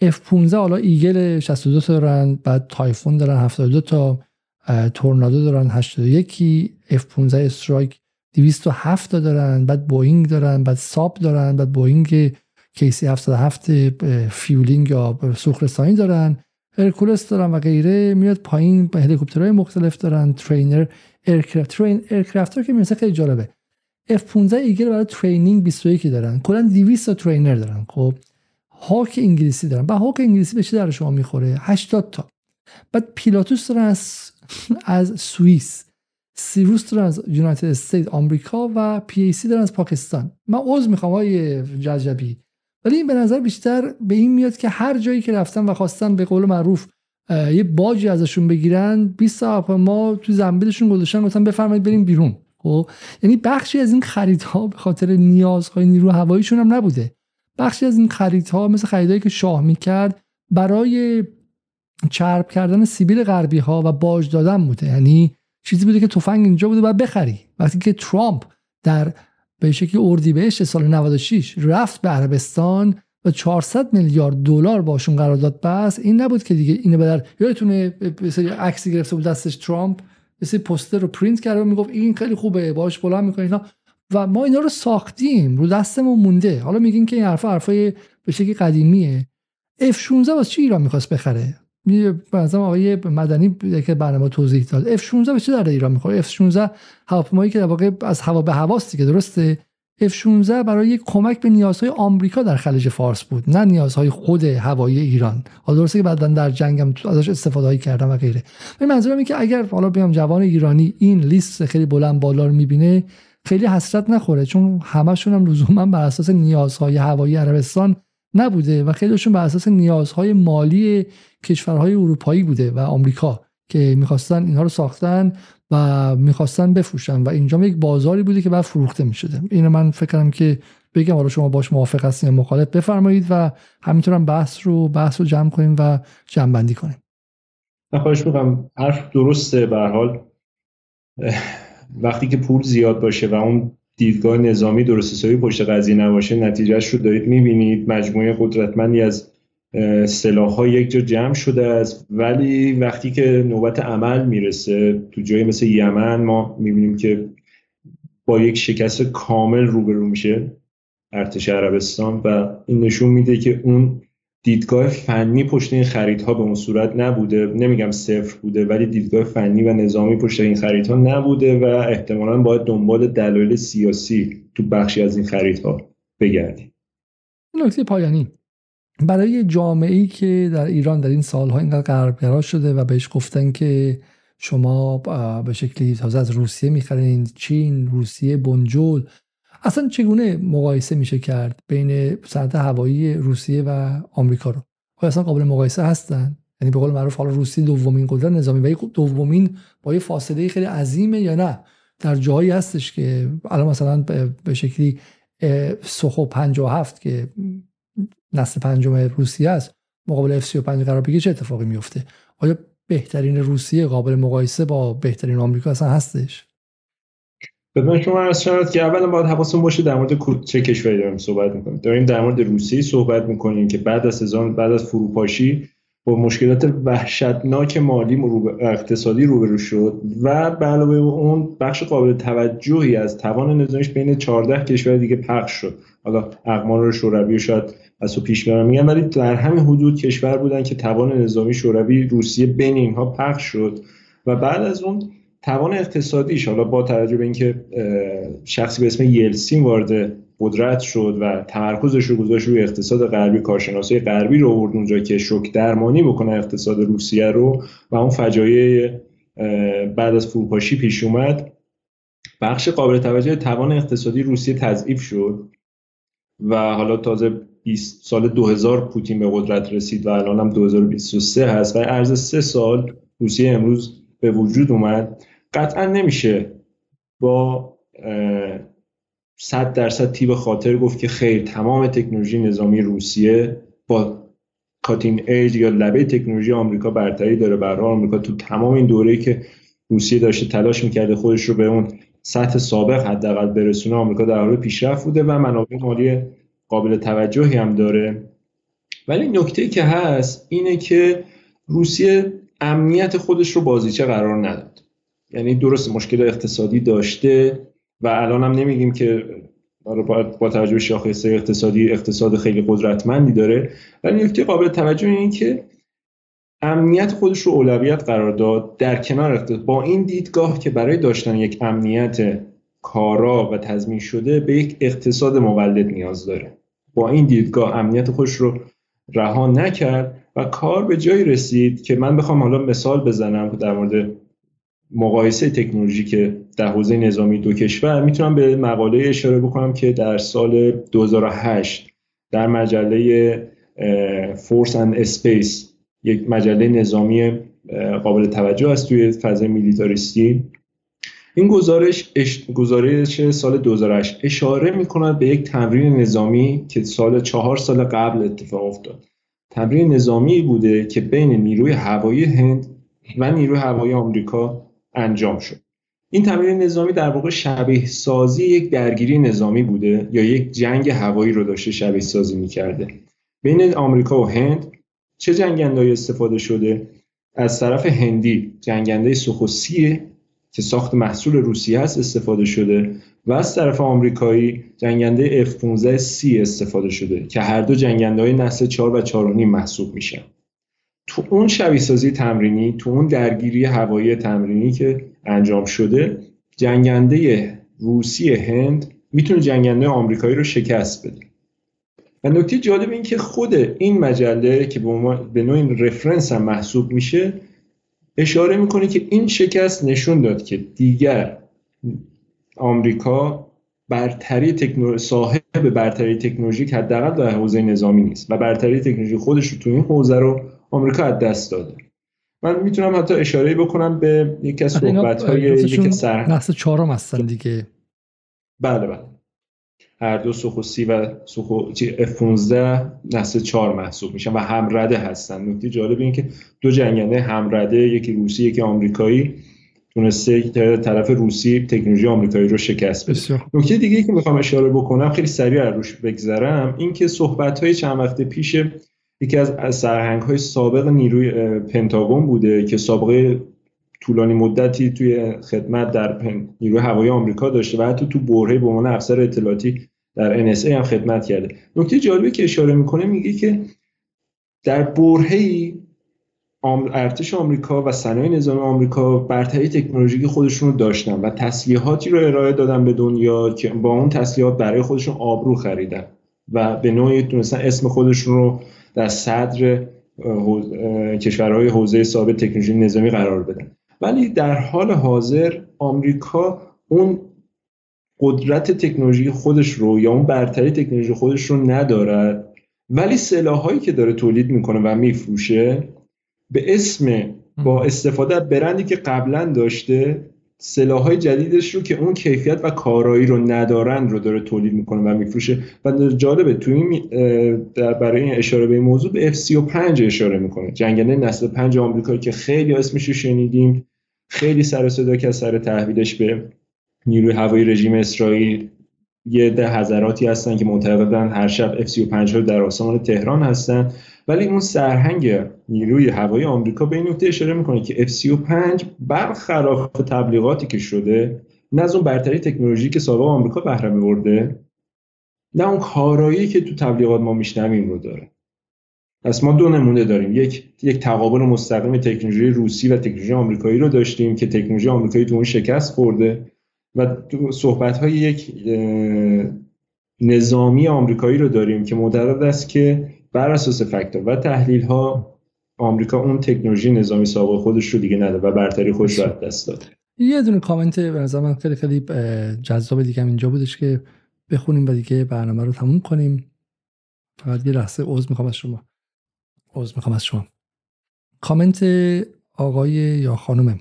F15 حالا ایگل 62 تا دارن بعد تایفون دارن 72 تا تورنادو دارن 81 F15 استرایک 207 تا دارن بعد بوینگ دارن بعد ساب دارن بعد بوینگ KC 77 fueling یا سوخت‌رسانی دارن هرکولس دارن و غیره میاد پایین هلیکوپترهای مختلف دارن trainer aircraft train aircraft که می‌رسه خیلی جالبه. F15 ایگل برای training 21 دارن. کلا 200 تا trainer دارن خب؟ هاک انگلیسی دارن. و هاک انگلیسی به چه درد شما می‌خوره؟ 80 تا. بعد پیلاتوس دارن از از سوئیس سیروس دارن از United State آمریکا و PAC دارن از پاکستان. من عذر می‌خوام های ججبی ولی این به نظر بیشتر به این میاد که هر جایی که رفتن و خواستن به قول معروف یه باجی ازشون بگیرن 20 ساعت ما تو زنبیلشون گذاشتن گفتن بفرمایید بریم بیرون. خب؟ یعنی بخشی از این خریدها به خاطر نیازهای نیرو هواییشون هم نبوده. بخشی از این خریدها مثل خریدهایی که شاه می‌کرد برای چرب کردن سیبیل غربی ها و باج دادن بوده. یعنی چیزی بوده که تفنگ اینجا بوده باید بخری. وقتی که ترامپ در به شکل اردیبهشت سال 96 رفت به عربستان و 400 میلیارد دلار باشون قرارداد بست این نبود که دیگه اینو بدر یادتونه عکسی گرفته بود دستش ترامپ مثل پوستر رو پرینت کرده و می‌گفت این خیلی خوبه باش بلند می‌کنه اینا. و ما اینا رو ساختیم رو دستمون مونده. حالا میگین که این حرفا حرفای به شکلی قدیمیه. F16 واسه چی ایران می‌خواست بخره؟ مثلا آقای مدنی که برنامه توضیح داد. F16 به چه در ایران می‌خوره؟ F16 هواپیمایی که در واقع از هوا به هواست که درسته؟ F16 برای کمک به نیازهای آمریکا در خلیج فارس بود نه نیازهای خود هوایی ایران. حالا درسته که بعدا در جنگ هم ازش استفاده کردن و غیره. ولی منظورم اینه که اگر حالا بیام جوان ایرانی این لیست خیلی بلند بالا رو می‌بینه خیلی حسرت نخوره چون همشون هم لزوما بر اساس نیازهای هوایی عربستان نبوده و خیلیشون بر اساس نیازهای مالی کشورهای اروپایی بوده و آمریکا که می‌خواستن اینها رو ساختن و می‌خواستن بفروشن و اینجا یک بازاری بوده که بعد فروخته می‌شده. اینو من فکرم که بگم حالا شما باش موافق هستین یا مخالف بفرمایید و همینطور هم بحث رو بحث رو جمع کنیم و جمع بندی کنیم خواهش می‌کنم حرف درسته به حال. وقتی که پول زیاد باشه و اون دیدگاه نظامی درست حسابی پشت قضیه نباشه نتیجهش رو دارید می‌بینید. مجموعه قدرتمندی از سلاح یک جا جمع شده است. ولی وقتی که نوبت عمل می‌رسه تو جایی مثل یمن ما می‌بینیم که با یک شکست کامل روبرو میشه ارتش عربستان و این نشون میده که اون دیدگاه فنی پشت این خریدها به اون صورت نبوده. نمیگم صفر بوده ولی دیدگاه فنی و نظامی پشت این خریدها نبوده و احتمالا باید دنبال دلایل سیاسی تو بخشی از این خریدها بگردیم. نکته پایانی. برای جامعه ای که در ایران در این سالها اینقدر غربگرا شده و بهش گفتن که شما به شکلی تازه از روسیه می‌خرین چین روسیه بنجول اصلا چگونه مقایسه میشه کرد بین صنعت هوایی روسیه و آمریکا رو؟ آیا اصلا قابل مقایسه هستن؟ یعنی به قول معروف حالا روسیه دومین قدرت نظامی و دومین با یه فاصله خیلی عظیمه یا نه؟ در جایی هستش که الان مثلا به شکلی سخو 57 که نسل پنجم روسیه است مقابل F35 قرار بگیره چه اتفاقی میفته؟ آیا بهترین روسیه قابل مقایسه با بهترین آمریکا اصلا هستش؟ خدمت شما عرض شد که اولا باید حواسون باشه در مورد چه کشوری داریم صحبت می‌کنیم. داریم در مورد روسیه صحبت می‌کنیم که بعد از سزان بعد از فروپاشی با مشکلات وحشتناک مالی رو اقتصادی روبرو شد و به علاوه اون بخش قابل توجهی از توان نظامیش بین 14 کشور دیگه پخش شد. حالا اقمار شوروی شاید از پیش برم میگن ولی در همین حدود کشور بودن که توان نظامی شوروی روسیه بین اینها پخش شد و بعد از اون توان اقتصادیش حالا با توجه به اینکه شخصی به اسم یلسین وارد قدرت شد و تمرکزش رو گذاشت روی اقتصاد غربی کارشناسای غربی رو آورد اونجا که شوک درمانی بکنه اقتصاد روسیه رو و اون فجایع بعد از فروپاشی پیش اومد. بخش قابل توجه توان اقتصادی روسیه تضعیف شد و حالا تازه 20 سال 2000 پوتین به قدرت رسید و الان هم 2023 هست و ارز سه سال روسیه امروز به وجود اومد. قطعا نمیشه با صد درصد تیب خاطر گفت که خیر تمام تکنولوژی نظامی روسیه با کاتین ایج یا لبه تکنولوژی آمریکا برتری داره. برای آمریکا تو تمام این دوره‌ای که روسیه داشته تلاش می‌کرده خودش رو به اون سطح سابق حداقل برسونه آمریکا در حال پیشرفت بوده و منابع مالی قابل توجهی هم داره. ولی نکته که هست اینه که روسیه امنیت خودش رو بازیچه قرار نداد یعنی درست مشکل اقتصادی داشته و الان هم نمیگیم که با توجه شاخصه اقتصادی اقتصاد خیلی قدرتمندی داره ولی نکته قابل توجه این که امنیت خودش رو اولویت قرار داد در کنار اقتصاد. با این دیدگاه که برای داشتن یک امنیت کارا و تضمین شده به یک اقتصاد مولد نیاز داره. با این دیدگاه امنیت خودش رو رها نکرد و کار به جایی رسید که من بخوام حالا مثال بزنم در مورد مقایسه تکنولوژی که در حوزه نظامی دو کشور می‌تونم به مقاله اشاره بکنم که در سال 2008 در مجله Force and Space یک مجله نظامی قابل توجه است توی فضای میلیتاریستی. این گزارش گزارش سال 2008 اشاره می‌کند به یک تمرین نظامی که سال چهار سال قبل اتفاق افتاد. تمرین نظامی بوده که بین نیروی هوایی هند و نیروی هوایی آمریکا انجام شد. این تمرین نظامی در واقع شبیه سازی یک درگیری نظامی بوده یا یک جنگ هوایی رو داشته شبیه سازی می‌کرده. بین آمریکا و هند چه جنگندهایی استفاده شده؟ از طرف هندی جنگنده سخوسی که ساخت محصول روسیه است استفاده شده و از طرف آمریکایی جنگنده F-15C استفاده شده که هر دو جنگنده های نسل 4 و 4.5 محسوب میشن. تو اون شبیه سازی تمرینی تو اون درگیری هوایی تمرینی که انجام شده جنگنده روسی هند می‌تونه جنگنده آمریکایی رو شکست بده. و نکته جالب این که خود این مجله که به نوع رفرنس هم محسوب میشه اشاره می‌کنه که این شکست نشون داد که دیگر آمریکا برتری صاحب برتری تکنولوژیک حداقل در حوزه نظامی نیست و برتری تکنولوژی خودش رو تو این حوزه رو آمریکا از دست داده. من می‌تونم حتی اشاره بکنم به یکی از صحبت های یک سر نسل چهارم هستن دیگه. بله بله. هر دو سوخو سی و سوخو F-15 نسل 4 محسوب میشن و همرده هستن. نکته جالب این که دو جنگنده همرده یکی روسی یکی آمریکایی تونسته طرف روسی تکنولوژی آمریکایی رو شکست بده. نکته دیگه که می‌خوام اشاره بکنم خیلی سریع روش بگذرم این که صحبت های چند وقت پیش یکی از سرهنگ های سابق نیروی پنتاگون بوده که سابقه طولانی مدتی توی خدمت در نیروی هوایی آمریکا داشته و حتی تو برهه به عنوان افسر اطلاعاتی در NSA هم خدمت کرده. نکته جالبی که اشاره می‌کنه میگه که در برهه ارتش آمریکا و صنایع نظام آمریکا برتری تکنولوژیک خودشون رو داشتن و تسلیحاتی رو ارائه دادن به دنیا که با اون تسلیحات برای خودشون آبرو خریدن و به نوعی تونستن اسم خودشون رو در صدر کشورهای حوزه ثابت تکنولوژی نظامی قرار بدن. ولی در حال حاضر آمریکا اون قدرت تکنولوژی خودش رو یا اون برتری تکنولوژی خودش رو ندارد ولی سلاحایی که داره تولید می‌کنه و میفروشه به اسم با استفاده برندی که قبلا داشته سلاحهای جدیدش رو که اون کیفیت و کارایی رو ندارن رو داره تولید می‌کنه و میفروشه. و جالبه تو این در برای این اشاره به این موضوع به F35 اشاره می‌کنه. جنگنده نسل 5 آمریکایی که خیلی اسمش رو شنیدیم خیلی سر صدا که سر تحویلش به نیروی هوایی رژیم اسرائیل. یه ده هزاراتی هستن که معتقدن هر شب F35 ها در آسمان تهران هستن. ولی اون سرهنگ نیروی هوایی آمریکا به این نکته اشاره می‌کنه که F35 برخلاف تبلیغاتی که شده نه از اون برتری تکنولوژی که سابق آمریکا بهره برده نه اون کارایی که تو تبلیغات ما میشنویم رو داره. پس ما دو نمونه داریم. یک یک تقابل مستقیم تکنولوژی روسی و تکنولوژی آمریکایی رو داشتیم که تکنولوژی آمریکایی تو اون شکست خورده و صحبت های یک نظامی آمریکایی رو داریم که معتقد است که بر اساس فکتور و تحلیل ها آمریکا اون تکنولوژی نظامی سابق خودش رو دیگه نداره و برتری خودش رو دست داد یه دونه کامنت به نظر من خیلی خیلی جذاب دیگه اینجا بودش که بخونیم و دیگه برنامه رو تموم کنیم. فقط یه لحظه عذر می‌خوام از شما. عذر می‌خوام از شما. کامنت آقای یا خانم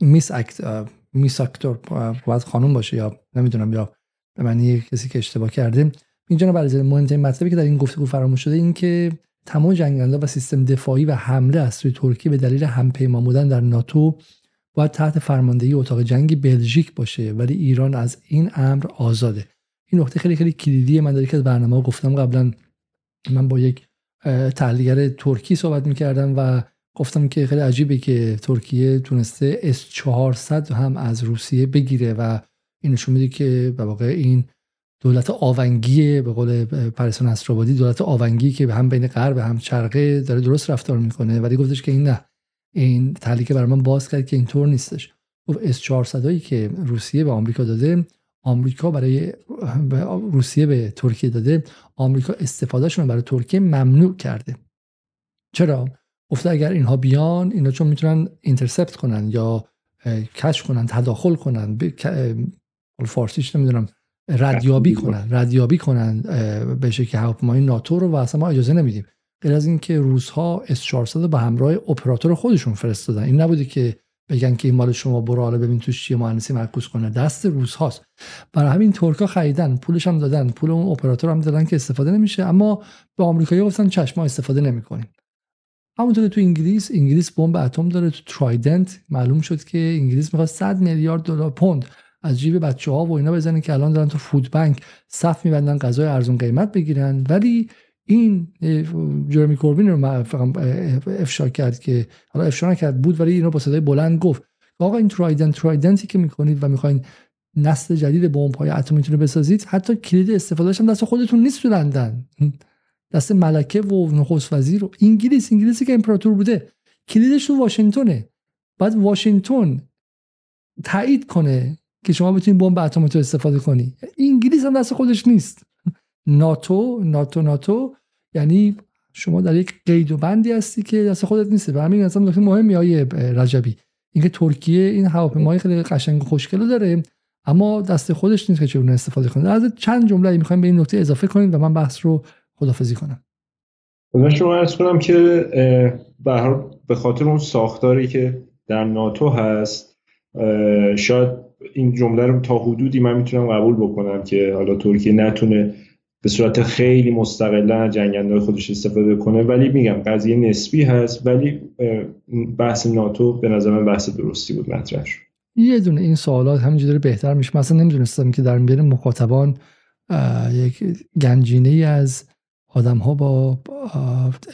میس اکت میس اکتور باید خانم باشه یا نمی‌دونم یا به معنی کسی که اشتباه کرده. اینجا برای مهمترین مطلبی که در این گفتگو فراموش شده این که تمام جنگنده و سیستم دفاعی و حمله از سوی ترکیه به دلیل همپیمان بودن در ناتو باید تحت فرماندهی اتاق جنگی بلژیک باشه ولی ایران از این امر آزاده. این نکته خیلی خیلی کلیدیه. من در یک از برنامه گفتم قبلا من با یک تحلیلگر ترکی صحبت می‌کردم و گفتم که خیلی عجیبه که ترکیه تونسته S400 هم از روسیه بگیره و این نشون میده که به واقع این دولت آونگی به قول پرسون اسرابادی دولت آونگی که هم بین غرب هم شرقه داره درست رفتار می‌کنه. ولی گفتش که این نه. این تحلیل برای من باز کرد که اینطور نیستش. گفت اس 400 که روسیه به آمریکا داده آمریکا برای روسیه به ترکیه داده آمریکا استفادهشون برای ترکیه ممنوع کرده. چرا؟ گفته اگر اینها بیان اینا چون می‌تونن اینترسپت کنن یا کشف کنن تداخل کنن فارسیش نمی‌دونم. ردیابی کنن ردیابی کنن به شکل هواپیمای ناتو رو و اصلا ما اجازه نمیدیم. غیر از اینکه روزها اس 400 به همراه اپراتور خودشون فرستادن. این نبوده که بگن که این مال شما برو حالا ببین توش چیه مهندسی معکوس کنه. دست روز هاست برای همین ترکا خریدن پولش هم دادن. پول اون اپراتور هم دادن که استفاده نمیشه. اما به آمریکایی گفتن چشما استفاده نمی‌کنیم. همونطور تو انگلیس انگلیس بمب اتم داره تو ترایدنت معلوم شد که انگلیس می‌خواد 100 میلیارد دلار پوند از جیب بچه ها و اینا بزنن که الان دارن تو فود بانک صف میبندن غذای ارزون قیمت بگیرن. ولی این جرمی کوربین رو افشا کرد که حالا افشا نکرد بود ولی اینو با صدای بلند گفت. آقا این ترایدنت ترایدنتی که می‌کنید و می‌خواین نسل جدید بمب های اتمیتون رو بسازید حتی کلید استفادهش هم دست خودتون نیست تو دست ملکه و نخست وزیر و انگلیس انگلیسی که امپراتور بوده کلیدش تو واشنگتنه. بعد واشنگتن تایید کنه که شما بتونید بمب اتمی استفاده کنی. انگلیس هم دست خودش نیست. ناتو ناتو ناتو. یعنی شما در یک قید و بندی هستی که دست خودت نیست و همین اصلا نکته مهمی های رجبی. اینکه ترکیه این هواپیمای خیلی قشنگ و خوشگل داره اما دست خودش نیست که چگونه استفاده کنه. از چند جمله می‌خوایم به این نکته اضافه کنیم و من بحث رو خدافزی کنم. من شما ارز کنم که به به خاطر اون ساختاری که در ناتو هست شاید این جمله رو تا حدودی من می‌تونم قبول بکنم که حالا ترکیه نتونه به صورت خیلی مستقلا جنگنده خودش استفاده کنه ولی میگم قضیه نسبی هست ولی بحث ناتو به نظر من بحث درستی بود مطرح یه دونه این سوالات همینجوری بهتر میشه. مثلا نمی‌دونستم که در میان مخاطبان یک گنجینه ای از آدم ها با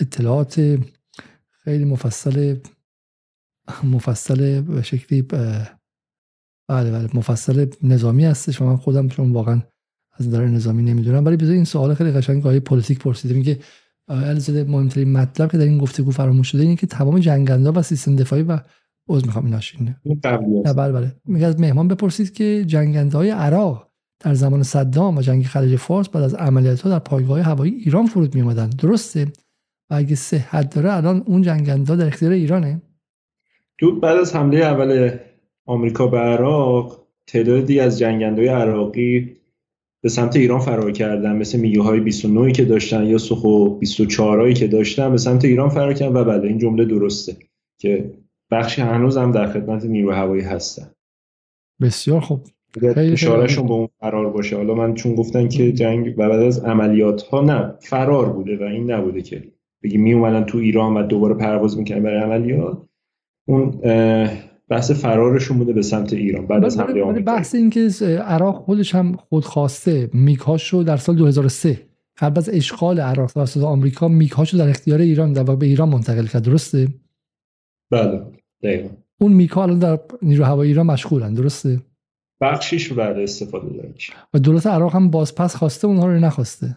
اطلاعات خیلی مفصل مفصل به شکلی بله بله مفصل نظامی هستش و من خودم چون واقعا از نظر نظامی نمی‌دونم. ولی بذار این سوال خیلی قشنگ High Politic پرسیده میگه الزاده مهمترین مطلب که در این گفتگو فراموش شده اینه که تمام جنگنده و سیستم دفاعی و عذر می‌خوام. این نه بله بله. میگه از مهمان بپرسید که جنگنده های عراق در زمان صدام و جنگ خلیج فارس بعد از عملیات ها در پایگاه هوایی ایران فرود می درسته؟ و اگه صحت داره الان اون جنگنده در اختیار ایرانه؟ تو بعد از حمله اول آمریکا به عراق تعدادی از جنگنده عراقی به سمت ایران فرار کردن مثل میگه های 29 که داشتن یا سخو 24 هایی که داشتن به سمت ایران فرار کردن و بله این جمله درسته که بخشی هنوز هم در خدمت نیروی هوایی هستن. بسیار خوب. اشارهشون به اون فرار باشه. حالا من چون گفتن که جنگ و بعد از عملیات ها نه فرار بوده و این نبوده که بگی می اومدن تو ایران و دوباره پرواز می‌کنن برای عملیات اون بحث فرارشون بوده به سمت ایران بعد از حمله آمریکا. بحث این که عراق خودش هم خودخواسته. میکاشو در سال 2003 قبل از اشغال عراق توسط آمریکا میکاشو در اختیار ایران و به ایران منتقل کرد. درسته؟ بله دقیقا. اون میکا الان در نیرو هوایی ایران مشغولن. درسته؟ بخشیش بعد استفاده داره. و دولت عراق هم بازپس خواسته اونها رو نخواسته.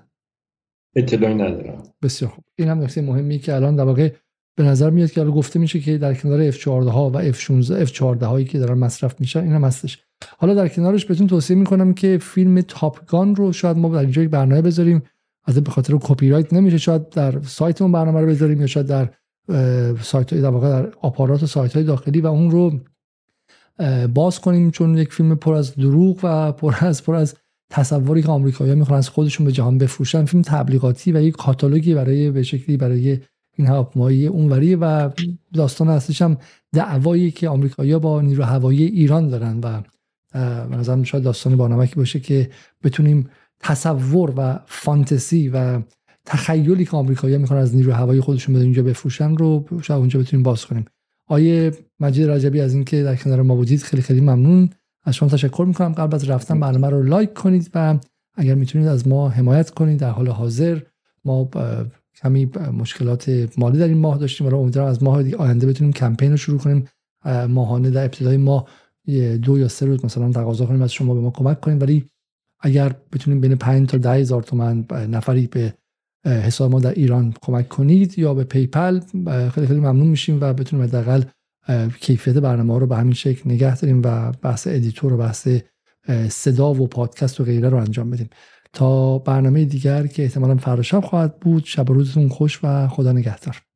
اطلاعی ندارم. بسیار خوب. این هم نکته مهمی که الان در واقع به نظر میاد که گفته میشه که در کنار F14 ها و F16 F14 هایی که دارن مصرف میشن این هم هستش. حالا در کنارش بهتون توصیه می‌کنم که فیلم تاپ گان رو شاید ما در اینجا برنامه بذاریم. از به خاطر کپی رایت نمیشه. شاید در سایتمون برنامه رو بذاریم یا شاید در سایت در واقع در آپارات و سایت های داخلی و اون رو باز کنیم چون یک فیلم پر از دروغ و پر از پر از تصوری که آمریکایی‌ها می‌خوان از خودشون به جهان بفروشن. فیلم تبلیغاتی و یک کاتالوگی برای به شکلی برای این هواپیمایی اونوری و داستان اصلیش هم دعوایی که آمریکایی‌ها با نیرو هوایی ایران دارن و نظر شاید داستان بانمکی باشه که بتونیم تصور و فانتزی و تخیلی که آمریکایی‌ها می‌خوان از نیرو هوایی خودشون به اینجا بفروشن رو شاید اونجا بتونیم باز کنیم. آیه مجید رجبی از اینکه در کنار ما بودید خیلی خیلی ممنون. از شما تشکر می‌کنم. قبل از رفتن برنامه رو لایک کنید و اگر می‌تونید از ما حمایت کنید در حال حاضر ما کمی مشکلات مالی در این ماه داشتیم. و امیدوارم از ماه آینده بتونیم کمپین رو شروع کنیم. ماهانه در ابتدای ماه دو یا سه روز مثلا تقاضا کنیم از شما به ما کمک کنیم. ولی اگر بتونیم بین 5 تا 10 هزار تومن نفری به حساب ما در ایران کمک کنید یا به PayPal خیلی خیلی ممنون میشیم و بتونیم حداقل کیفیت برنامه رو به همین شکل نگه داریم و بحث ادیتور و بحث صدا و پادکست و غیره رو انجام بدیم. تا برنامه دیگر که احتمالا فردا خواهد بود. شب روزتون خوش و خدا نگهدار.